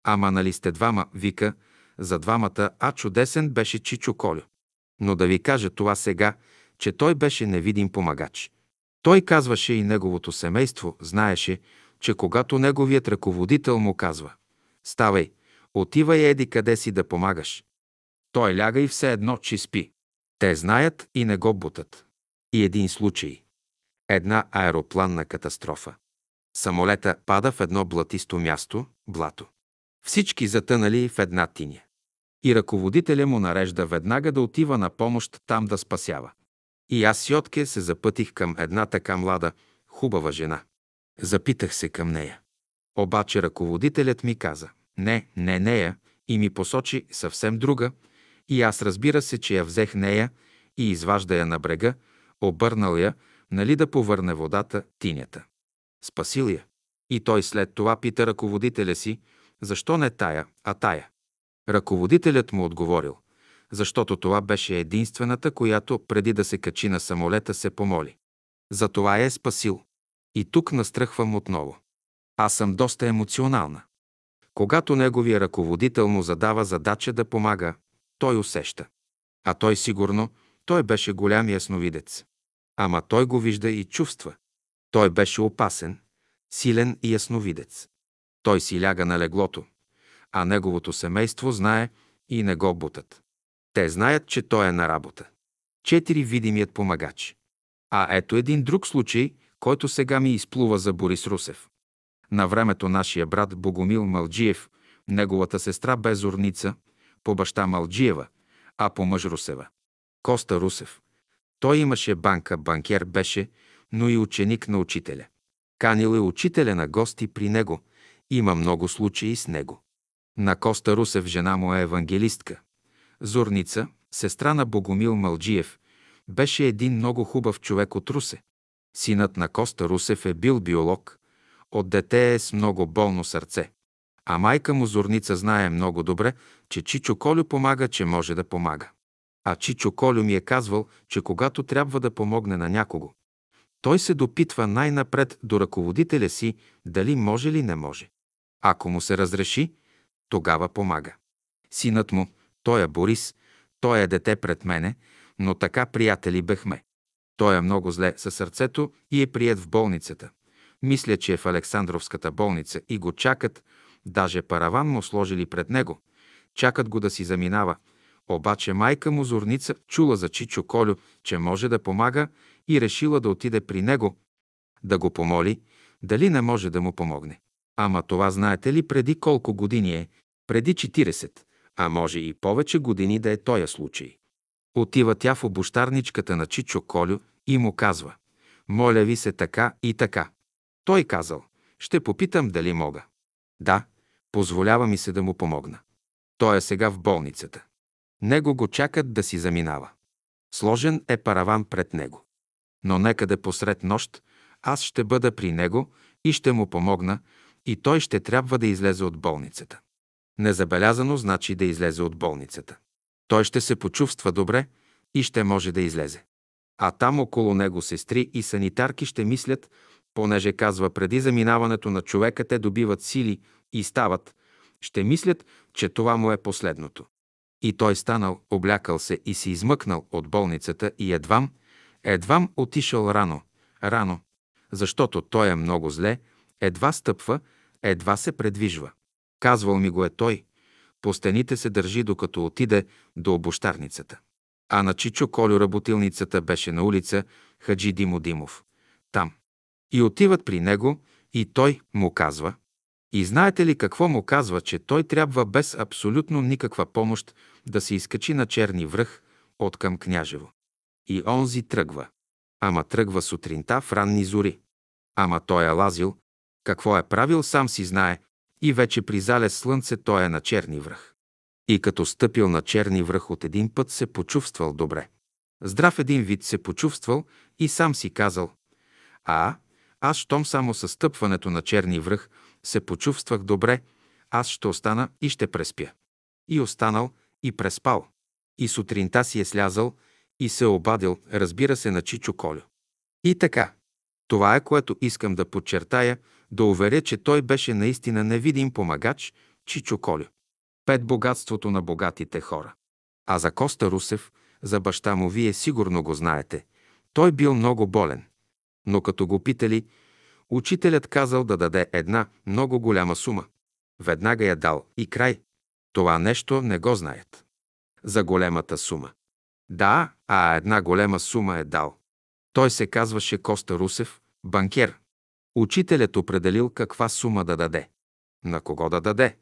Ама нали сте двама, вика, за двамата, а чудесен беше Чичо Колю. Но да ви кажа това сега, че той беше невидим помагач. Той казваше и неговото семейство, знаеше, че когато неговият ръководител му казва «Ставай, отивай еди къде си да помагаш», той ляга и все едно, че спи. Те знаят и не го бутат. И един случай. Една аеропланна катастрофа. Самолета пада в едно блатисто място, блато. Всички затънали в една тиня. И ръководителя му нарежда веднага да отива на помощ там да спасява. И аз Сьотке се запътих към една така млада, хубава жена. Запитах се към нея. Обаче ръководителят ми каза, не, не нея, и ми посочи съвсем друга, и аз разбира се, че я взех нея и изважда я на брега, обърнал я, нали да повърне водата, тинята. Спасил я. И той след това пита ръководителя си, защо не тая, а тая. Ръководителят му отговорил, защото това беше единствената, която преди да се качи на самолета се помоли. Затова я е спасил. И тук настръхвам отново. Аз съм доста емоционална. Когато неговия ръководител му задава задача да помага, той усеща. А той сигурно, той беше голям ясновидец. Ама той го вижда и чувства. Той беше опасен, силен и ясновидец. Той си ляга на леглото, а неговото семейство знае и не го бутат. Те знаят, че той е на работа. Четири видимият помагач. А ето един друг случай, който сега ми изплува за Борис Русев. На времето нашия брат Богомил Малджиев, неговата сестра бе по баща Малджиева, а по мъж Русева. Коста Русев. Той имаше банка, банкер беше, но и ученик на учителя. Канил е учителя на гости при него. Има много случаи с него. На Коста Русев жена му е евангелистка. Зорница, сестра на Богомил Малджиев, беше един много хубав човек от Русе. Синът на Коста Русев е бил биолог. От дете е с много болно сърце. А майка му Зорница знае много добре, че Чичо Колю помага, че може да помага. А Чичо Колю ми е казвал, че когато трябва да помогне на някого, той се допитва най-напред до ръководителя си, дали може ли не може. Ако му се разреши, тогава помага. Синът му, той е Борис, той е дете пред мене, но така приятели бехме. Той е много зле със сърцето и е прият в болницата. Мисля, че е в Александровската болница и го чакат, даже параван му сложили пред него. Чакат го да си заминава. Обаче майка му Зорница чула за Чичо Колю, че може да помага и решила да отиде при него, да го помоли, дали не може да му помогне. Ама това знаете ли преди колко години е? Преди 40, а може и повече години да е тоя случай. Отива тя в обощарничката на Чичо Колю и му казва «Моля ви се така и така». Той казал «Ще попитам дали мога». Да, позволява ми се да му помогна. Той е сега в болницата. Него го чакат да си заминава. Сложен е параван пред него. Но некъде посред нощ аз ще бъда при него и ще му помогна, и той ще трябва да излезе от болницата. Незабелязано значи да излезе от болницата. Той ще се почувства добре и ще може да излезе. А там около него сестри и санитарки ще мислят, понеже казва преди заминаването на човека те добиват сили и стават, ще мислят, че това му е последното. И той станал, облякал се и си измъкнал от болницата и едвам, едвам отишъл рано, рано, защото той е много зле, едва стъпва, едва се предвижва. Казвал ми го е той, по стените се държи, докато отиде до обощарницата. А на Чичо Колю работилницата беше на улица Хаджи Димо Димов. Там. И отиват при него, и той му казва. И знаете ли какво му казва, че той трябва без абсолютно никаква помощ да се изкачи на черни връх от към Княжево. И онзи тръгва. Ама тръгва сутринта в ранни зори. Ама той е лазил. Какво е правил, сам си знае. И вече при залез слънце той е на черни връх. И като стъпил на черни връх от един път се почувствал добре. Здрав един вид се почувствал и сам си казал, а, аз, щом само със стъпването на черни връх се почувствах добре, аз ще остана и ще преспя. И останал, и преспал. И сутринта си е слязал и се обадил, разбира се, на Чичо Колю. И така. Това е, което искам да подчертая, да уверя, че той беше наистина невидим помагач, Чичо Колю. Пет богатството на богатите хора. А за Коста Русев, за баща му, вие сигурно го знаете. Той бил много болен. Но като го питали, учителят казал да даде една много голяма сума. Веднага я дал и край. Това нещо не го знаят. За големата сума. Да, а една голема сума е дал. Той се казваше Коста Русев, банкер. Учителят определил каква сума да даде. На кого да даде?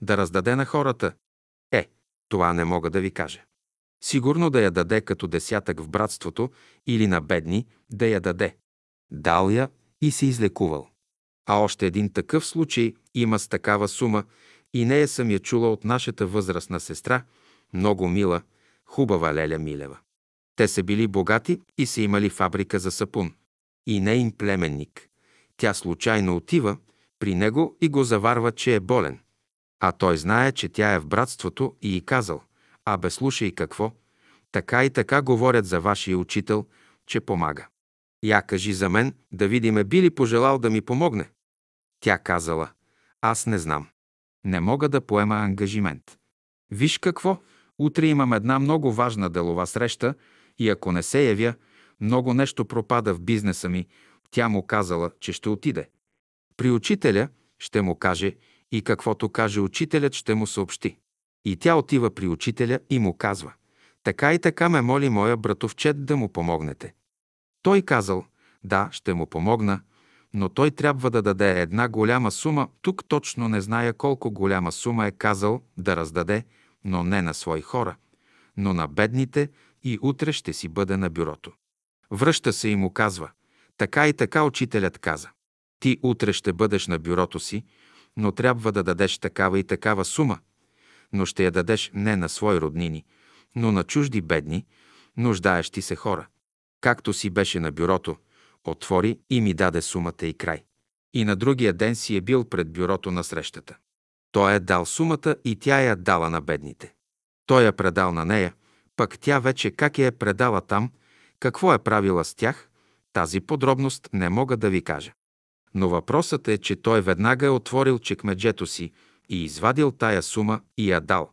Да раздаде на хората. Е, това не мога да ви кажа. Сигурно да я даде като десятък в братството или на бедни да я даде. Дал я и се излекувал. А още един такъв случай има с такава сума и нея съм я чула от нашата възрастна сестра, много мила, хубава Леля Милева. Те са били богати и са имали фабрика за сапун. И нейн племенник. Тя случайно отива при него и го заварва, че е болен. А той знае, че тя е в братството и й казал, абе слушай какво, така и така говорят за вашия учител, че помага. Я кажи за мен, да видиме би ли пожелал да ми помогне. Тя казала, аз не знам. Не мога да поема ангажимент. Виж какво, утре имам една много важна делова среща и ако не се явя, много нещо пропада в бизнеса ми. Тя му казала, че ще отиде. При учителя ще му каже и каквото каже учителят ще му съобщи. И тя отива при учителя и му казва, така и така ме моли моя братовчет да му помогнете. Той казал, да, ще му помогна, но той трябва да даде една голяма сума. Тук точно не зная колко голяма сума е казал да раздаде, но не на свои хора, но на бедните и утре ще си бъде на бюрото. Връща се и му казва, така и така учителят каза. Ти утре ще бъдеш на бюрото си, но трябва да дадеш такава и такава сума, но ще я дадеш не на свои роднини, но на чужди бедни, нуждаещи се хора. Както си беше на бюрото, отвори и ми даде сумата и край. И на другия ден си е бил пред бюрото на срещата. Той е дал сумата и тя я дала на бедните. Той я предал на нея, пък тя вече как я е предала там, какво е правила с тях, тази подробност не мога да ви кажа. Но въпросът е, че той веднага е отворил чекмеджето си и извадил тая сума и я дал.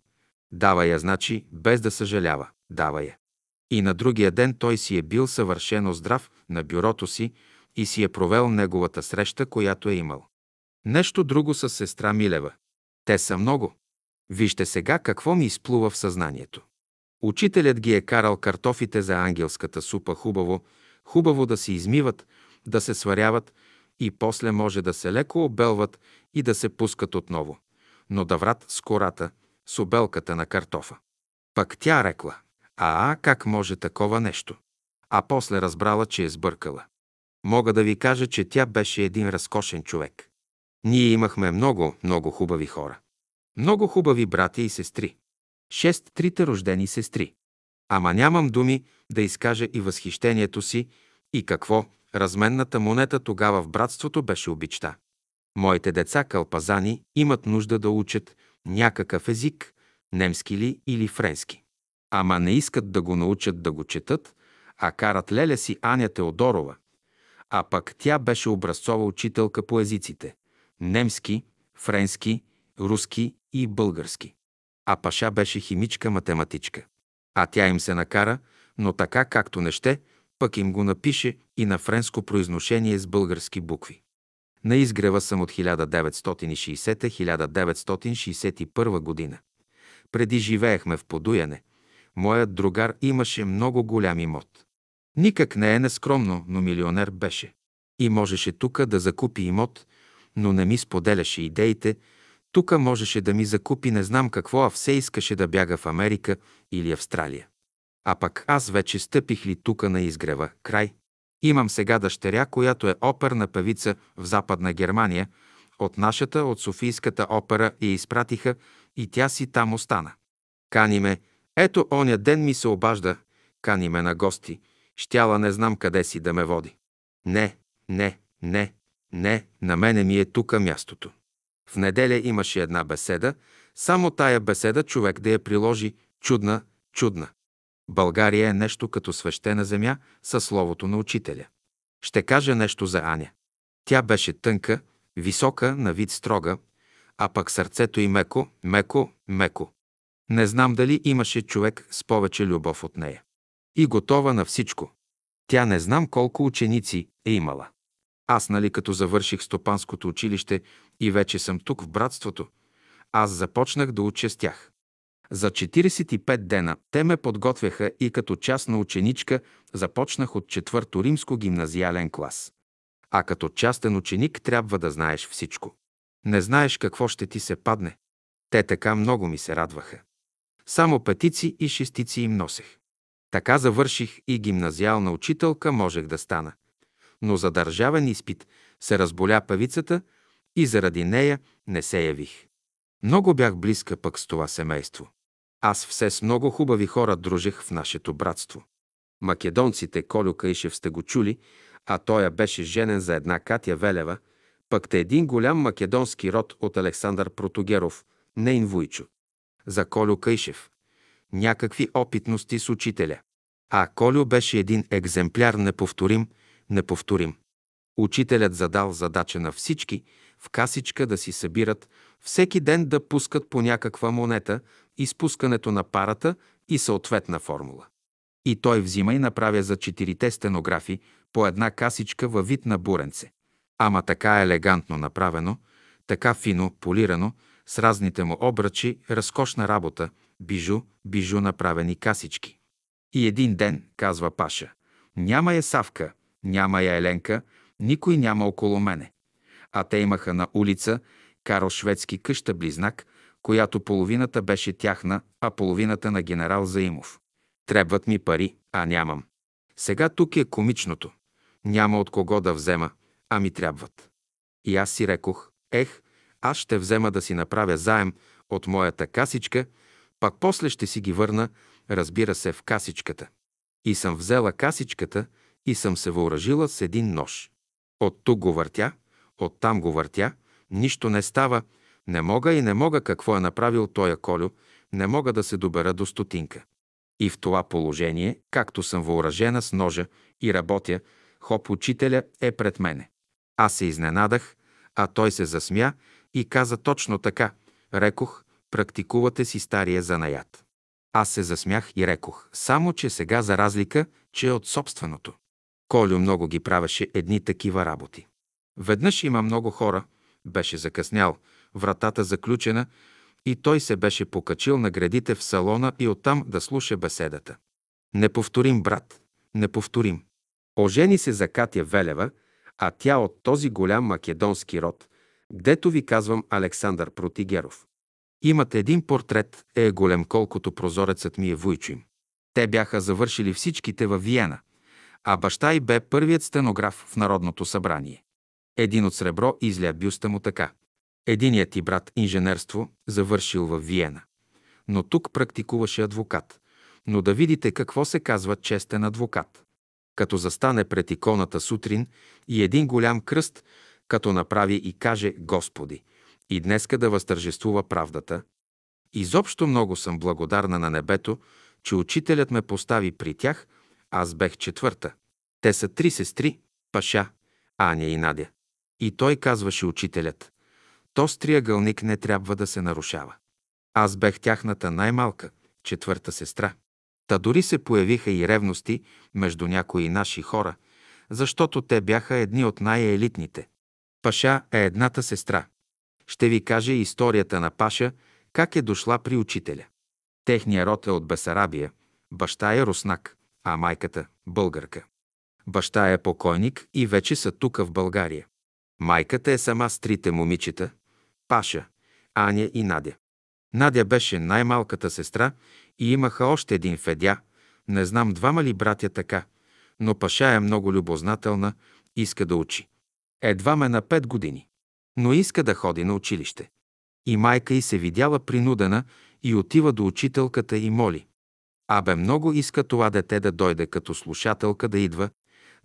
Дава я, значи, без да съжалява. Дава я. И на другия ден той си е бил съвършено здрав на бюрото си и си е провел неговата среща, която е имал. Нещо друго с сестра Милева. Те са много. Вижте сега какво ми изплува в съзнанието. Учителят ги е карал картофите за ангелската супа хубаво, хубаво да се измиват, да се сваряват и после може да се леко обелват и да се пускат отново. Но да врат с кората, с обелката на картофа. Пък тя рекла, а, как може такова нещо? А после разбрала, че е сбъркала. Мога да ви кажа, че тя беше един разкошен човек. Ние имахме много, много хубави хора. Много хубави братя и сестри. Шест трите рождени сестри. Ама нямам думи да изкажа и възхищението си и какво разменната монета тогава в братството беше обичта. Моите деца кълпазани имат нужда да учат някакъв език, немски ли или френски. Ама не искат да го научат да го четат, а карат леля си Аня Теодорова. А пък тя беше образцова учителка по езиците – немски, френски, руски и български. А Паша беше химичка-математичка. А тя им се накара, но така както не ще, пък им го напише и на френско произношение с български букви. На изгрева съм от 1960-1961 година. Преди живеехме в Подуяне. Моят другар имаше много голям имот. Никак не е нескромно, но милионер беше. И можеше тука да закупи имот, но не ми споделяше идеите. Тука можеше да ми закупи не знам какво, а все искаше да бяга в Америка или Австралия. А пък аз вече стъпих ли тука на изгрева, край. Имам сега дъщеря, която е оперна певица в Западна Германия. От нашата, от Софийската опера я изпратиха и тя си там остана. Кани ме, ето оня ден ми се обажда, кани ме на гости, щяла не знам къде си да ме води. Не, не, не, не, на мене ми е тука мястото. В неделя имаше една беседа, само тая беседа човек да я приложи чудна, чудна. България е нещо като свещена земя със словото на учителя. Ще кажа нещо за Аня. Тя беше тънка, висока, на вид строга, а пък сърцето й меко, меко, меко. Не знам дали имаше човек с повече любов от нея. И готова на всичко. Тя не знам колко ученици е имала. Аз, нали, като завърших стопанското училище и вече съм тук в братството, аз започнах да уча с тях. За 45 дена те ме подготвяха и като частна ученичка започнах от четвърто римско гимназиален клас. А като частен ученик трябва да знаеш всичко. Не знаеш какво ще ти се падне. Те така много ми се радваха. Само петици и шестици им носех. Така завърших и гимназиална учителка можех да стана. Но за държавен изпит се разболя певицата и заради нея не се явих. Много бях близка пък с това семейство. Аз все с много хубави хора дружех в нашето братство. Македонците Колю Каишев сте го чули, а той беше женен за една Катя Велева, пък те един голям македонски род от Александър Протогеров, нейн Вуйчо. За Колю Каишев. Някакви опитности с учителя. А Колю беше един екземпляр неповторим, неповторим. Учителят задал задача на всички в касичка да си събират, всеки ден да пускат по някаква монета, изпускането на парата и съответна формула. И той взима и направя за четирите стенографи по една касичка във вид на буренце. Ама така елегантно направено, така фино, полирано, с разните му обръчи, разкошна работа, бижу, бижу направени касички. И един ден, казва Паша, няма я Савка, няма я Еленка, никой няма около мене. А те имаха на улица Карл Шведски къща-близнак, която половината беше тяхна, а половината на генерал Заимов. Трябват ми пари, а нямам. Сега тук е комичното. Няма от кого да взема, а ми трябват. И аз си рекох, ех, аз ще взема да си направя заем от моята касичка, пак после ще си ги върна, разбира се, в касичката. И съм взела касичката и съм се въоръжила с един нож. От тук го въртя, от там го въртя, нищо не става, не мога и не мога какво е направил тоя Колю, не мога да се добера до стотинка. И в това положение, както съм въоръжена с ножа и работя, хоп учителя е пред мене. Аз се изненадах, а той се засмя и каза точно така. Рекох, практикувате си стария занаят. Аз се засмях и рекох, само че сега за разлика, че е от собственото. Колю много ги правеше едни такива работи. Веднъж има много хора, беше закъснял, вратата заключена и той се беше покачил на гредите в салона и оттам да слуша беседата. Неповторим, брат, неповторим. Ожени се за Катя Велева, а тя от този голям македонски род, гдето ви казвам Александър Протигеров. Имат един портрет, е голем колкото прозорецът ми е Вуйчим. Те бяха завършили всичките във Виена, а баща й бе първият стенограф в Народното събрание. Един от сребро изля бюста му така. Единият ти брат инженерство завършил в Виена. Но тук практикуваше адвокат. но да видите какво се казва честен адвокат. Като застане пред иконата сутрин и един голям кръст, като направи и каже Господи, и днеска да възтържествува правдата. Изобщо много съм благодарна на небето, че учителят ме постави при тях, аз бех четвърта. Те са три сестри, Паша, Аня и Надя. И той казваше учителят, то с триъгълник не трябва да се нарушава. Аз бех тяхната най-малка, четвърта сестра. Та дори се появиха и ревности между някои наши хора, защото те бяха едни от най-елитните. Паша е едната сестра. Ще ви кажа историята на Паша, как е дошла при учителя. Техният род е от Бесарабия, баща е руснак, а майката – българка. Баща е покойник и вече са тука в България. Майката е сама с трите момичета – Паша, Аня и Надя. Надя беше най-малката сестра и имаха още един Федя, не знам двама ли братя така, но Паша е много любознателна, иска да учи. Едва ме на пет години, но иска да ходи на училище. И майка й се видяла принудена и отива до учителката и моли. Абе много иска това дете да дойде като слушателка да идва,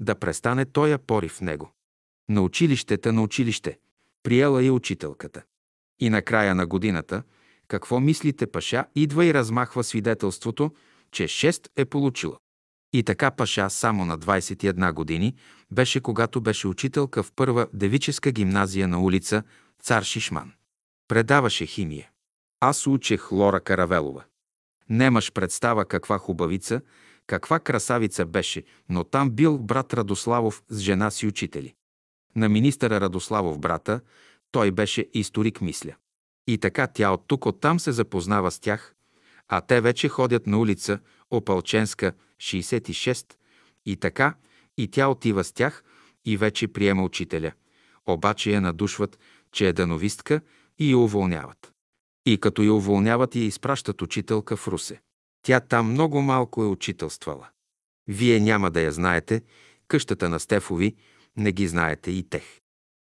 да престане тоя порив в него. На училищета на училище. Приела и учителката. И на края на годината, какво мислите, Паша идва и размахва свидетелството, че 6 е получила. И така Паша само на 21 години беше, когато беше учителка в първа девическа гимназия на улица Цар Шишман. Предаваше химия. Аз учех Лора Каравелова. Немаш представа каква хубавица, каква красавица беше, но там бил брат Радославов с жена си учители. На министъра Радославов брата, той беше историк, мисля. И така тя от тук оттам се запознава с тях, а те вече ходят на улица Опалченска, 66, и така и тя отива с тях и вече приема учителя. Обаче я надушват, че е дановистка и я уволняват. И като я уволняват, я изпращат учителка в Русе. Тя там много малко е учителствала. Вие няма да я знаете, къщата на Стефови, не ги знаете и тех.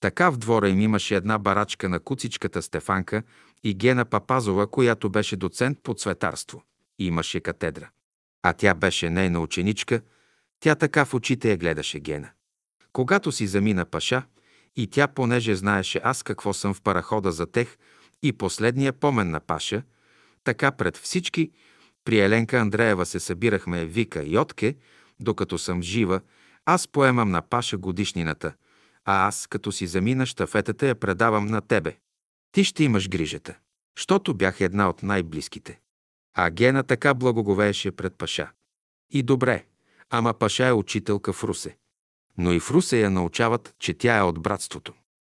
Така в двора им имаше една барачка на куцичката Стефанка и Гена Папазова, която беше доцент по цветарство. Имаше катедра. А тя беше нейна ученичка, тя така в очите я гледаше Гена. Когато си замина Паша, и тя, понеже знаеше аз какво съм в парахода за тех и последния помен на Паша, така пред всички, при Еленка Андреева се събирахме Вика и Отке, докато съм жива, аз поемам на Паша годишнината, а аз, като си замина щафетата, я предавам на тебе. Ти ще имаш грижата, щото бях една от най-близките. А Гена така благоговееше пред Паша. И добре, ама Паша е учителка в Русе. Но и в Русе я научават, че тя е от братството.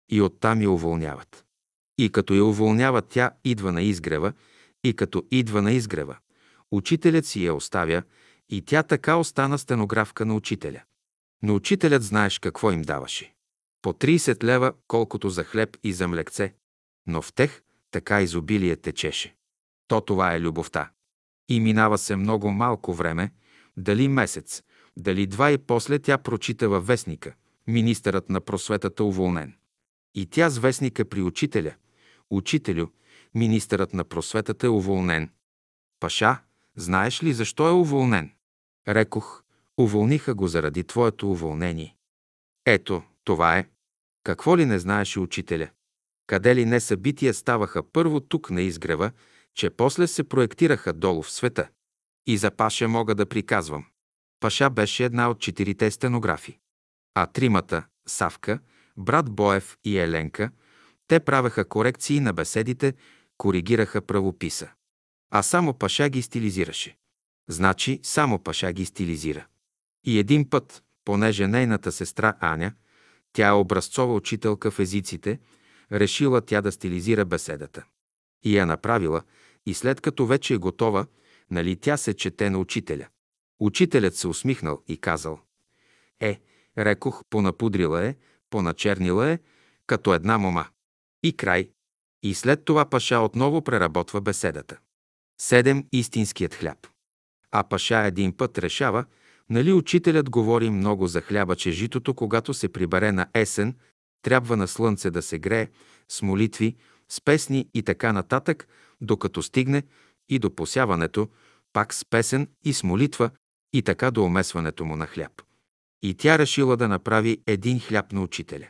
И оттам я уволняват. И като я уволняват, тя идва на изгрева, и като идва на изгрева, учителят си я оставя, и тя така остана стенографка на учителя. Но учителят знаеш какво им даваше. По 30 лева, колкото за хлеб и за млекце. Но в тех така изобилие течеше. То това е любовта. И минава се много малко време, дали месец, дали два и после тя прочита във вестника. Министърът на просветата уволнен. И тя с вестника при учителя. Учителю, министърът на просветата е уволнен. Паша, знаеш ли защо е уволнен? Рекох, уволниха го заради твоето уволнение. Ето, това е. Какво ли не знаеше учителя? Къде ли не събития ставаха първо тук на изгрева, че после се проектираха долу в света. И за Паша мога да приказвам. Паша беше една от четирите стенографи. А тримата – Савка, брат Боев и Еленка – те правеха корекции на беседите, коригираха правописа. А само Паша ги стилизираше. Значи само Паша ги стилизира. И един път, понеже нейната сестра Аня, тя е образцова учителка в езиците, решила тя да стилизира беседата. И я направила, и след като вече е готова, нали тя се чете на учителя. Учителят се усмихнал и казал Е, рекох, понапудрила е, поначернила е, като една мома. И край. И след това Паша отново преработва беседата. Седем истинският хляб. А Паша един път решава, нали учителят говори много за хляба, че житото, когато се прибере на есен, трябва на слънце да се грее, с молитви, с песни и така нататък, докато стигне и до посяването, пак с песен и с молитва, и така до омесването му на хляб. И тя решила да направи един хляб на учителя.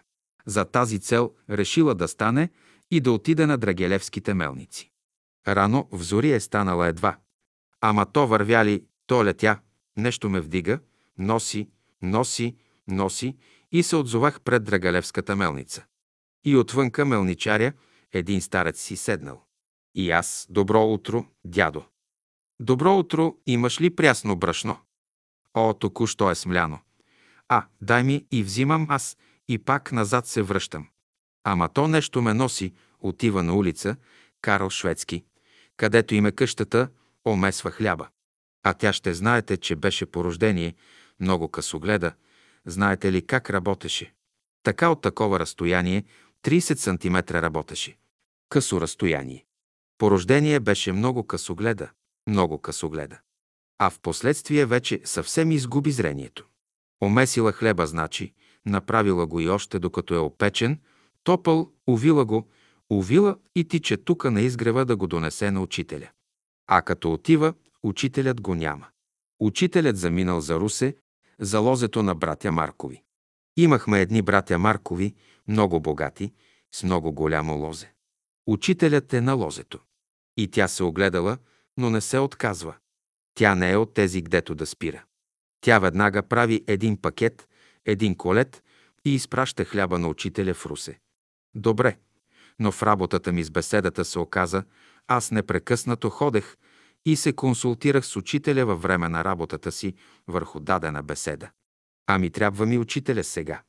За тази цел решила да стане и да отиде на Драгелевските мелници. Рано в зори е станала едва. Ама то вървяли, то летя, нещо ме вдига, носи, носи, носи и се отзовах пред Драгалевската мелница. И отвънка мелничаря един старец си седнал. И аз, добро утро, дядо. Добро утро, имаш ли прясно брашно? О, току-що е смляно. А, дай ми и взимам аз, и пак назад се връщам. Ама то нещо ме носи, отива на улица, Карл Шведски, където име къщата, омесва хляба. А тя ще знаете, че беше по рождение, много късогледа. Знаете ли как работеше? Така от такова разстояние, 30 см работеше. Късо разстояние. По рождение беше много късогледа, много късогледа. А в последствие вече съвсем изгуби зрението. Омесила хлеба, значи, направила го и още докато е опечен, топъл, увила го, увила и тича тука на изгрева да го донесе на учителя. А като отива, учителят го няма. Учителят заминал за Русе, за лозето на братя Маркови. Имахме едни братя Маркови, много богати, с много голямо лозе. Учителят е на лозето. И тя се огледала, но не се отказва. Тя не е от тези, гдето да спира. Тя веднага прави един пакет, един колет и изпраща хляба на учителя в Русе. Добре, но в работата ми с беседата се оказа, аз непрекъснато ходех и се консултирах с учителя във време на работата си върху дадена беседа. Ами трябва ми учителя сега.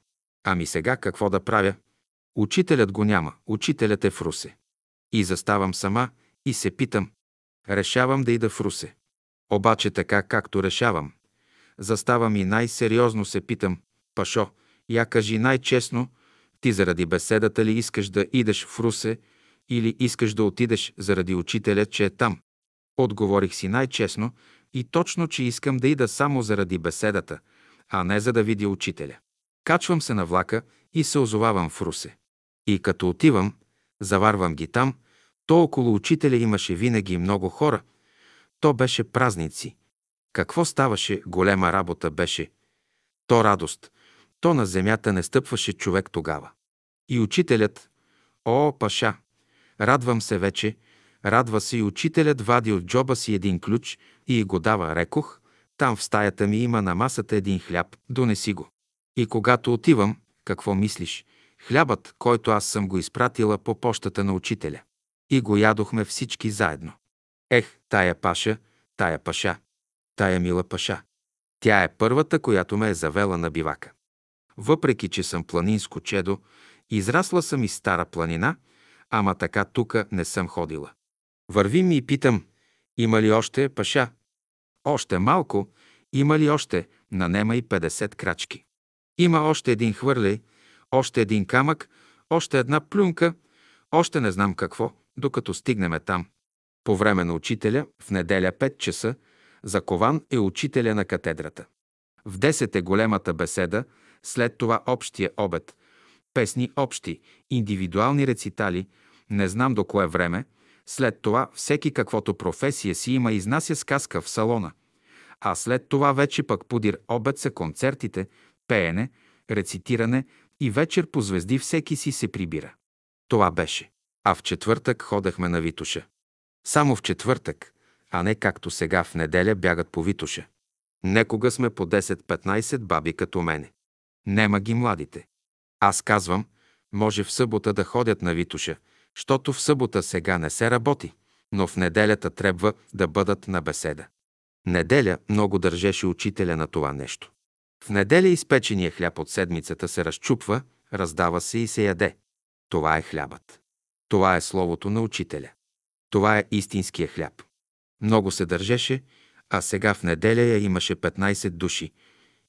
Ами сега какво да правя? Учителят го няма, учителят е в Русе. И заставам сама и се питам. Решавам да ида в Русе. Обаче така, както решавам. Заставам и най-сериозно се питам. Пашо, я кажи най-честно, ти заради беседата ли искаш да идеш в Русе или искаш да отидеш заради учителя, че е там? Отговорих си най-честно и точно, че искам да ида само заради беседата, а не за да видя учителя. Качвам се на влака и се озовавам в Русе. И като отивам, заварвам ги там, то около учителя имаше винаги много хора. То беше празници. Какво ставаше, голема работа беше. То радост. То на земята не стъпваше човек тогава. И учителят, о, паша, радвам се вече, радва се и учителят вади от джоба си един ключ и го дава. Рекох, там в стаята ми има на масата един хляб, донеси го. И когато отивам, какво мислиш? Хлябът, който аз съм го изпратила по почтата на учителя. И го ядохме всички заедно. Ех, тая паша, тая паша, тая мила паша. Тя е първата, която ме е завела на бивака. Въпреки, че съм планинско чедо, израсла съм и стара планина, ама така тука не съм ходила. Вървим и питам, има ли още паша? Още малко, има ли още, нанема и 50 крачки. Има още един хвърлей, още един камък, още една плюнка, още не знам какво, докато стигнеме там. По време на учителя, в неделя 5 часа, закован е учителя на катедрата. В 10 е големата беседа, след това общия обед, песни общи, индивидуални рецитали, не знам до кое време, след това всеки каквото професия си има изнася сказка в салона, а след това вече пък подир обед са концертите, пеене, рецитиране и вечер по звезди всеки си се прибира. Това беше. А в четвъртък ходехме на Витуша. Само в четвъртък, а не както сега в неделя бягат по Витуша. Некога сме по 10-15 баби като мене. Нема ги младите. Аз казвам, може в събота да ходят на Витуша, защото в събота сега не се работи, но в неделята трябва да бъдат на беседа. Неделя много държеше учителя на това нещо. В неделя изпечения хляб от седмицата се разчупва, раздава се и се яде. Това е хлябът. Това е словото на учителя. Това е истинския хляб. Много се държеше, а сега в неделя я имаше 15 души.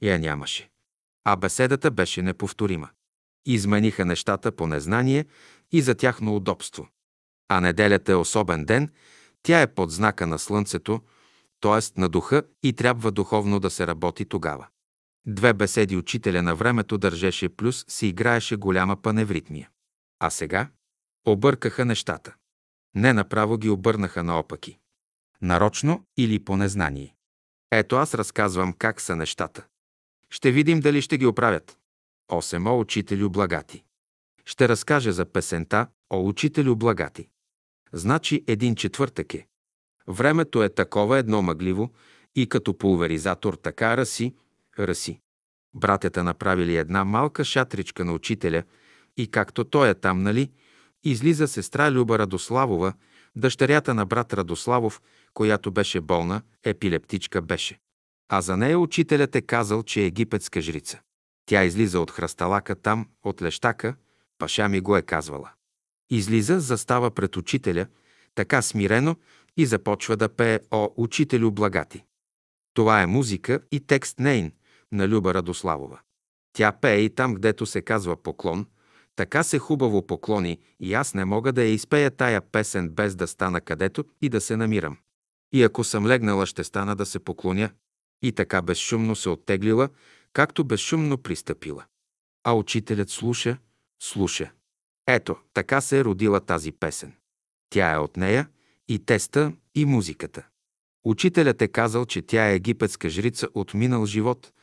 Я нямаше. А беседата беше неповторима. Измениха нещата по незнание и за тяхно удобство. А неделята е особен ден, тя е под знака на Слънцето, т.е. на духа и трябва духовно да се работи тогава. Две беседи учителя на времето държеше плюс се играеше голяма паневритмия. А сега объркаха нещата. Не направо ги обърнаха наопаки. Нарочно или по незнание. Ето аз разказвам как са нещата. Ще видим дали ще ги оправят. Осемо учителю благати. Ще разкажа за песента О учителю благати. Значи един четвъртък е. Времето е такова едно мъгливо и като пулверизатор така раси, раси. Братята направили една малка шатричка на учителя и както той е там, нали, излиза сестра Люба Радославова, дъщерята на брат Радославов, която беше болна, епилептичка беше. А за нея учителят е казал, че е египетска жрица. Тя излиза от хръсталака там, от лещака, паша ми го е казвала. Излиза, застава пред учителя, така смирено и започва да пее «О, учителю благати». Това е музика и текст нейн на Люба Радославова. Тя пее и там, гдето се казва поклон, така се хубаво поклони и аз не мога да я изпея тая песен без да стана където и да се намирам. И ако съм легнала, ще стана да се поклоня. И така безшумно се оттеглила, както безшумно пристъпила. А учителят слуша, слуша. Ето, така се е родила тази песен. Тя е от нея и теста, и музиката. Учителят е казал, че тя е египетска жрица от минал живот.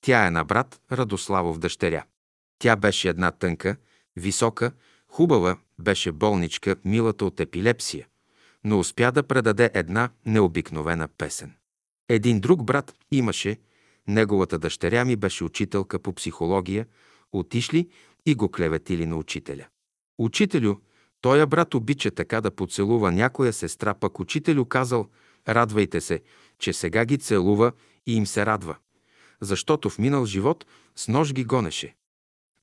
Тя е на брат Радославов дъщеря. Тя беше една тънка, висока, хубава, беше болничка, милата от епилепсия, но успя да предаде една необикновена песен. Един друг брат имаше, неговата дъщеря ми беше учителка по психология, отишли и го клеветили на учителя. Учителю, тоя брат обича така да поцелува някоя сестра, пък учителю казал, радвайте се, че сега ги целува и им се радва, защото в минал живот с нож ги гонеше.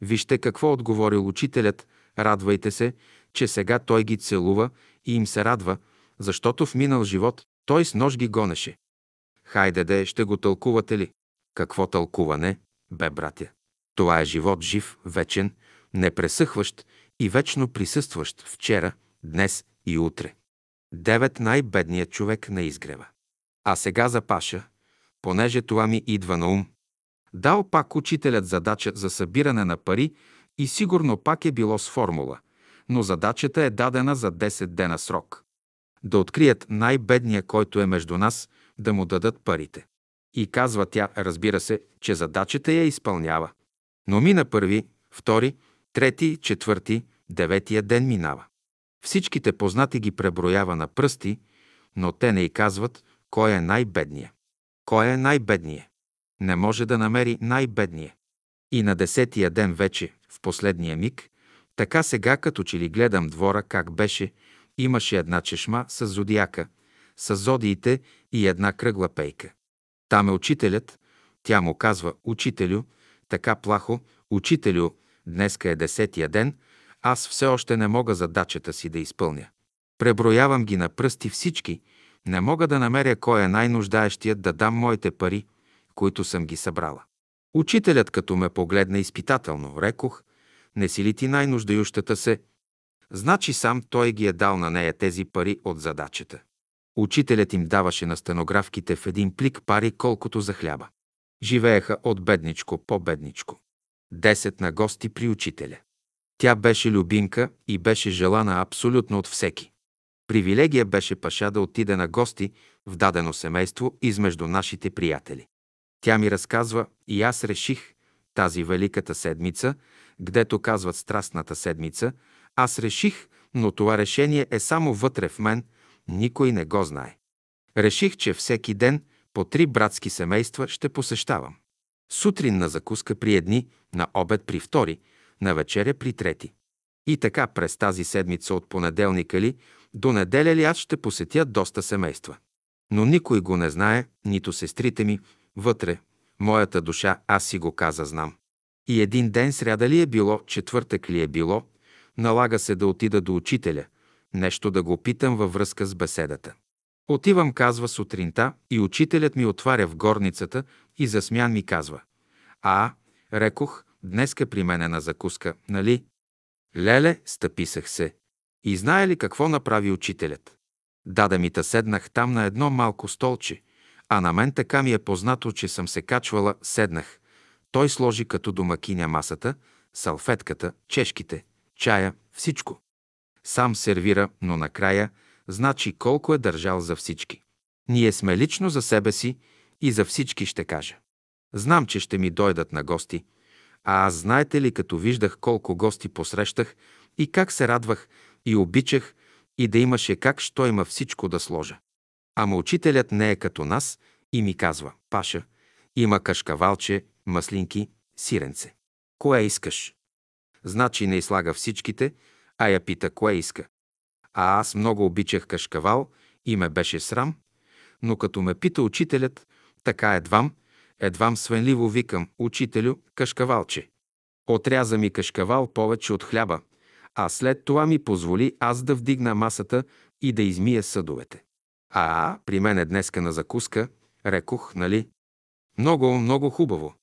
Вижте какво отговорил учителят, радвайте се, че сега той ги целува и им се радва, защото в минал живот той с нож ги гонеше. Хайде де, ще го тълкувате ли? Какво тълкуване, бе, братя? Това е живот жив, вечен, непресъхващ и вечно присъстващ вчера, днес и утре. Девет най-бедният човек на изгрева. А сега за Паша, понеже това ми идва на ум. Дал пак учителят задача за събиране на пари и сигурно пак е било с формула, но задачата е дадена за 10 дена срок. Да открият най-бедния, който е между нас, да му дадат парите. И казва тя, разбира се, че задачата я изпълнява. Но мина първи, втори, трети, четвърти, деветия ден минава. Всичките познати ги преброява на пръсти, но те не й казват кой е най-бедния. Кой е най-бедния? Не може да намери най-бедния. И на десетия ден вече, в последния миг, така сега като че ли гледам двора как беше, имаше една чешма с зодиака, с зодиите и една кръгла пейка. Там е учителят, тя му казва, учителю, така плахо, учителю, днеска е десетия ден, аз все още не мога задачата си да изпълня. Преброявам ги на пръсти всички, не мога да намеря кой е най-нуждаещият да дам моите пари, които съм ги събрала. Учителят, като ме погледна изпитателно, рекох, не си ли ти най-нуждающата се? Значи сам той ги е дал на нея тези пари от задачата. Учителят им даваше на стенографките в един плик пари колкото за хляба. Живееха от бедничко по бедничко. Десет на гости при учителя. Тя беше любимка и беше желана абсолютно от всеки. Привилегия беше паша да отиде на гости в дадено семейство измежду нашите приятели. Тя ми разказва и аз реших тази великата седмица, гдето казват страстната седмица, аз реших, но това решение е само вътре в мен, никой не го знае. Реших, че всеки ден по три братски семейства ще посещавам. Сутрин на закуска при едни, на обед при втори, на вечеря при трети. И така през тази седмица от понеделника ли до неделя ли аз ще посетя доста семейства. Но никой го не знае, нито сестрите ми, вътре, моята душа, аз си го каза, знам. И един ден сряда ли е било, четвъртък ли е било, налага се да отида до учителя, нещо да го питам във връзка с беседата. Отивам, казва сутринта, и учителят ми отваря в горницата и засмян ми казва. А, рекох, днеска при мене на закуска, нали? Леле, стъписах се. И знае ли какво направи учителят? Даде ми та седнах там на едно малко столче, а на мен така ми е познато, че съм се качвала, седнах. Той сложи като домакиня масата, салфетката, чешките, чая, всичко. Сам сервира, но накрая, значи колко е държал за всички. Ние сме лично за себе си и за всички ще кажа. Знам, че ще ми дойдат на гости, а аз знаете ли, като виждах колко гости посрещах и как се радвах и обичах и да имаше как, що има всичко да сложа. Ама учителят не е като нас и ми казва, Паша, има кашкавалче, маслинки, сиренце. Кое искаш? Значи не излага всичките, а я пита кое иска. А аз много обичах кашкавал и ме беше срам, но като ме пита учителят, така едвам, едвам свенливо викам, учителю, кашкавалче. Отряза ми кашкавал повече от хляба, а след това ми позволи аз да вдигна масата и да измия съдовете. А, при мен е днеска на закуска, рекох, нали? Много, много хубаво.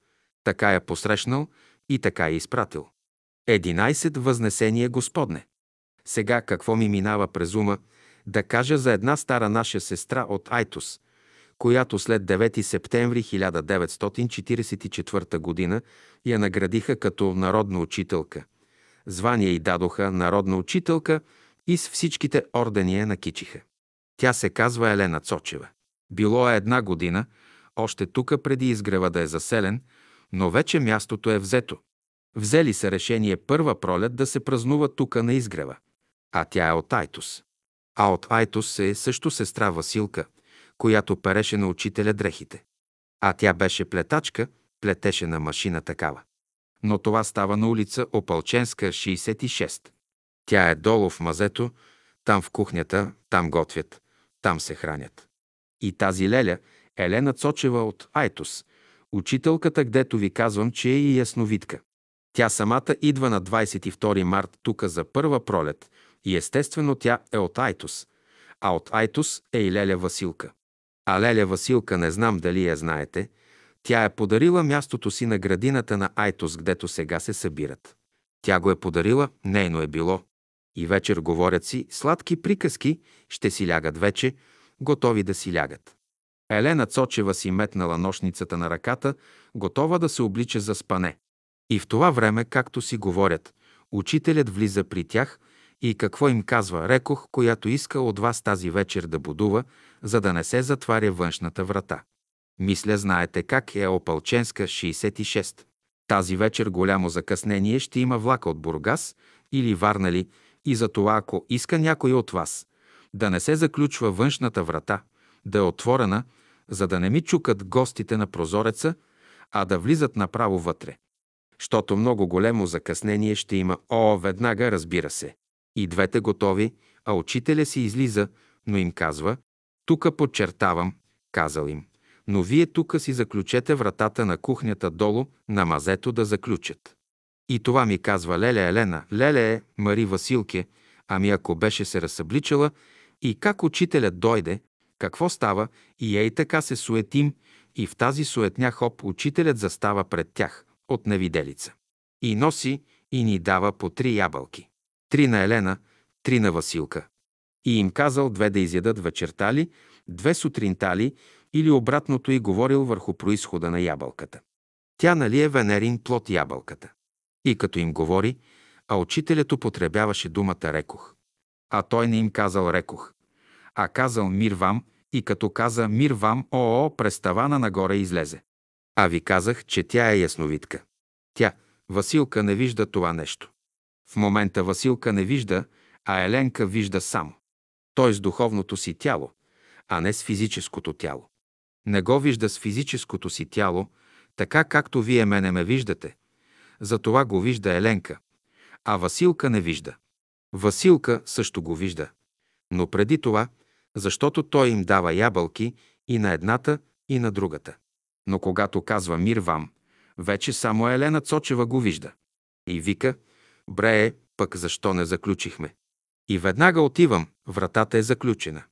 Така я посрещнал и така я изпратил. Единайсет възнесение Господне. Сега какво ми минава през ума да кажа за една стара наша сестра от Айтос, която след 9 септември 1944 г. я наградиха като народна учителка. Звание й дадоха народна учителка и с всичките ордени я накичиха. Тя се казва Елена Цочева. Било е една година, още тука преди изгрева да е заселен, но вече мястото е взето. Взели са решение първа пролет да се празнува тука на изгрева. А тя е от Айтос. А от Айтос е също сестра Василка, която переше на учителя дрехите. А тя беше плетачка, плетеше на машина такава. Но това става на улица Опалченска, 66. Тя е долу в мазето, там в кухнята, там готвят, там се хранят. И тази леля, Елена Цочева от Айтос, учителката, гдето ви казвам, че е и ясновидка. Тя самата идва на 22 март тука за първа пролет и естествено тя е от Айтос, а от Айтос е и Леля Василка. А Леля Василка не знам дали я знаете, тя е подарила мястото си на градината на Айтос, гдето сега се събират. Тя го е подарила, нейно е било. И вечер говорят си, сладки приказки, ще си лягат вече, готови да си лягат. Елена Цочева си метнала нощницата на ръката, готова да се облича за спане. И в това време, както си говорят, учителят влиза при тях и какво им казва, рекох, която иска от вас тази вечер да будува, за да не се затваря външната врата. Мисля, знаете как е Опалченска 66. Тази вечер голямо закъснение ще има влака от Бургас или Варнали и за това, ако иска някой от вас да не се заключва външната врата, да е отворена, за да не ми чукат гостите на прозореца, а да влизат направо вътре. Щото много големо закъснение ще има, о, веднага разбира се. И двете готови, а учителя си излиза, но им казва, тука подчертавам, казал им, но вие тука си заключете вратата на кухнята долу, на мазето да заключат. И това ми казва Леля Елена, Леле е Мари Василке, ами ако беше се разсъбличала и как учителят дойде, какво става и ей така се суетим и в тази суетня хоп учителят застава пред тях от невиделица. И носи и ни дава по три ябълки. Три на Елена, три на Василка. И им казал две да изядат вечерта ли, две сутринта ли или обратното и говорил върху происхода на ябълката. Тя нали е Венерин плод ябълката. И като им говори, а учителят употребяваше думата рекох. А той не им казал рекох, а казал мир вам и като каза мир вам, ОО, през тавана нагоре излезе. А ви казах, че тя е ясновидка. Тя, Василка, не вижда това нещо. В момента Василка не вижда, а Еленка вижда само. Той с духовното си тяло, а не с физическото тяло. Не го вижда с физическото си тяло, така както вие мене ме виждате. Затова го вижда Еленка, а Василка не вижда. Василка също го вижда. Но преди това, защото той им дава ябълки и на едната, и на другата. Но когато казва мир вам, вече само Елена Цочева го вижда. И вика, бре, пък защо не заключихме? И веднага отивам, вратата е заключена.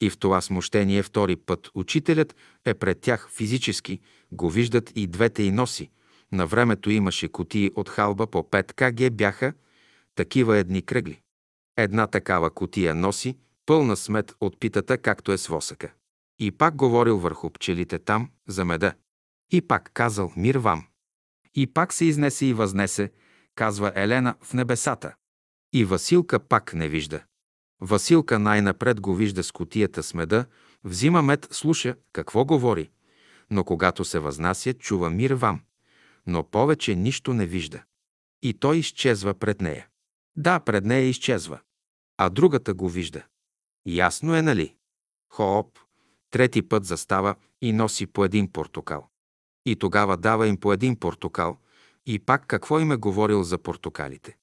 И в това смущение втори път учителят е пред тях физически, го виждат и двете и носи. На времето имаше кутии от халба по 5 кг бяха, такива едни кръгли. Една такава кутия носи, пълна смет от питата, както е с восъка. И пак говорил върху пчелите там, за меда. И пак казал мир вам. И пак се изнесе и възнесе, казва Елена в небесата. И Василка пак не вижда. Василка най-напред го вижда с котията с меда Взима мед, слуша какво говори, но когато се възнася, чува мир вам, но повече нищо не вижда. И той изчезва пред нея. Да, пред нея изчезва, а другата го вижда. Ясно е, нали? Хооп, трети път застава и носи по един портокал. И тогава дава им по един портокал и пак какво им е говорил за портокалите.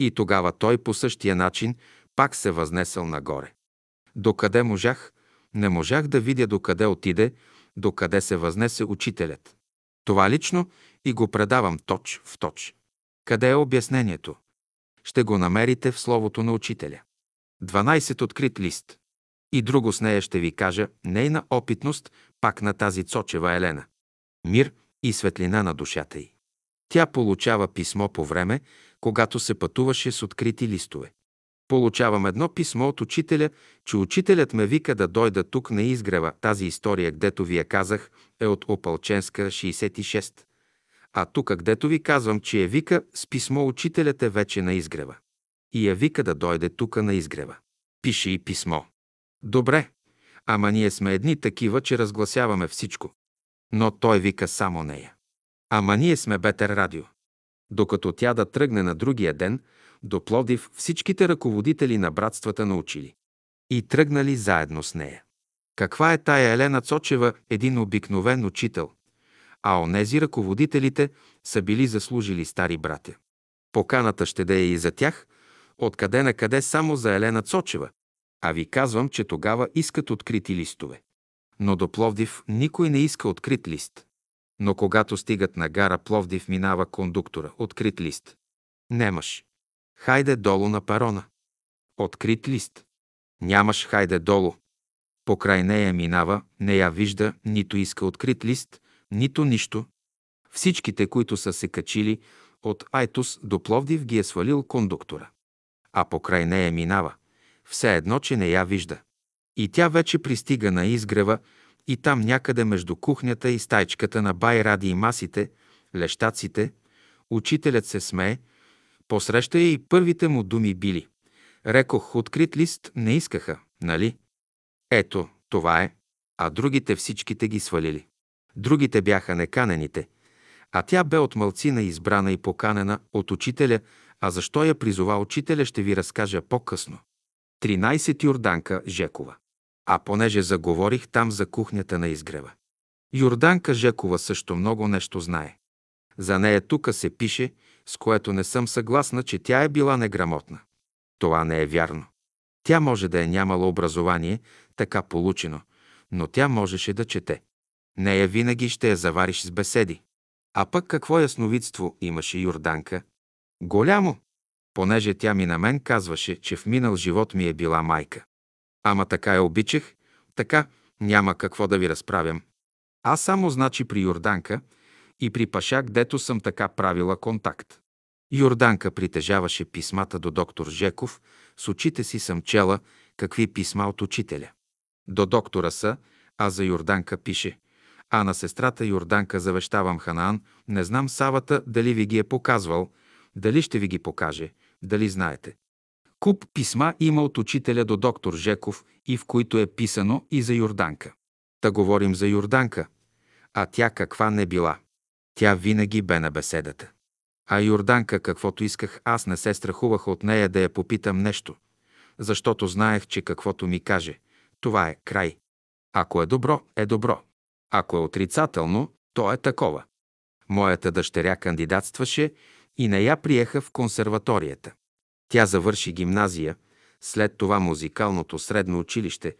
И тогава той по същия начин пак се възнесъл нагоре. Докъде можах, не можах да видя докъде отиде, докъде се възнесе учителят. Това лично и го предавам точ в точ. Къде е обяснението? Ще го намерите в словото на учителя. 12 открит лист. И друго с нея ще ви кажа, нейна опитност, пак на тази Цочева Елена. Мир и светлина на душата й. Тя получава писмо по време, когато се пътуваше с открити листове. Получавам едно писмо от учителя, че учителят ме вика да дойда тук на изгрева. Тази история, гдето ви я казах, е от Опалченска 66. А тук, гдето ви казвам, че я вика, с писмо учителят е вече на изгрева. И я вика да дойде тука на изгрева. Пише и писмо. Добре, ама ние сме едни такива, че разгласяваме всичко. Но той вика само нея. Ама ние сме Бетер Радио. Докато тя да тръгне на другия ден, до Плодив всичките ръководители на братствата научили. И тръгнали заедно с нея. Каква е тая Елена Цочева, един обикновен учител? А онези ръководителите са били заслужили стари братя. Поканата ще да е и за тях, откъде на къде само за Елена Цочева. А ви казвам, че тогава искат открити листове. Но до Пловдив никой не иска открит лист. Но когато стигат на гара Пловдив, минава кондуктора. Открит лист. Немаш. Хайде долу на парона. Открит лист. Нямаш хайде долу. Покрай нея минава, не я вижда, нито иска открит лист, нито нищо. Всичките, които са се качили от Айтос до Пловдив, ги е свалил кондуктора. А покрай нея минава, все едно, че не я вижда. И тя вече пристига на изгрева и там някъде между кухнята и стайчката на бай ради и масите, лещаците, учителят се смее, посреща я и първите му думи били. Рекох, открит лист не искаха, нали? Ето, това е. А другите всичките ги свалили. Другите бяха неканените, а тя бе от мълцина избрана и поканена от учителя, а защо я призова учителя ще ви разкажа по-късно. 13 Йорданка Жекова. А понеже заговорих там за кухнята на изгрева. Йорданка Жекова също много нещо знае. За нея тука се пише, с което не съм съгласна, че тя е била неграмотна. Това не е вярно. Тя може да е нямала образование, така получено, но тя можеше да чете. Нея винаги ще я завариш с беседи. А пък какво ясновидство имаше Йорданка? Голямо, понеже тя ми на мен казваше, че в минал живот ми е била майка. Ама така я обичах, така няма какво да ви разправям. Аз само значи при Йорданка и при Пашак, дето съм така правила контакт. Йорданка притежаваше писмата до доктор Жеков, с очите си съм чела какви писма от учителя. До доктора са, а за Йорданка пише а на сестрата Йорданка завещавам Ханаан, не знам Савата дали ви ги е показвал, дали ще ви ги покаже, дали знаете. Куп писма има от учителя до доктор Жеков и в които е писано и за Йорданка. Та говорим за Йорданка. А тя каква не била. Тя винаги бе на беседата. А Йорданка, каквото исках, аз не се страхувах от нея да я попитам нещо, защото знаех, че каквото ми каже, това е край. Ако е добро, е добро. Ако е отрицателно, то е такова. Моята дъщеря кандидатстваше и не я приеха в консерваторията. Тя завърши гимназия, след това музикалното средно училище,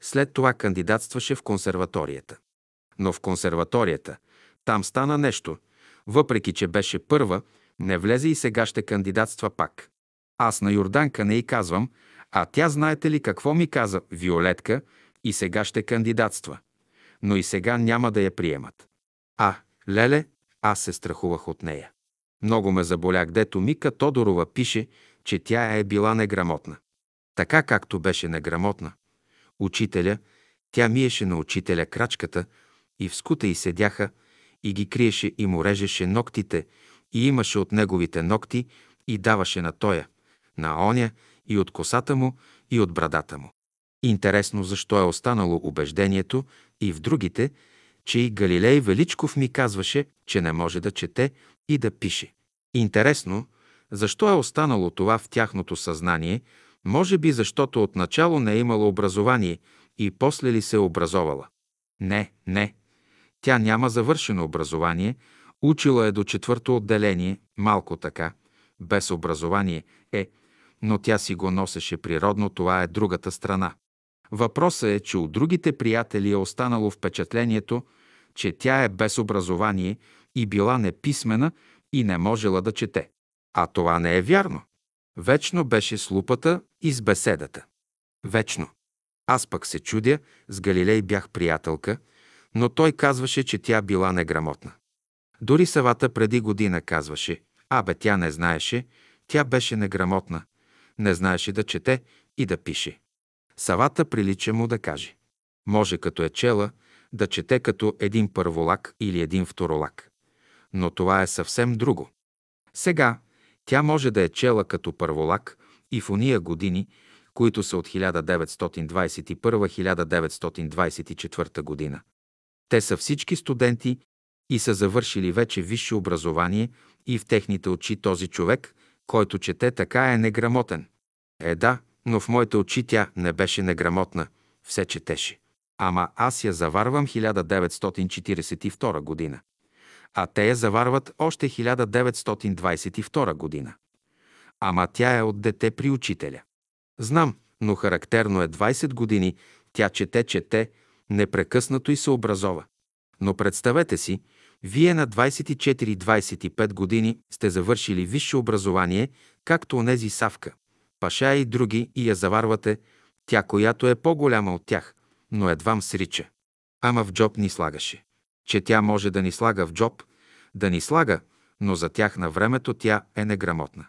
след това кандидатстваше в консерваторията. Но в консерваторията там стана нещо, въпреки че беше първа, не влезе и сега ще кандидатства пак. Аз на Йорданка не й казвам, а тя знаете ли какво ми каза Виолетка и сега ще кандидатства но и сега няма да я приемат. А, леле, аз се страхувах от нея. Много ме заболя, гдето Мика Тодорова пише, че тя е била неграмотна. Така както беше неграмотна. Учителя, тя миеше на учителя крачката и в скута й седяха и ги криеше и му режеше ногтите и имаше от неговите ногти и даваше на тоя, на оня и от косата му и от брадата му. Интересно защо е останало убеждението и в другите, че и Галилей Величков ми казваше, че не може да чете и да пише. Интересно, защо е останало това в тяхното съзнание, може би защото отначало не е имало образование и после ли се е образовала. Не, не. Тя няма завършено образование, учила е до четвърто отделение, малко така, без образование е, но тя си го носеше природно, това е другата страна. Въпросът е, че от другите приятели е останало впечатлението, че тя е без образование и била неписмена и не можела да чете. А това не е вярно. Вечно беше с лупата и с беседата. Вечно. Аз пък се чудя, с Галилей бях приятелка, но той казваше, че тя била неграмотна. Дори Савата преди година казваше, абе тя не знаеше, тя беше неграмотна, не знаеше да чете и да пише. Савата прилича му да каже. Може като е чела, да чете като един първолак или един второлак. Но това е съвсем друго. Сега тя може да е чела като първолак и в уния години, които са от 1921-1924 година. Те са всички студенти и са завършили вече висше образование и в техните очи този човек, който чете така е неграмотен. Е да, но в моите очи тя не беше неграмотна, все четеше. Ама аз я заварвам 1942 година. А те я заварват още 1922 година. Ама тя е от дете при учителя. Знам, но характерно е 20 години, тя чете, чете, непрекъснато и се образова. Но представете си, вие на 24-25 години сте завършили висше образование, както онези Савка, Паша и други, и я заварвате, тя, която е по-голяма от тях, но едвам срича. Ама в джоб ни слагаше. Че тя може да ни слага в джоб, да ни слага, но за тях на времето тя е неграмотна.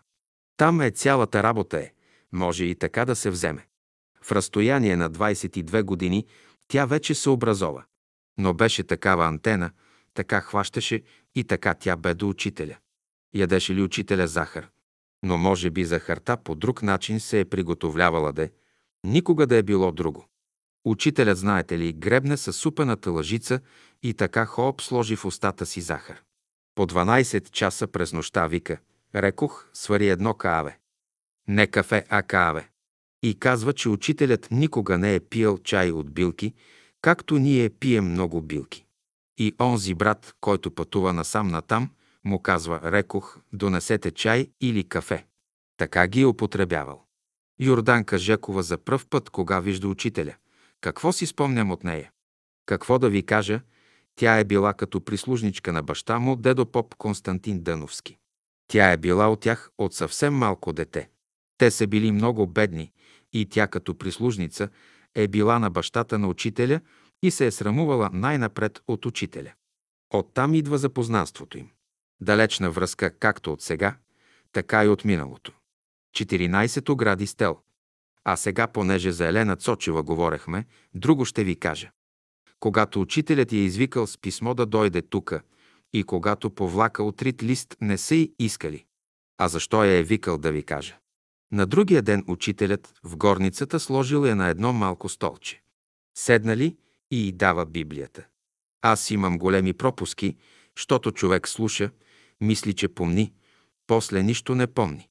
Там е цялата работа е. Може и така да се вземе. В разстояние на 22 години тя вече се образова. Но беше такава антена, така хващаше и така тя бе до учителя. Ядеше ли учителя захар? Но може би захарта по друг начин се е приготовлявала де, никога да е било друго. Учителят, знаете ли, гребне със супената лъжица и така хоп сложи в устата си захар. По 12 часа през нощта вика, рекох, свари едно кааве. Не кафе, а кааве. И казва, че учителят никога не е пиел чай от билки, както ние пием много билки. И онзи брат, който пътува насам натам, му казва, рекох, донесете чай или кафе. Така ги е употребявал. Йорданка Жекова за пръв път, кога вижда учителя. Какво си спомням от нея? Какво да ви кажа, тя е била като прислужничка на баща му, дедо поп Константин Дъновски. Тя е била от тях от съвсем малко дете. Те са били много бедни и тя като прислужница е била на бащата на учителя и се е срамувала най-напред от учителя. Оттам идва запознанството им. Далечна връзка както от сега, така и от миналото. 14 гради стел. А сега, понеже за Елена Цочева говорехме, друго ще ви кажа. Когато учителят я е извикал с писмо да дойде тука и когато по влака отрит лист не са й искали. А защо я е викал да ви кажа? На другия ден учителят в горницата сложил я на едно малко столче. Седнали и й дава Библията. Аз имам големи пропуски, щото човек слуша, мисли, че помни, после нищо не помни.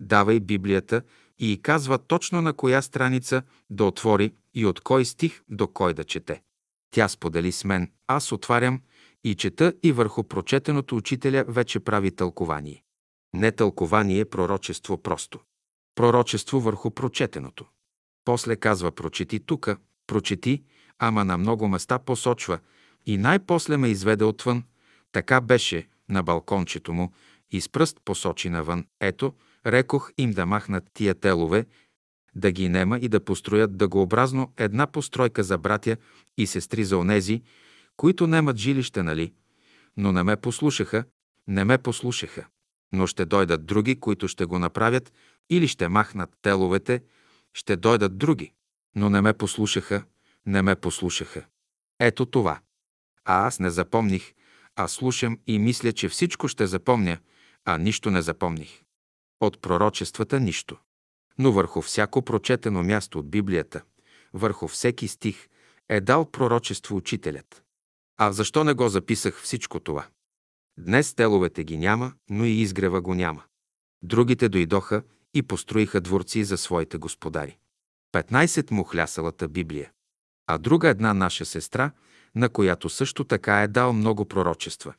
Давай Библията и казва точно на коя страница да отвори и от кой стих до кой да чете. Тя сподели с мен, аз отварям и чета и върху прочетеното учителя вече прави тълкование. Не тълкование, пророчество просто. Пророчество върху прочетеното. После казва прочети тука, прочети, ама на много места посочва и най-после ме изведе отвън. Така беше на балкончето му и с пръст посочи навън. Ето, рекох им да махнат тия телове, да ги нема и да построят дъгообразно една постройка за братя и сестри за онези, които немат жилище, нали? Но не ме послушаха, не ме послушаха. Но ще дойдат други, които ще го направят или ще махнат теловете, ще дойдат други. Но не ме послушаха, не ме послушаха. Ето това. А аз не запомних, а слушам и мисля, че всичко ще запомня, а нищо не запомних. От пророчествата нищо. Но върху всяко прочетено място от Библията, върху всеки стих е дал пророчество учителят. А защо не го записах всичко това? Днес теловете ги няма, но и изгрева го няма. Другите дойдоха и построиха дворци за своите господари. 15 му хлясалата Библия. А друга една наша сестра, на която също така е дал много пророчества.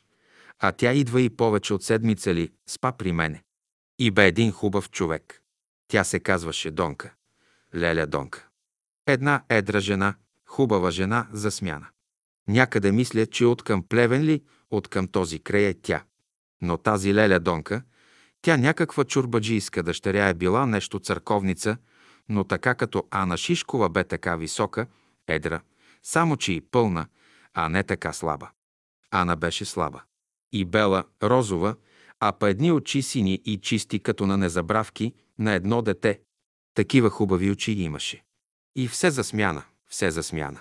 А тя идва и повече от седмица ли спа при мене. И бе един хубав човек. Тя се казваше Донка. Леля Донка. Една едра жена, хубава жена за смяна. Някъде мисля, че от към плевен ли, от към този край е тя. Но тази Леля Донка, тя някаква чурбаджийска дъщеря е била нещо църковница, но така като Ана Шишкова бе така висока, едра, само че и пълна, а не така слаба. Ана беше слаба. И бела, розова, а па едни очи сини и чисти като на незабравки на едно дете. Такива хубави очи имаше. И все за смяна, все за смяна.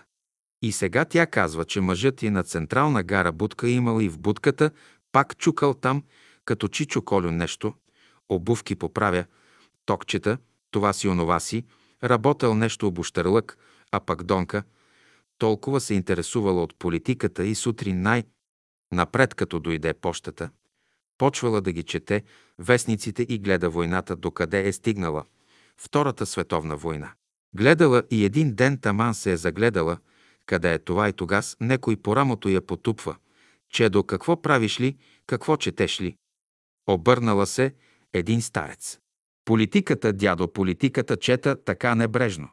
И сега тя казва, че мъжът и на централна гара будка имал и в будката, пак чукал там, като Чичо Колю нещо, обувки поправя, токчета, това си онова си, работел нещо обощърлък, а пък Донка толкова се интересувала от политиката и сутрин най- напред като дойде пощата, почвала да ги чете вестниците и гледа войната докъде е стигнала. Втората световна война. Гледала и един ден таман се е загледала, къде е това и тогас некой по рамото я потупва. Чедо, какво правиш ли, какво четеш ли? Обърнала се един старец. Политиката, дядо, политиката чета така небрежно.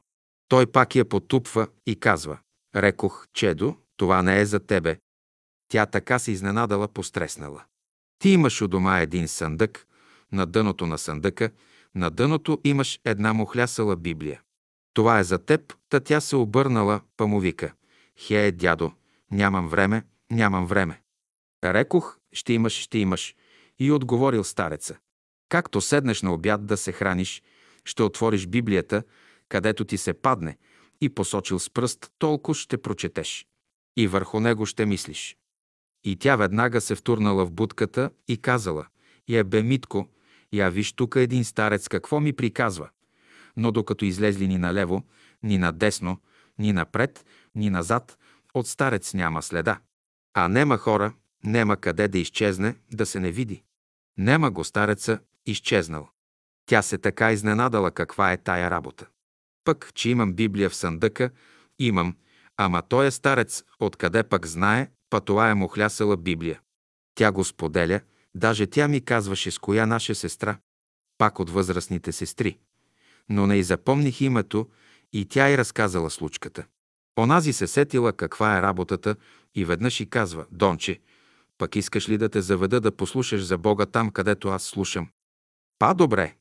Той пак я потупва и казва. Рекох, Чедо, това не е за тебе. Тя така се изненадала, постреснала. Ти имаш у дома един съндък, на дъното на съндъка, на дъното имаш една мухлясала Библия. Това е за теб, та тя се обърнала, па му вика. Хе, дядо, нямам време, нямам време. Рекох, ще имаш, ще имаш. И отговорил стареца. Както седнеш на обяд да се храниш, ще отвориш Библията, където ти се падне, и посочил с пръст, толкова ще прочетеш. И върху него ще мислиш. И тя веднага се втурнала в будката и казала, «Я бе, Митко, я виж тук един старец какво ми приказва». Но докато излезли ни налево, ни надесно, ни напред, ни назад, от старец няма следа. А нема хора, нема къде да изчезне, да се не види. Нема го стареца, изчезнал. Тя се така изненадала каква е тая работа. Пък, че имам Библия в съндъка, имам, ама той е старец, откъде пък знае, па това е му хлясала Библия. Тя го споделя, даже тя ми казваше с коя наша сестра, пак от възрастните сестри. Но не и запомних името и тя й разказала случката. Онази се сетила каква е работата и веднъж и казва, Донче, пък искаш ли да те заведа да послушаш за Бога там, където аз слушам? Па добре.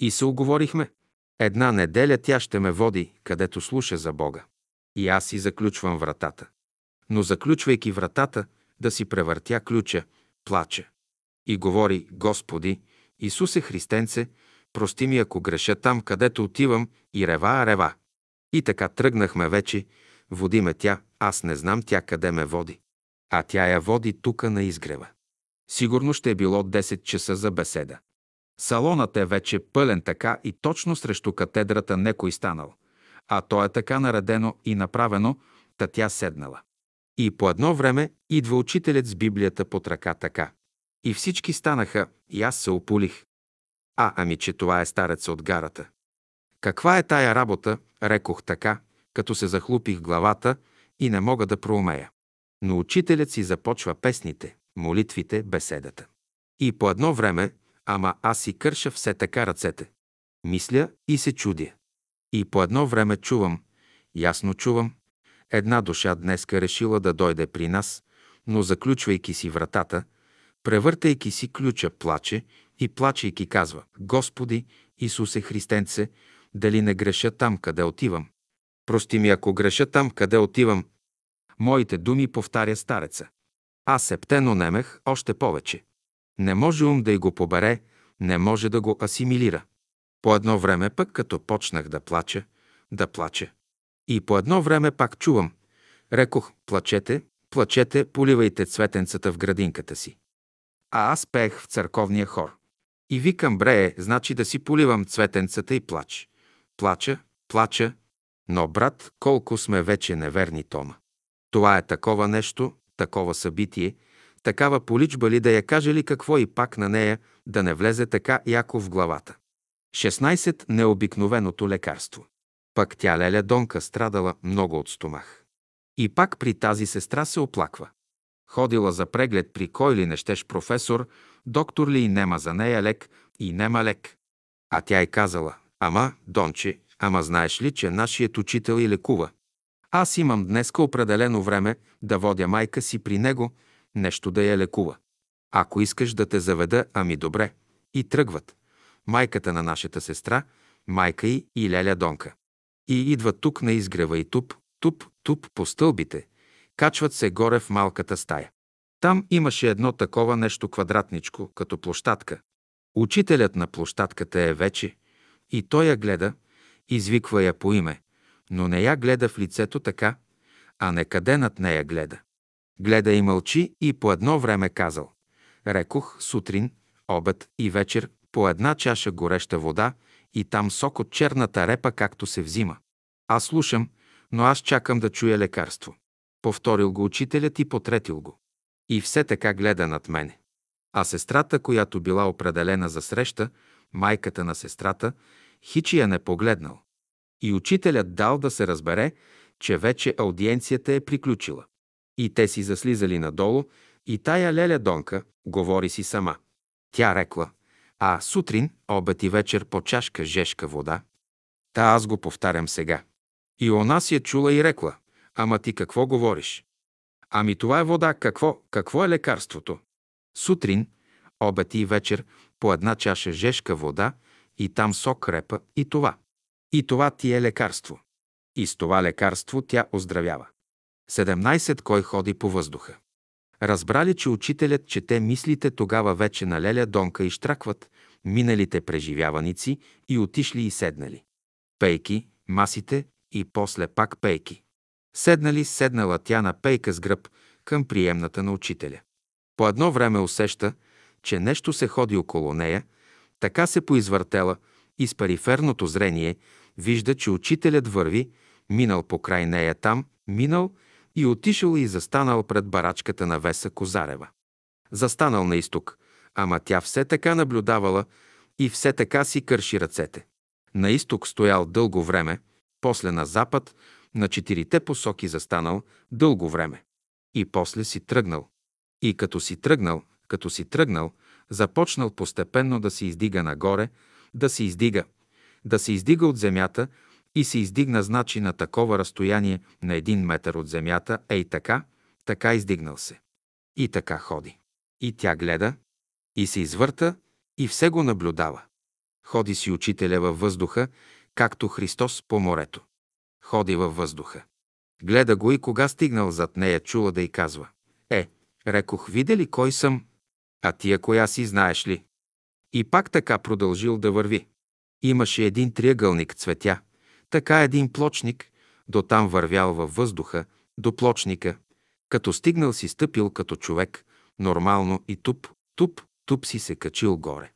И се оговорихме. Една неделя тя ще ме води, където слуша за Бога. И аз си заключвам вратата. Но заключвайки вратата, да си превъртя ключа, плаче. И говори, Господи, Исусе Христенце, прости ми ако греша там, където отивам, и рева, рева. И така тръгнахме вече, води ме тя, аз не знам тя къде ме води. А тя я води тука на изгрева. Сигурно ще е било 10 часа за беседа. Салонът е вече пълен така и точно срещу катедрата некой станал. А то е така наредено и направено, та тя седнала. И по едно време идва учителят с Библията под ръка така. И всички станаха, и аз се опулих. А, ами, че това е стареца от гарата. Каква е тая работа, рекох така, като се захлупих главата и не мога да проумея. Но учителят си започва песните, молитвите, беседата. И по едно време, ама аз си кърша все така ръцете. Мисля и се чудя. И по едно време чувам, ясно чувам, една душа днеска решила да дойде при нас, но заключвайки си вратата, превъртайки си ключа, плаче и плачейки казва «Господи, Исусе Христенце, дали не греша там, къде отивам? Прости ми, ако греша там, къде отивам». Моите думи повтаря стареца. Аз септено немех още повече. Не може ум да й го побере, не може да го асимилира. По едно време пък, като почнах да плача, да плача. И по едно време пак чувам. Рекох, плачете, плачете, поливайте цветенцата в градинката си. А аз пеех в църковния хор. И викам, брее, значи да си поливам цветенцата и плач. Плача, плача. Но, брат, колко сме вече неверни, Тома. Това е такова нещо, такова събитие, такава поличба ли да я каже ли какво и пак на нея да не влезе така яко в главата. 16. Необикновеното лекарство. Пък тя Леля Донка страдала много от стомах. И пак при тази сестра се оплаква. Ходила за преглед при кой ли не щеш професор, доктор ли нема за нея лек и нема лек. А тя е казала, ама, Донче, ама знаеш ли, че нашият учител и лекува. Аз имам днеска определено време да водя майка си при него, нещо да я лекува. Ако искаш да те заведа, ами добре. И тръгват. Майката на нашата сестра, майка й и Леля Донка. И идват тук на изгрева и туп, туп, туп по стълбите. Качват се горе в малката стая. Там имаше едно такова нещо квадратничко, като площадка. Учителят на площадката е вече и той я гледа, извиква я по име, но не я гледа в лицето така, а не къде над нея гледа. Гледа и мълчи и по едно време казал. Рекох сутрин, обед и вечер по една чаша гореща вода и там сок от черната репа, както се взима. Аз слушам, но аз чакам да чуя лекарство. Повторил го учителят и потретил го. И все така гледа над мене. А сестрата, която била определена за среща, майката на сестрата, хичи я не погледнал. И учителят дал да се разбере, че вече аудиенцията е приключила. И те си заслизали надолу, и тая леля Донка говори си сама. Тя рекла, а сутрин, обед и вечер по чашка жешка вода. Та аз го повтарям сега. И она си е чула и рекла, ама ти какво говориш? Ами това е вода, какво, какво е лекарството? Сутрин, обед и вечер по една чаша жешка вода и там сок репа и това. И това ти е лекарство. И с това лекарство тя оздравява. 17. Кой ходи по въздуха? Разбрали, че учителят чете мислите тогава вече на Леля Донка и штракват миналите преживяваници и отишли и седнали. Пейки, масите и после пак пейки. Седнали, седнала тя на пейка с гръб към приемната на учителя. По едно време усеща, че нещо се ходи около нея, така се поизвъртела и с периферното зрение вижда, че учителят върви, минал по край нея там, минал и отишъл и застанал пред барачката на Веса Козарева. Застанал на изток, ама тя все така наблюдавала и все така си кърши ръцете. На изток стоял дълго време, после на запад, на четирите посоки застанал дълго време. И после си тръгнал. И като си тръгнал, като си тръгнал, започнал постепенно да се издига нагоре, да се издига, да се издига от земята и се издигна значи на такова разстояние на един метър от земята, ей така, така издигнал се. И така ходи. И тя гледа, и се извърта, и все го наблюдава. Ходи си учителя във въздуха, както Христос по морето. Ходи във въздуха. Гледа го и кога стигнал зад нея, чула да й казва. Е, рекох, видя ли кой съм? А тия коя си знаеш ли? И пак така продължил да върви. Имаше един триъгълник цветя, така един плочник, до там вървял във въздуха, до плочника, като стигнал си стъпил като човек, нормално и туп, туп, туп си се качил горе.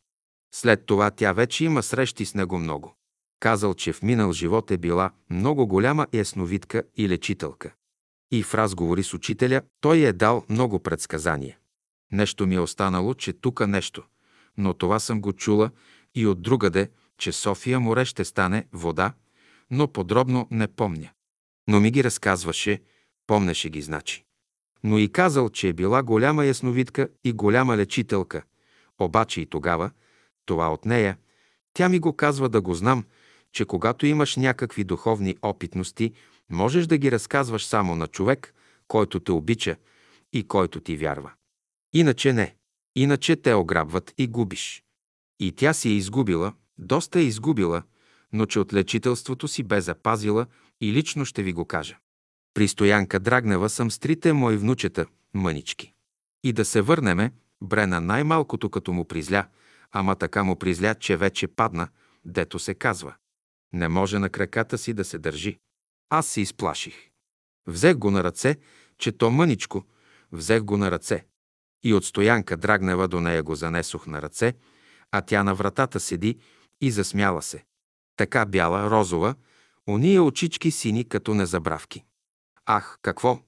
След това тя вече има срещи с него много. Казал, че в минал живот е била много голяма ясновидка и лечителка. И в разговори с учителя той е дал много предсказания. Нещо ми е останало, че тука нещо, но това съм го чула и от другаде, че София море ще стане вода, но подробно не помня. Но ми ги разказваше, помнеше ги значи. Но и казал, че е била голяма ясновидка и голяма лечителка. Обаче и тогава, това от нея, тя ми го казва да го знам, че когато имаш някакви духовни опитности, можеш да ги разказваш само на човек, който те обича и който ти вярва. Иначе не. Иначе те ограбват и губиш. И тя си е изгубила, доста е изгубила, но че от лечителството си бе запазила и лично ще ви го кажа. При Стоянка Драгнева съм с трите мои внучета, мънички. И да се върнеме, Брена най-малкото като му призля, ама така му призля, че вече падна, дето се казва. Не може на краката си да се държи. Аз се изплаших. Взех го на ръце, че то мъничко, взех го на ръце. И от стоянка Драгнева до нея го занесох на ръце, а тя на вратата седи и засмяла се. Така бяла, розова, Ония очички сини като незабравки. Ах, какво?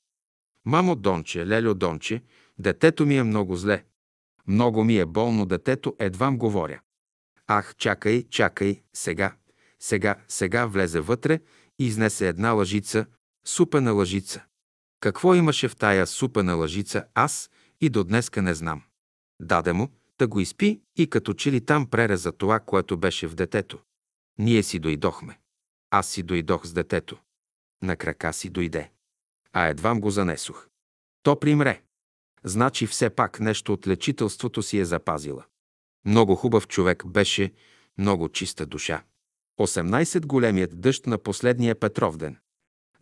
Мамо Донче, Лелю Донче, детето ми е много зле. Много ми е болно детето, едвам говоря. Ах, чакай, чакай, сега, сега, сега влезе вътре и изнесе една лъжица, супена лъжица. Какво имаше в тая супена лъжица, аз и до днеска не знам. Даде му, да го изпи и като че ли там пререза това, което беше в детето. Ние си дойдохме. Аз си дойдох с детето. На крака си дойде. А едвам го занесох. То примре. Значи все пак нещо от лечителството си е запазила. Много хубав човек беше, много чиста душа. 18 големият дъжд на последния Петров ден.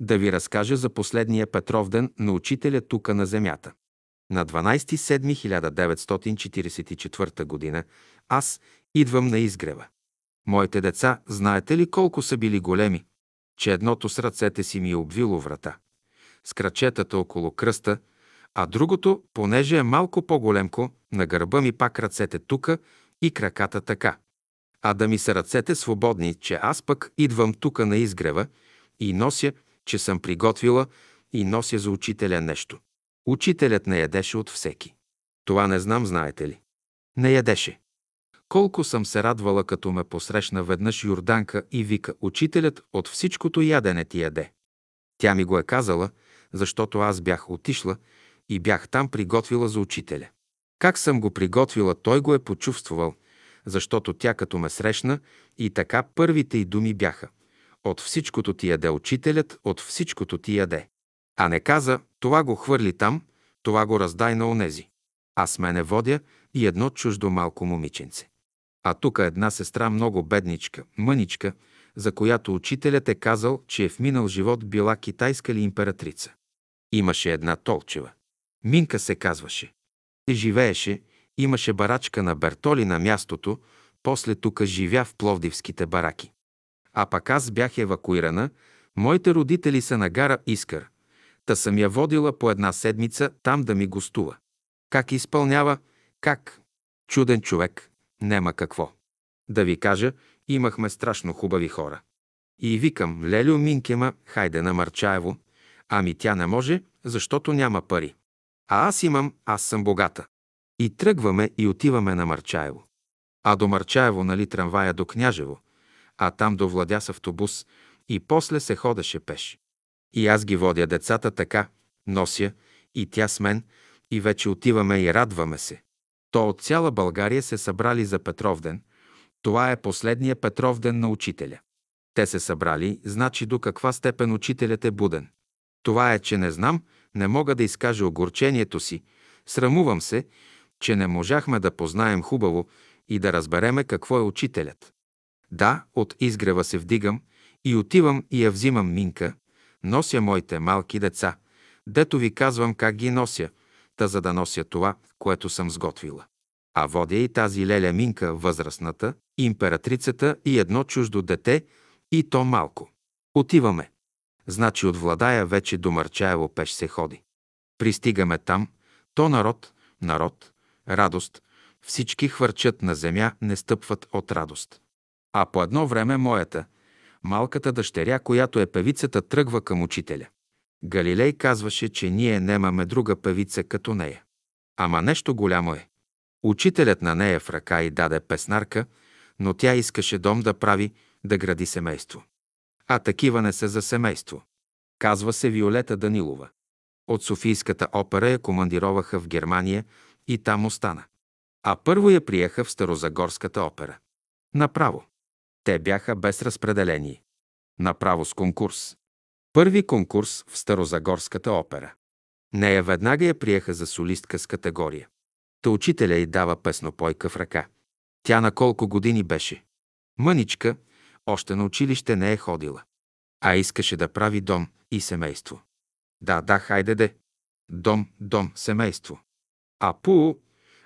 Да ви разкажа за последния Петров ден на учителя тука на земята. На 12.7.1944 г. аз идвам на изгрева. Моите деца, знаете ли колко са били големи? Че едното с ръцете си ми е обвило врата, с крачетата около кръста, а другото, понеже е малко по-големко, на гърба ми пак ръцете тука и краката така. А да ми са ръцете свободни, че аз пък идвам тука на изгрева и нося, че съм приготвила и нося за учителя нещо. Учителят не ядеше от всеки. Това не знам, знаете ли. Не ядеше. Колко съм се радвала, като ме посрещна веднъж Йорданка и вика, учителят от всичкото ядене ти яде. Тя ми го е казала, защото аз бях отишла и бях там приготвила за учителя. Как съм го приготвила, той го е почувствал, защото тя като ме срещна и така първите й думи бяха «От всичкото ти яде учителят, от всичкото ти яде». А не каза «Това го хвърли там, това го раздай на онези». Аз мене водя и едно чуждо малко момиченце. А тук една сестра много бедничка, мъничка, за която учителят е казал, че е в минал живот била китайска ли императрица. Имаше една толчева. Минка се казваше. И живееше, имаше барачка на Бертоли на мястото, после тука живя в Пловдивските бараки. А пък аз бях евакуирана, моите родители са на гара Искър. Та съм я водила по една седмица там да ми гостува. Как изпълнява? Как? Чуден човек. Нема какво. Да ви кажа, имахме страшно хубави хора. И викам, Лелю Минкема, хайде на Марчаево. Ами тя не може, защото няма пари. А аз имам, аз съм богата. И тръгваме и отиваме на Марчаево. А до Марчаево, нали, трамвая до Княжево, а там до Владя с автобус и после се ходеше пеш. И аз ги водя децата така, нося, и тя с мен, и вече отиваме и радваме се. То от цяла България се събрали за Петров ден. Това е последния Петров ден на учителя. Те се събрали, значи до каква степен учителят е буден. Това е, че не знам, не мога да изкажа огорчението си, срамувам се, че не можахме да познаем хубаво и да разбереме какво е учителят. Да, от изгрева се вдигам и отивам и я взимам Минка, нося моите малки деца, дето ви казвам как ги нося, та за да нося това, което съм сготвила. А водя и тази леля Минка, възрастната, императрицата и едно чуждо дете, и то малко. Отиваме. Значи от Владая вече до Марчаево пеш се ходи. Пристигаме там, то народ, народ, радост, всички хвърчат на земя, не стъпват от радост. А по едно време моята, малката дъщеря, която е певицата, тръгва към учителя. Галилей казваше, че ние немаме друга певица като нея. Ама нещо голямо е. Учителят на нея в ръка и даде песнарка, но тя искаше дом да прави, да гради семейство. А такива не са за семейство. Казва се Виолета Данилова. От Софийската опера я командироваха в Германия и там остана. А първо я приеха в Старозагорската опера. Направо. Те бяха без разпределение. Направо с конкурс. Първи конкурс в Старозагорската опера. Нея веднага я приеха за солистка с категория. Та учителя й дава песнопойка в ръка. Тя на колко години беше? Мъничка, още на училище не е ходила. А искаше да прави дом и семейство. Да, да, хайде де. Дом, дом, семейство. А пу,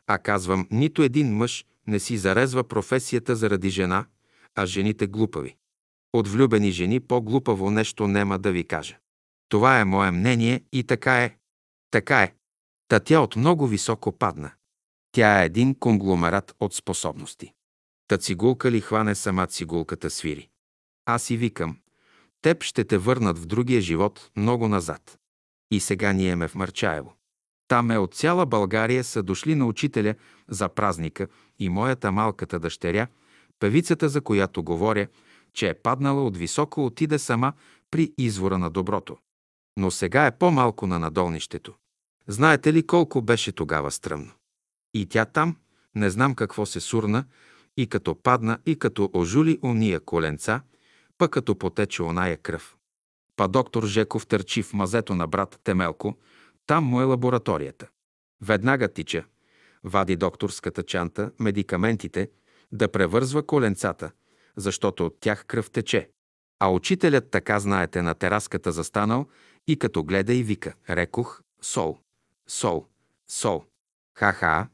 а казвам, нито един мъж не си зарезва професията заради жена, а жените глупави. От влюбени жени по-глупаво нещо нема да ви кажа. Това е мое мнение и така е. Така е. Та тя от много високо падна. Тя е един конгломерат от способности. Та цигулка ли хване сама цигулката свири. Аз и викам. Теб ще те върнат в другия живот много назад. И сега ние ме в Марчаево. Там е от цяла България са дошли на учителя за празника и моята малката дъщеря, певицата, за която говоря, че е паднала от високо, отиде сама при извора на доброто. Но сега е по-малко на надолнището. Знаете ли колко беше тогава стръмно? И тя там, не знам какво се сурна, и като падна, и като ожули уния коленца, пък като потече оная кръв. Па доктор Жеков търчи в мазето на брат Темелко, там му е лабораторията. Веднага тича, вади докторската чанта, медикаментите, да превързва коленцата, защото от тях кръв тече. А учителят така, знаете, на тераската застанал и като гледа и вика, рекох, сол, сол, сол. Ха-ха.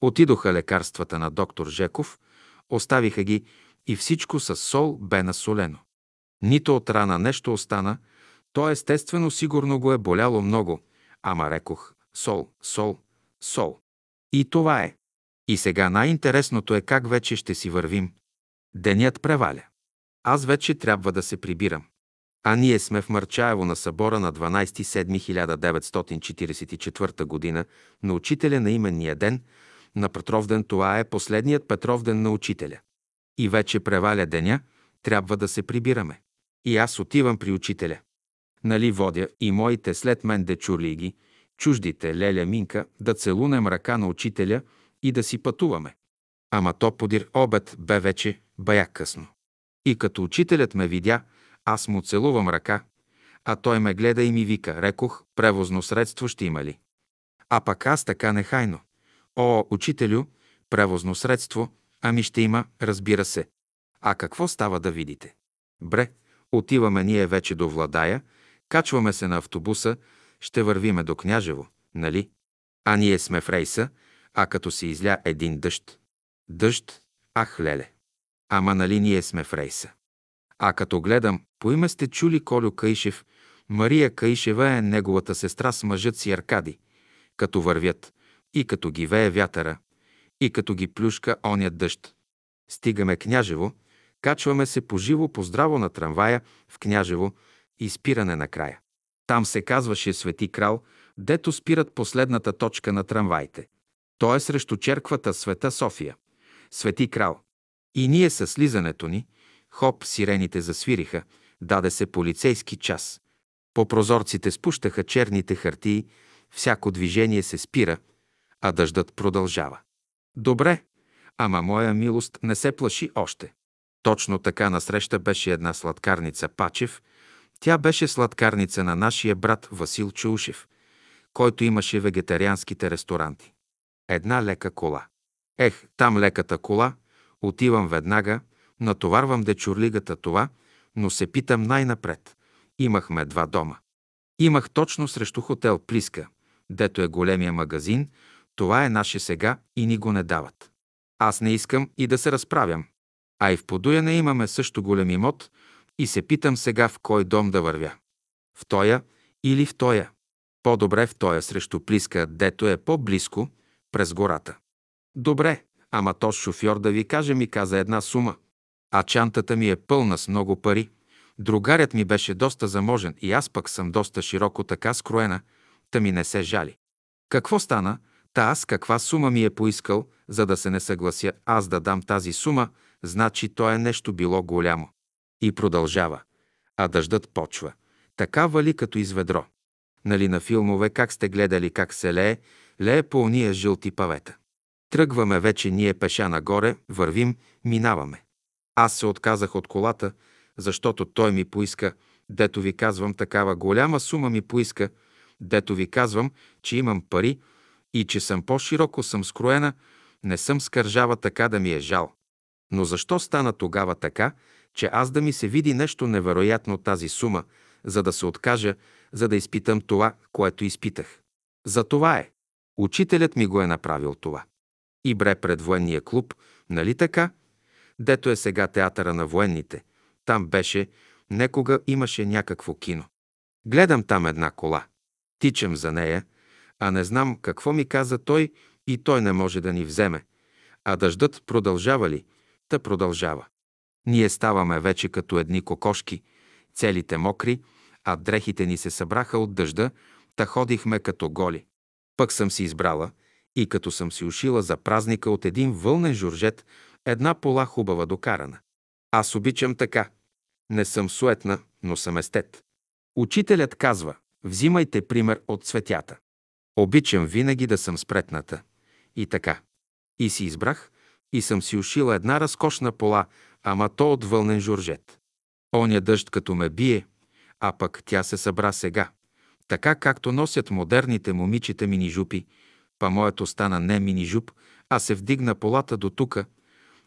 Отидоха лекарствата на доктор Жеков, оставиха ги и всичко с сол бе насолено. Нито от рана нещо остана, то естествено сигурно го е боляло много, ама рекох сол, сол, сол. И това е. И сега най-интересното е как вече ще си вървим. Денят преваля. Аз вече трябва да се прибирам. А ние сме в Мърчаево на събора на 12.7.1944 година на учителя на именния ден. На Петровден това е последният Петровден на учителя. И вече преваля деня, трябва да се прибираме. И аз отивам при учителя. Нали водя и моите след мен дечурлиги, чуждите Леля Минка, да целунем ръка на учителя и да си пътуваме. Ама то подир обед бе вече бая късно. И като учителят ме видя, аз му целувам ръка, а той ме гледа и ми вика, рекох, превозно средство ще има ли? А пък аз така нехайно. О, учителю, превозно средство, ами ще има, разбира се. А какво става да видите? Бре, отиваме ние вече до Владая, качваме се на автобуса, ще вървиме до Княжево, нали? А ние сме в рейса, а като се изля един дъжд. Дъжд, ах, леле. Ама нали ние сме в рейса? А като гледам, по име сте чули Колю Каишев, Мария Каишева е неговата сестра с мъжът си Аркади, като вървят, и като ги вее вятъра, и като ги плюшка оня дъжд. Стигаме Княжево, качваме се поживо по-здраво на трамвая в Княжево и спиране на края. Там се казваше Свети крал, дето спират последната точка на трамваите. То е срещу черквата Света София. Свети крал. И ние със слизането ни, хоп, сирените засвириха, даде се полицейски час. По прозорците спущаха черните хартии, всяко движение се спира, а дъждът продължава. Добре, ама моя милост не се плаши още. Точно така насреща беше една сладкарница Пачев. Тя беше сладкарница на нашия брат Васил Чаушев, който имаше вегетарианските ресторанти. Една лека кола. Ех, там леката кола, отивам веднага, натоварвам дечурлигата това, но се питам най-напред. Имахме два дома. Имах точно срещу хотел Плиска, дето е големия магазин, това е наше сега и ни го не дават. Аз не искам и да се разправям. А и в Подуяне имаме също голем имот и се питам сега в кой дом да вървя. В тоя или в тоя. По-добре в тоя срещу Плиска, дето е по-близко, през гората. Добре, ама то шофьор да ви каже ми каза една сума. А чантата ми е пълна с много пари. Другарят ми беше доста заможен и аз пък съм доста широко така скроена, та ми не се жали. Какво стана? Та аз каква сума ми е поискал, за да се не съглася аз да дам тази сума, значи то е нещо било голямо. И продължава. А дъждът почва. Така вали като из ведро. Нали на филмове как сте гледали как се лее, лее по уния жълти павета. Тръгваме вече ние пеша нагоре, вървим, минаваме. Аз се отказах от колата, защото той ми поиска, дето ви казвам, такава голяма сума ми поиска, дето ви казвам, че имам пари и че съм по-широко съм скроена, не съм скържава така да ми е жал. Но защо стана тогава така, че аз да ми се види нещо невероятно тази сума, за да се откажа, за да изпитам това, което изпитах? За това е. Учителят ми го е направил това. И бре пред военния клуб, нали така? Дето е сега театъра на военните. Там беше, некога имаше някакво кино. Гледам там една кола. Тичам за нея, а не знам какво ми каза той и той не може да ни вземе. А дъждът продължава ли? Та продължава. Ние ставаме вече като едни кокошки целите мокри, а дрехите ни се събраха от дъжда, та ходихме като голи. Пък съм си избрала и като съм си ушила за празника от един вълнен журжет една пола хубава докарана. Аз обичам така. Не съм суетна, но съм естет. Учителят казва, взимайте пример от цветята. Обичам винаги да съм спретната. И така. И си избрах, и съм си ушила една разкошна пола, ама то от вълнен журжет. Оня дъжд като ме бие, а пък тя се събра сега. Така както носят модерните момичета мини жупи, па моето стана не мини жуп, а се вдигна полата до тука,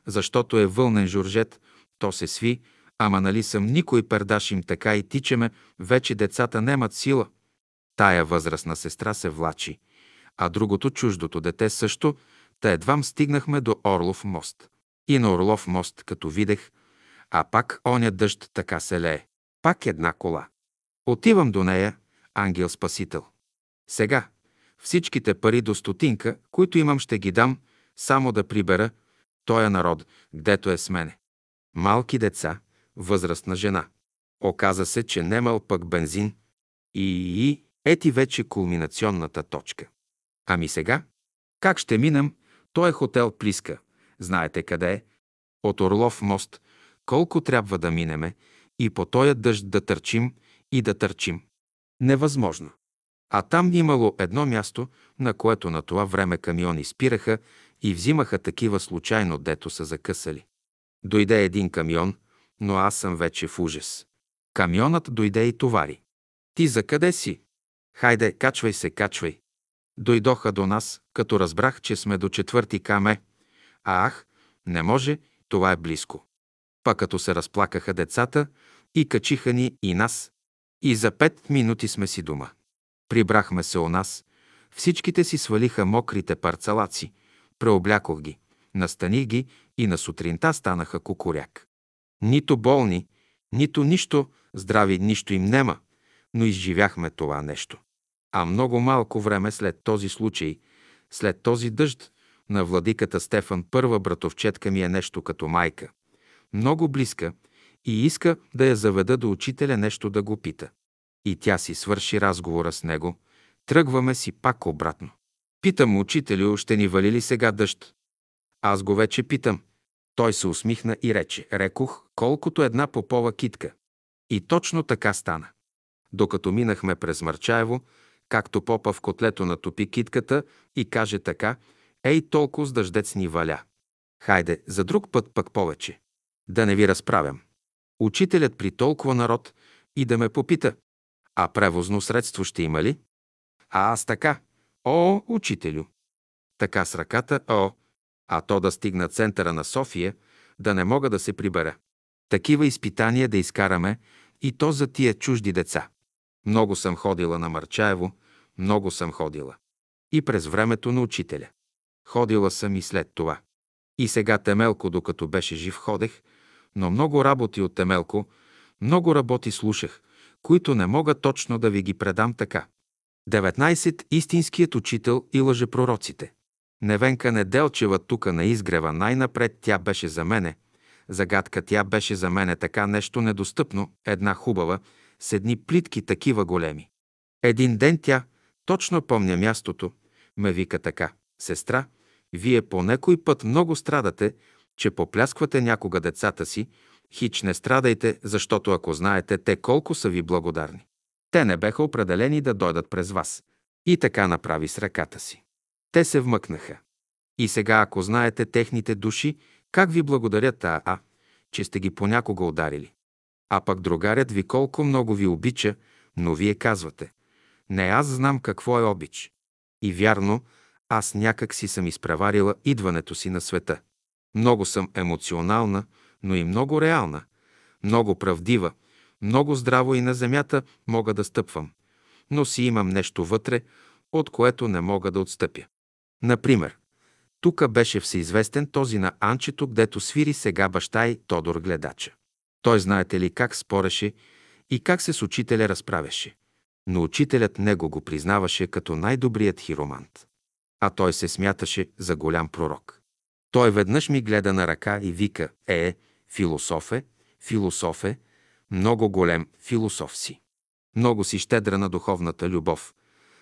защото е вълнен журжет, то се сви, ама нали съм никой пердаш им така и тичаме, вече децата немат сила. Тая възрастна сестра се влачи, а другото чуждото дете също, та едвам стигнахме до Орлов мост. И на Орлов мост, като видех, а пак оня дъжд така се лее. Пак една кола. Отивам до нея, ангел Спасител. Сега, всичките пари до стотинка, които имам, ще ги дам, само да прибера тоя народ, гдето е с мене. Малки деца, възрастна жена. Оказа се, че немал пък бензин и, и ети вече кулминационната точка. Ами сега? Как ще минем? Той е хотел Плиска. Знаете къде е? От Орлов мост. Колко трябва да минеме и по тоя дъжд да търчим и да търчим. Невъзможно. А там имало едно място, на което на това време камиони спираха и взимаха такива случайно, дето са закъсали. Дойде един камион, но аз съм вече в ужас. Камионът дойде и товари. Ти за къде си? Хайде, качвай се, качвай. Дойдоха до нас, като разбрах, че сме до четвърти каме. А ах, не може, това е близко. Па като се разплакаха децата и качиха ни и нас. И за пет минути сме си дома. Прибрахме се у нас. Всичките си свалиха мокрите парцалаци. Преоблякох ги. Настаних ги и на сутринта станаха кукуряк. Нито болни, нито нищо, здрави нищо им нема, но изживяхме това нещо. А много малко време след този случай, след този дъжд, на владиката Стефан първа братовчетка ми е нещо като майка. Много близка и иска да я заведа до учителя нещо да го пита. И тя си свърши разговора с него. Тръгваме си пак обратно. Питам учителю, ще ни вали ли сега дъжд? Аз го вече питам. Той се усмихна и рече, рекох, колкото една попова китка. И точно така стана. Докато минахме през Марчаево, както попа в котлето натопи китката и каже така, ей толкова с дъждец ни валя. Хайде, за друг път пък повече. Да не ви разправям. Учителят при толкова народ и да ме попита, а превозно средство ще има ли? А аз така, о, учителю. Така с ръката, о, а то да стигна центъра на София, да не мога да се прибера. Такива изпитания да изкараме и то за тия чужди деца. Много съм ходила на Марчаево, много съм ходила. И през времето на учителя. Ходила съм и след това. И сега Темелко, докато беше жив, ходех, но много работи от Темелко, много работи слушах, които не мога точно да ви ги предам така. 19. Истинският учител и лъжепророците. Невенка Неделчева тука на изгрева най-напред тя беше за мене. Загадка тя беше за мене така нещо недостъпно, една хубава, с едни плитки такива големи. Един ден тя, точно помня мястото, ме вика така. Сестра, вие по некой път много страдате, че поплясквате някога децата си, хич не страдайте, защото ако знаете те колко са ви благодарни. Те не беха определени да дойдат през вас. И така направи с ръката си. Те се вмъкнаха. И сега, ако знаете техните души, как ви благодарят, а, а, че сте ги понякога ударили. А пък другарят ви колко много ви обича, но вие казвате, не аз знам какво е обич. И вярно, аз някак си съм изпреварила идването си на света. Много съм емоционална, но и много реална, много правдива, много здраво и на земята мога да стъпвам, но си имам нещо вътре, от което не мога да отстъпя. Например, тук беше всеизвестен този на Анчето, гдето свири сега баща и Тодор Гледача. Той знаете ли как спореше и как се с учителя разправяше. Но учителят него го признаваше като най-добрият хиромант. А той се смяташе за голям пророк. Той веднъж ми гледа на ръка и вика, е, философе, философе, Много голем философ си. Много си щедра на духовната любов,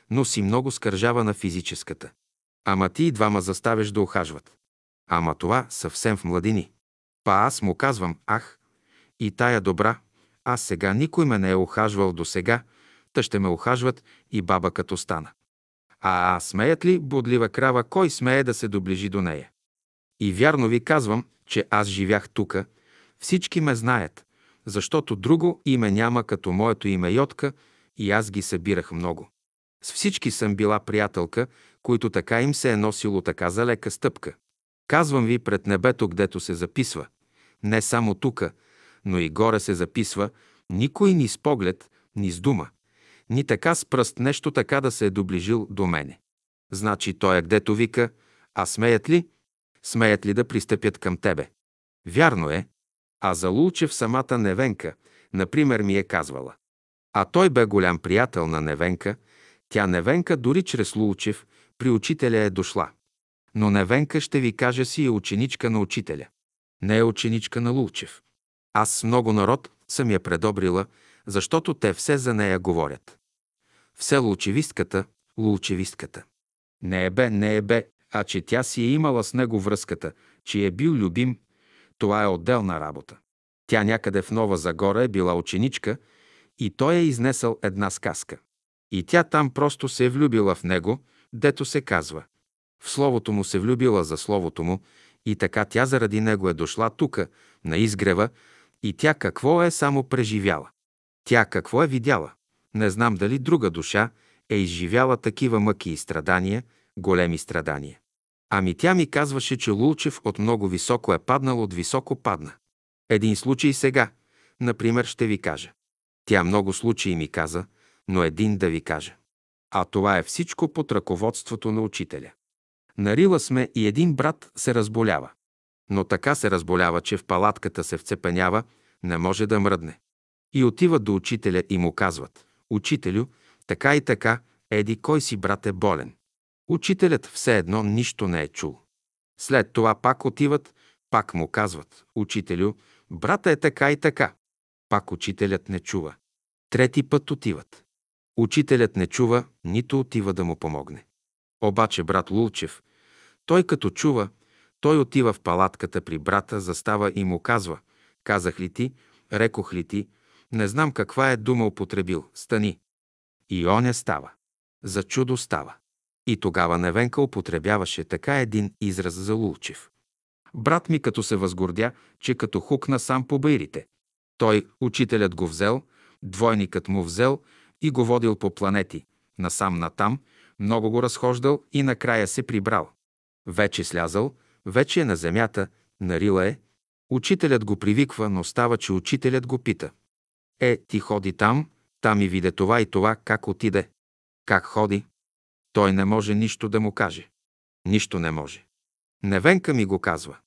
но си много скържава на физическата. Ама ти и двама заставяш да охажват. Ама това съвсем в младини. Па аз му казвам, ах, и тая добра, аз сега никой ме не е охажвал до сега, та ще ме охажват и баба като стана. А, а смеят ли, бодлива крава, кой смее да се доближи до нея? И вярно ви казвам, че аз живях тука, всички ме знаят, защото друго име няма като моето име Йотка и аз ги събирах много. С всички съм била приятелка, които така им се е носило така за лека стъпка. Казвам ви пред небето, гдето се записва. Не само тука, но и горе се записва, никой ни с поглед, ни с дума, ни така с пръст нещо така да се е доближил до мене. Значи той е гдето вика, а смеят ли? Смеят ли да пристъпят към тебе? Вярно е. А за Лулчев самата Невенка, например, ми е казвала. А той бе голям приятел на Невенка. Тя Невенка дори чрез Лулчев при учителя е дошла. Но Невенка, ще ви кажа си, е ученичка на учителя. Не е ученичка на Лулчев. Аз с много народ съм я предобрила, защото те все за нея говорят. Все лучевистката, лучевистката. Не е бе, не е бе, а че тя си е имала с него връзката, че е бил любим, това е отделна работа. Тя някъде в Нова Загора е била ученичка и той е изнесъл една сказка. И тя там просто се е влюбила в него, дето се казва. В словото му се влюбила за словото му и така тя заради него е дошла тука, на изгрева, и тя какво е само преживяла. Тя какво е видяла? Не знам дали друга душа е изживяла такива мъки и страдания, големи страдания. Ами тя ми казваше, че Лулчев от много високо е паднал, от високо падна. Един случай сега, например, ще ви кажа. Тя много случаи ми каза, но един да ви кажа. А това е всичко под ръководството на учителя. Нарила сме и един брат се разболява. Но така се разболява, че в палатката се вцепенява, не може да мръдне. И отиват до учителя и му казват, «Учителю, така и така, еди кой си брат е болен». Учителят все едно нищо не е чул. След това пак отиват, пак му казват, «Учителю, брата е така и така». Пак учителят не чува. Трети път отиват. Учителят не чува, нито отива да му помогне. Обаче брат Лулчев, той като чува, той отива в палатката при брата, застава и му казва, казах ли ти, рекох ли ти, не знам каква е дума употребил, стани. И оня става. За чудо става. И тогава Невенка употребяваше така един израз за Лулчев. Брат ми като се възгордя, че като хукна сам по байрите. Той, учителят го взел, двойникът му взел и го водил по планети, насам натам, много го разхождал и накрая се прибрал. Вече слязал, вече е на земята, нарила е. Учителят го привиква, но става, че учителят го пита. Е, ти ходи там, там и виде това и това, как отиде. Как ходи? Той не може нищо да му каже. Нищо не може. Невенка ми го казва.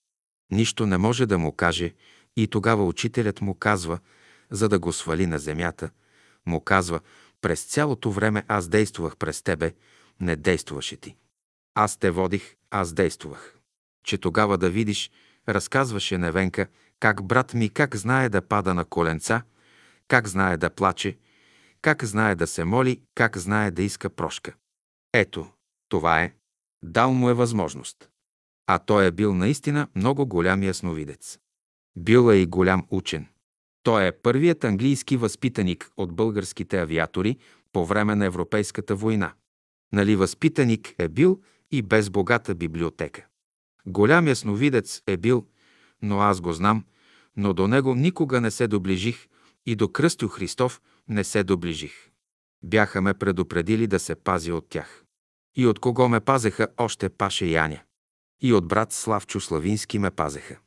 Нищо не може да му каже и тогава учителят му казва, за да го свали на земята, му казва, през цялото време аз действувах през тебе, не действуваше ти. Аз те водих, аз действувах. Че тогава да видиш, разказваше Невенка, как брат ми как знае да пада на коленца, как знае да плаче, как знае да се моли, как знае да иска прошка. Ето, това е. Дал му е възможност. А той е бил наистина много голям ясновидец. Бил е и голям учен. Той е първият английски възпитаник от българските авиатори по време на Европейската война. Нали възпитаник е бил и без богата библиотека. Голям ясновидец е бил, но аз го знам, но до него никога не се доближих и до Кръстю Христов не се доближих. Бяха ме предупредили да се пази от тях. И от кого ме пазеха още Паше Яня. И от брат Славчо Славински ме пазеха.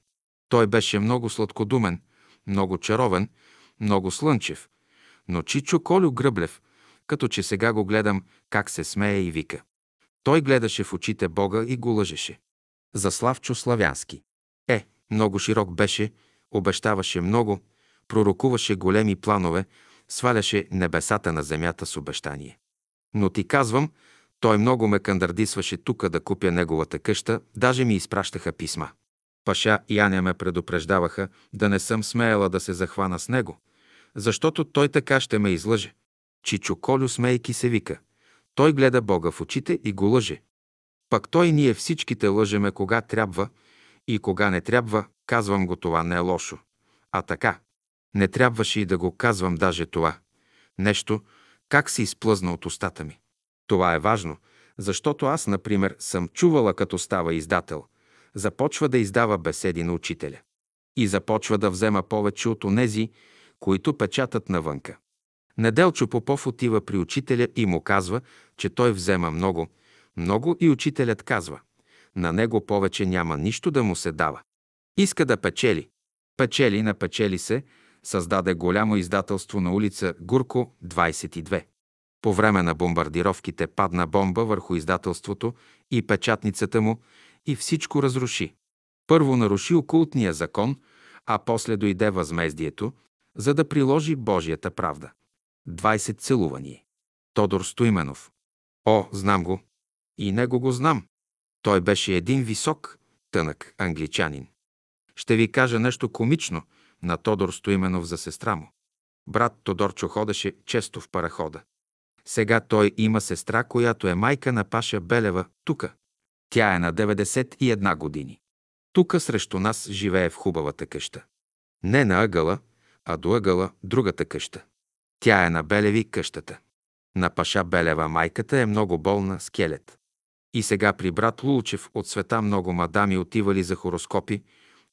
Той беше много сладкодумен, много чаровен, много слънчев, но Чичо Колю Гръблев, като че сега го гледам как се смее и вика. Той гледаше в очите Бога и го лъжеше. За Славчо Славянски. Е, много широк беше, обещаваше много, пророкуваше големи планове, сваляше небесата на земята с обещание. Но ти казвам, той много ме кандардисваше тука да купя неговата къща, даже ми изпращаха писма. Паша и Аня ме предупреждаваха да не съм смеяла да се захвана с него, защото той така ще ме излъже. Чичо Колю смейки се вика. Той гледа Бога в очите и го лъже. Пък той ние всичките лъжеме кога трябва и кога не трябва, казвам го това не е лошо. А така, не трябваше и да го казвам даже това. Нещо, как се изплъзна от устата ми. Това е важно, защото аз, например, съм чувала като става издател. Започва да издава беседи на учителя. И започва да взема повече от онези, които печатат навънка. Неделчо Попов отива при учителя и му казва, че той взема много, много и учителят казва. На него повече няма нищо да му се дава. Иска да печели. Печели, напечели се, създаде голямо издателство на улица Гурко, 22. По време на бомбардировките падна бомба върху издателството и печатницата му и всичко разруши. Първо наруши окултния закон, а после дойде възмездието, за да приложи Божията правда. 20 целувания. Тодор Стоименов. О, знам го. И него го знам. Той беше един висок, тънък англичанин. Ще ви кажа нещо комично на Тодор Стоименов за сестра му. Брат Тодорчо ходеше често в парахода. Сега той има сестра, която е майка на Паша Белева, тука. Тя е на 91 години. Тука срещу нас живее в хубавата къща. Не на ъгъла, а до ъгъла другата къща. Тя е на Белеви къщата. На Паша Белева майката е много болна, скелет. И сега при брат Лулчев от света много мадами отивали за хороскопи,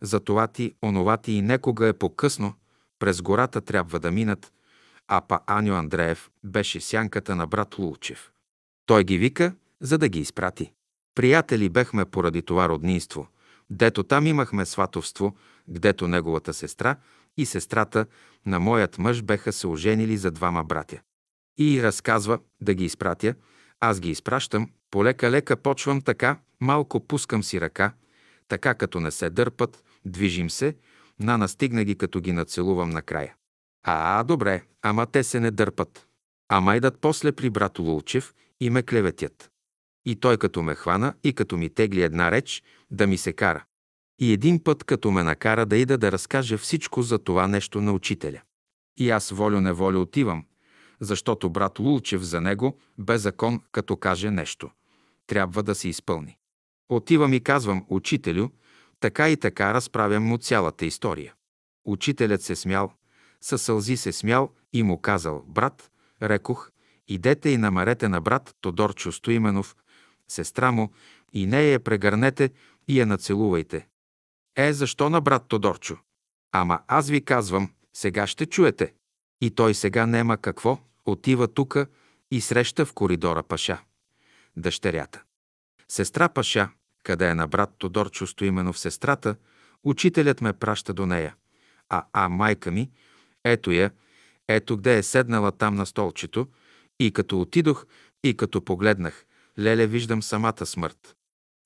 за това ти, онова ти и некога е по-късно, през гората трябва да минат, а па Аню Андреев беше сянката на брат Лулчев. Той ги вика, за да ги изпрати. Приятели бехме поради това роднинство, дето там имахме сватовство, гдето неговата сестра и сестрата на моят мъж беха се оженили за двама братя. И разказва да ги изпратя, аз ги изпращам, полека-лека почвам така, малко пускам си ръка, така като не се дърпат, движим се, на настигна ги, като ги нацелувам накрая. А, добре, ама те се не дърпат. А майдат после при брат Лулчев и ме клеветят. И той като ме хвана и като ми тегли една реч, да ми се кара. И един път като ме накара да ида да разкаже всичко за това нещо на учителя. И аз волю-неволю отивам, защото брат Лулчев за него бе закон, като каже нещо. Трябва да се изпълни. Отивам и казвам, учителю, така и така разправям му цялата история. Учителят се смял, със сълзи се смял и му казал, брат, рекох, идете и намерете на брат Тодорчо Стоименов, сестра му, и нея я прегърнете и я нацелувайте. Е, защо на брат Тодорчо? Ама аз ви казвам, сега ще чуете. И той сега нема какво, отива тука и среща в коридора Паша. Дъщерята. Сестра Паша, къде е на брат Тодорчо Стоименов сестрата, учителят ме праща до нея. А, а майка ми, ето я, ето где е седнала там на столчето, и като отидох, и като погледнах, леле, виждам самата смърт.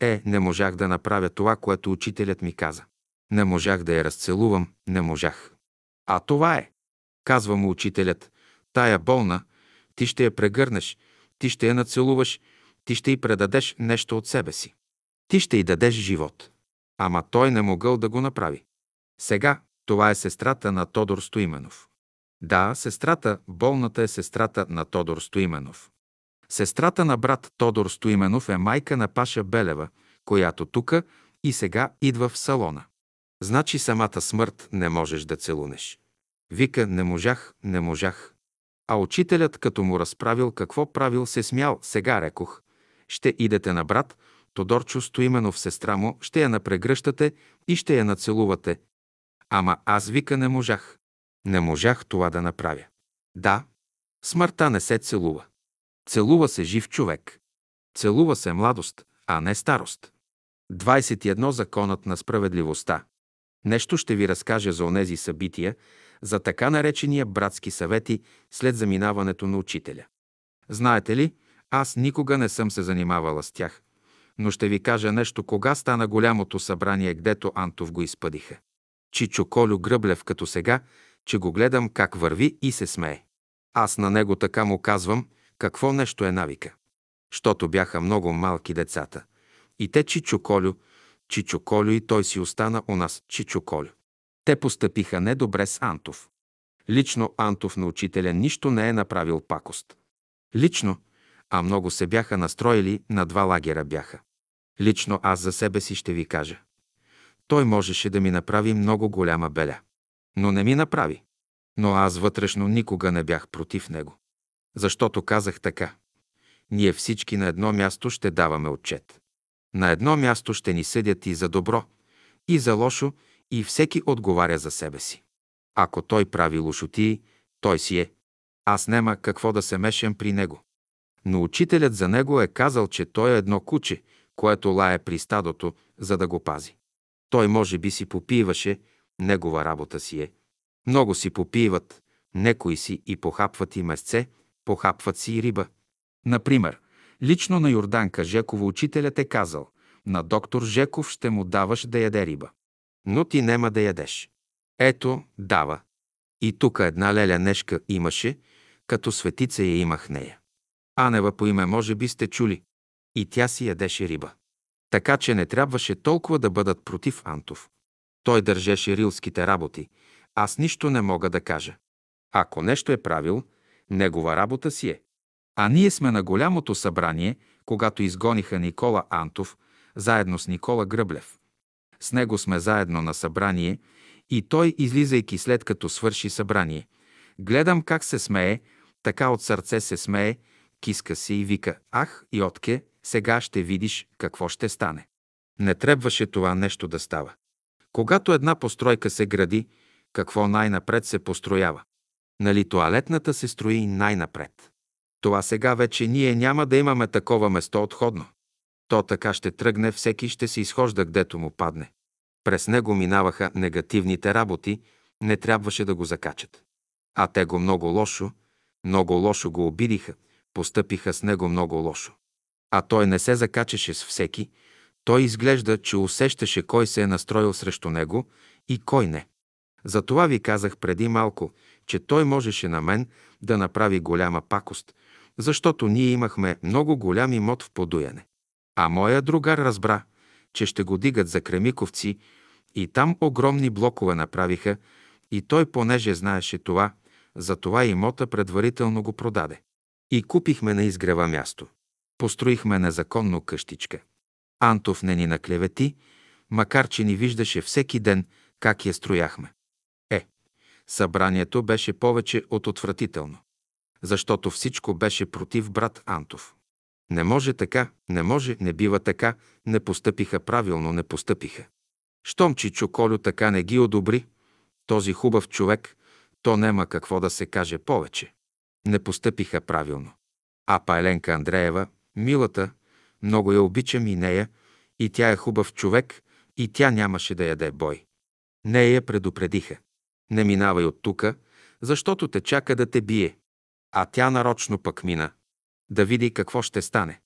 Е, не можах да направя това, което учителят ми каза. Не можах да я разцелувам, не можах. А това е, казва му учителят, тая болна, ти ще я прегърнеш, ти ще я нацелуваш, ти ще й предадеш нещо от себе си. Ти ще й дадеш живот. Ама той не могъл да го направи. Сега това е сестрата на Тодор Стоименов. Да, сестрата, болната е сестрата на Тодор Стоименов. Сестрата на брат Тодор Стоименов е майка на Паша Белева, която тука и сега идва в салона. Значи самата смърт не можеш да целунеш. Вика, не можах, не можах. А учителят, като му разправил какво правил, се смял. Сега рекох, ще идете на брат Тодорчо Стоименов, сестра му, ще я напрегръщате и ще я нацелувате. Ама аз вика не можах. Не можах това да направя. Да, смъртта не се целува. Целува се жив човек. Целува се младост, а не старост. 21. Законът на справедливостта. Нещо ще ви разкажа за онези събития, за така наречения братски съвети след заминаването на учителя. Знаете ли, аз никога не съм се занимавала с тях, но ще ви кажа нещо кога стана голямото събрание, гдето Антов го изпъдиха. Чичо Колю Гръблев като сега, че го гледам как върви и се смее. Аз на него така му казвам, какво нещо е навика. Щото бяха много малки децата. И те Чичо Колю, Чичо Колю и той си остана у нас Чичо Колю. Те постъпиха недобре с Антов. Лично Антов на учителя нищо не е направил пакост. Лично, а много се бяха настроили, на два лагера бяха. Лично аз за себе си ще ви кажа. Той можеше да ми направи много голяма беля. Но не ми направи. Но аз вътрешно никога не бях против него. Защото казах така. Ние всички на едно място ще даваме отчет. На едно място ще ни съдят и за добро, и за лошо, и всеки отговаря за себе си. Ако той прави лошотии, той си е. Аз нема какво да се мешам при него. Но учителят за него е казал, че той е едно куче, което лае при стадото, за да го пази. Той може би си попиваше, негова работа си е. Много си попиват, некои си и похапват и месце, похапват си и риба. Например, лично на Йорданка Жекова учителят е казал, на доктор Жеков ще му даваш да яде риба. Но ти нема да ядеш. Ето, дава. И тук една леля нешка имаше, като светица я имах нея. Анева по име може би сте чули. И тя си ядеше риба. Така че не трябваше толкова да бъдат против Антов. Той държеше рилските работи. Аз нищо не мога да кажа. Ако нещо е правил, негова работа си е. А ние сме на голямото събрание, когато изгониха Никола Антов, заедно с Никола Гръблев. С него сме заедно на събрание и той, излизайки след като свърши събрание, гледам как се смее, така от сърце се смее, киска се и вика «Ах, Йотке, сега ще видиш какво ще стане». Не трябваше това нещо да става. Когато една постройка се гради, какво най-напред се построява? Нали туалетната се строи най-напред? Това сега вече ние няма да имаме такова место отходно. То така ще тръгне, всеки ще се изхожда гдето му падне. През него минаваха негативните работи, не трябваше да го закачат. А те го много лошо, много лошо го обидиха, постъпиха с него много лошо. А той не се закачаше с всеки, той изглежда, че усещаше кой се е настроил срещу него и кой не. Затова ви казах преди малко, че той можеше на мен да направи голяма пакост, защото ние имахме много голям имот в подуяне. А моя другар разбра, че ще го дигат за Кремиковци и там огромни блокове направиха и той, понеже знаеше това, за това имота предварително го продаде. И купихме на изгрева място. Построихме незаконно къщичка. Антов не ни наклевети, макар че ни виждаше всеки ден как я строяхме. Е, събранието беше повече от отвратително, защото всичко беше против брат Антов. Не може така, не може, не бива така, не постъпиха правилно, не постъпиха. Щом Чичо Колю така не ги одобри, този хубав човек, то нема какво да се каже повече. Не постъпиха правилно. А Пайленка Андреева, милата, много я обичам и нея, и тя е хубав човек, и тя нямаше да яде бой. Нея я предупредиха. Не минавай от тука, защото те чака да те бие. А тя нарочно пък мина. Да види какво ще стане.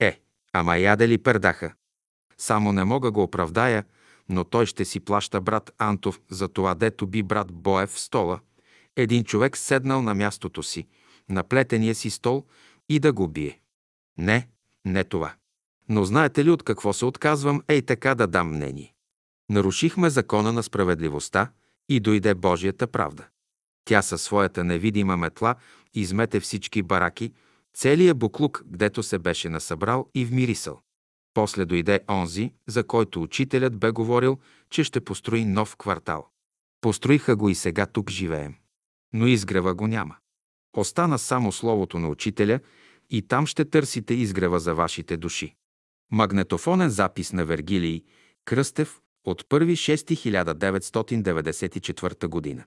Е, ама яде ли пердаха? Само не мога го оправдая, но той ще си плаща брат Антов за това, дето би брат Боев в стола. Един човек седнал на мястото си, на плетения си стол и да го бие. Не, не това. Но знаете ли от какво се отказвам, ей така да дам мнение? Нарушихме закона на справедливостта и дойде Божията правда. Тя със своята невидима метла измете всички бараки, целият буклук, гдето се беше насъбрал и вмирисал. После дойде онзи, за който учителят бе говорил, че ще построи нов квартал. Построиха го и сега тук живеем. Но изгрева го няма. Остана само словото на учителя и там ще търсите изгрева за вашите души. Магнетофонен запис на Вергилий Кръстев от 1.6.1994 година.